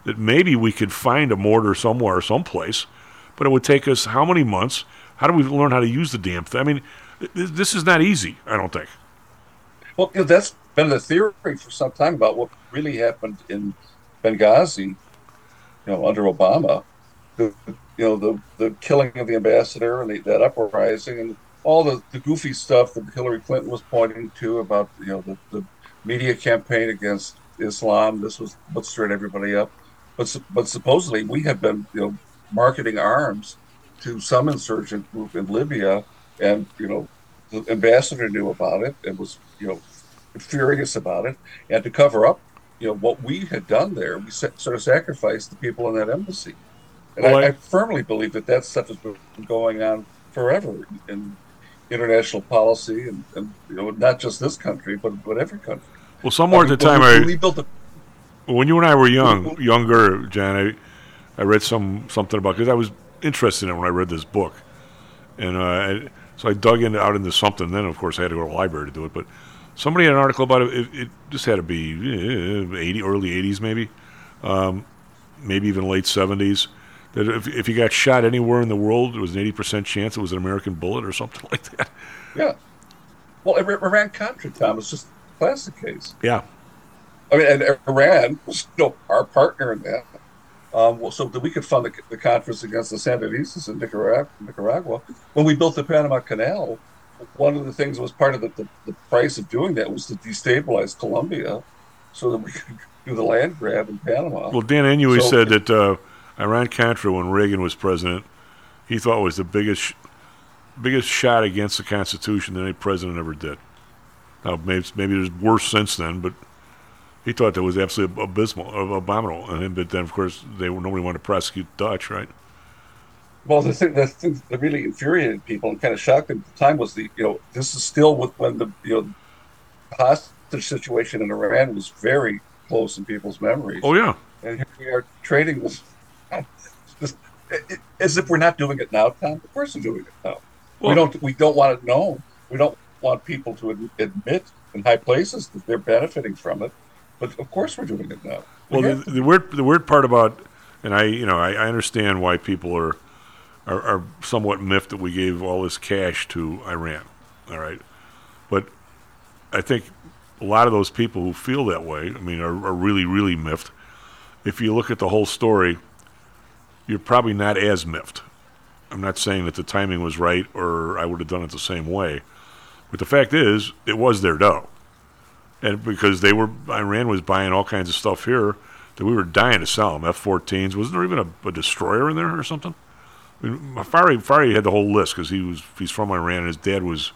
Speaker 10: that maybe we could find a mortar somewhere, someplace, but it would take us how many months? How do we learn how to use the damn thing? I mean, th- this is not easy. I don't think.
Speaker 17: Well, you know, that's been the theory for some time about what really happened in Benghazi, you know, under Obama. The, you know, the, the killing of the ambassador and the, that uprising and all the, the goofy stuff that Hillary Clinton was pointing to about, you know, the, the media campaign against Islam. This was what stirred everybody up. But, but supposedly we have been, you know, marketing arms to some insurgent group in Libya. And, you know, the ambassador knew about it and was, you know, furious about it. And to cover up, you know, what we had done there, we sort of sacrificed the people in that embassy. And
Speaker 10: Well,
Speaker 17: I,
Speaker 10: I-
Speaker 17: I firmly believe that that stuff has been going on forever in international policy and, and you know, not just this country, but, but every country.
Speaker 10: Well, somewhere
Speaker 17: I
Speaker 10: at the time,
Speaker 17: we,
Speaker 10: I,
Speaker 17: we built the
Speaker 10: when you and I were young, younger, Jan, I, I read some something about because I was interested in it when I read this book, and uh, I, so I dug into out into something. Then, of course, I had to go to the library to do it. But somebody had an article about it. It, it just had to be eh, eighty, early eighties, maybe, um, maybe even late seventies. That if, if you got shot anywhere in the world, there was an eighty percent chance it was an American bullet or something like that.
Speaker 17: Yeah. Well, Ira- Iran Contra, Tom, is just a classic case.
Speaker 10: Yeah.
Speaker 17: I mean, and Iran was you know, our partner in that. Um, well, so that we could fund the, the Contras against the Sandinistas in Nicaragua, Nicaragua. When we built the Panama Canal, one of the things that was part of the, the, the price of doing that was to destabilize Colombia so that we could do the land grab in Panama.
Speaker 10: Well, Dan Inouye
Speaker 17: So-
Speaker 10: said that uh, Iran Contra, when Reagan was president, he thought was the biggest biggest shot against the Constitution that any president ever did. Now, maybe, maybe there's worse since then, but he thought that was absolutely abysmal, abominable. And then, but then, of course, they nobody wanted to prosecute the Dutch, right?
Speaker 17: Well, the thing, the thing that really infuriated people and kind of shocked them at the time was the, you know, this is still with when the, you know, hostage situation in Iran was very close in people's memories.
Speaker 10: Oh yeah.
Speaker 17: And here we are trading this, this as if we're not doing it now, Tom. Of course we're doing it now. we don't, we don't want it known. We don't want people to ad- admit in high places that they're benefiting from it. But of course we're doing it now. We
Speaker 10: Well, the, the weird the weird part about, and I you know I, I understand why people are, are are somewhat miffed that we gave all this cash to Iran, all right, but I think a lot of those people who feel that way, I mean, are, are really really miffed. If you look at the whole story, you're probably not as miffed. I'm not saying that the timing was right or I would have done it the same way, but the fact is, it was their dough and because they were Iran was buying all kinds of stuff here that we were dying to sell them. F-14s wasn't there even a, a destroyer in there or something? I mean, Fari Fari had the whole list because he was he's from Iran and his dad was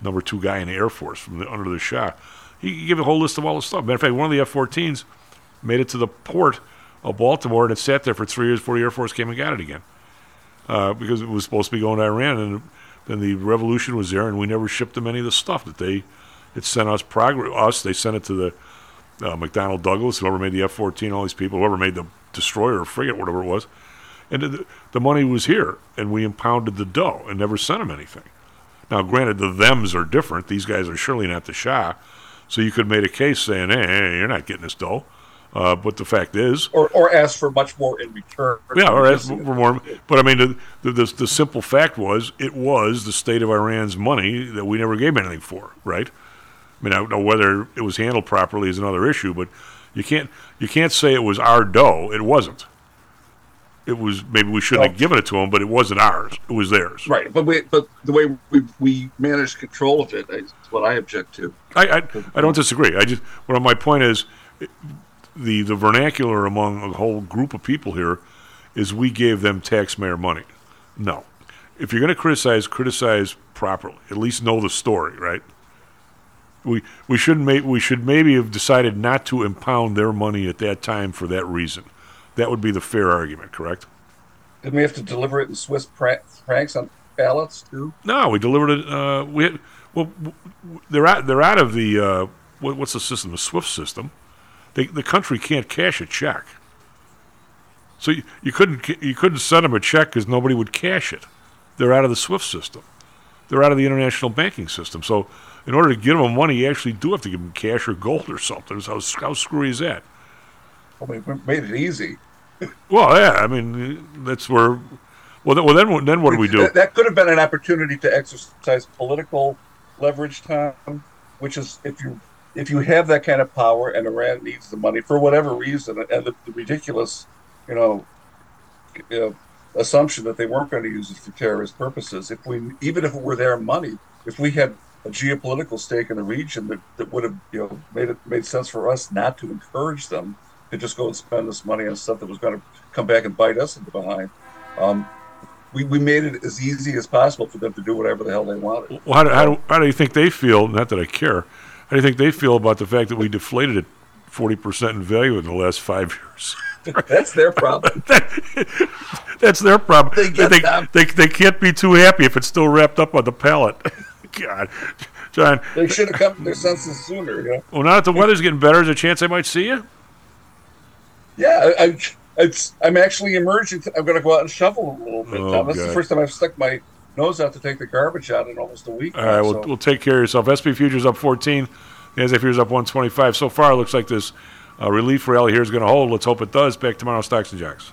Speaker 10: number two guy in the Air Force from the, under the Shah. He, gave a whole list of all the stuff. Matter of fact, one of the F-14s made it to the port of Baltimore and it sat there for three years before the Air Force came and got it again uh, because it was supposed to be going to Iran, and then the revolution was there, and we never shipped them any of the stuff that they had sent us. Progress, us, they sent it to the uh, McDonnell Douglas, whoever made the F-14, all these people, whoever made the destroyer or frigate, whatever it was, and the, the money was here, and we impounded the dough and never sent them anything. Now, granted, the them's are different. These guys are surely not the Shah, so you could have made a case saying, "Hey, hey you're not getting this dough." Uh, but the fact is,
Speaker 17: or or ask for much more in return.
Speaker 10: yeah, or ask for more. But I mean, the, the the the simple fact was, it was the state of Iran's money that we never gave anything for, right? I mean, I don't know whether it was handled properly is another issue, but you can't you can't say it was our dough. It wasn't. It was maybe we shouldn't have given it to them, but it wasn't ours. It was theirs.
Speaker 17: Right, but we, but the way we, we managed control of it is what I object to.
Speaker 10: I, I, I don't disagree. I just well, my point is the the vernacular among a whole group of people here is we gave them taxpayer money. No, if you're going to criticize, criticize properly. At least know the story, right? We we shouldn't make we should maybe have decided not to impound their money at that time for that reason. That would be the fair argument, correct?
Speaker 17: Didn't we have to deliver it in Swiss pra- francs on ballots too?
Speaker 10: No, we delivered it. Uh, we had, well, they're out. They're out of the uh, what, what's the system? The SWIFT system. They, the country can't cash a check, so you, you couldn't you couldn't send them a check because nobody would cash it. They're out of the SWIFT system. They're out of the international banking system. So in order to give him money, you actually do have to give him cash or gold or something. So how, how screwy is that?
Speaker 17: Well, we we made it easy.
Speaker 10: Well, yeah, I mean that's where. Well, then, well, then, then what do we do?
Speaker 17: That, that could have been an opportunity to exercise political leverage, Tom. Which is if you if you have that kind of power and Iran needs the money for whatever reason, and the, the ridiculous, you know, you know, assumption that they weren't going to use it for terrorist purposes. If we, even if it were their money, if we had a geopolitical stake in the region that, that would have, you know, made it made sense for us not to encourage them to just go and spend this money on stuff that was going to come back and bite us in the behind. Um, we, we made it as easy as possible for them to do whatever the hell they wanted.
Speaker 10: Well, how do, how, do, how do you think they feel? Not that I care. How do you think they feel about the fact that we deflated it forty percent in value in the last five years?
Speaker 17: That's their problem.
Speaker 10: That's their problem.
Speaker 17: They get
Speaker 10: they, they, they can't be too happy if it's still wrapped up on the pallet. God, John.
Speaker 17: They should have come to their senses sooner. You know?
Speaker 10: Well, now that the weather's getting better, there's a chance I might see you.
Speaker 17: Yeah, I, I, it's, I'm actually emerging. I'm going to go out and shovel a little bit.
Speaker 10: Oh,
Speaker 17: Tom. That's
Speaker 10: God.
Speaker 17: the first time I've stuck my nose out to take the garbage out in almost a week.
Speaker 10: All right, now, we'll,
Speaker 17: so-
Speaker 10: we'll take care of yourself. SP futures up 14. The NASDAQ futures up 125. So far, it looks like this uh, relief rally here is going to hold. Let's hope it does. Back tomorrow, Stocks and Jocks.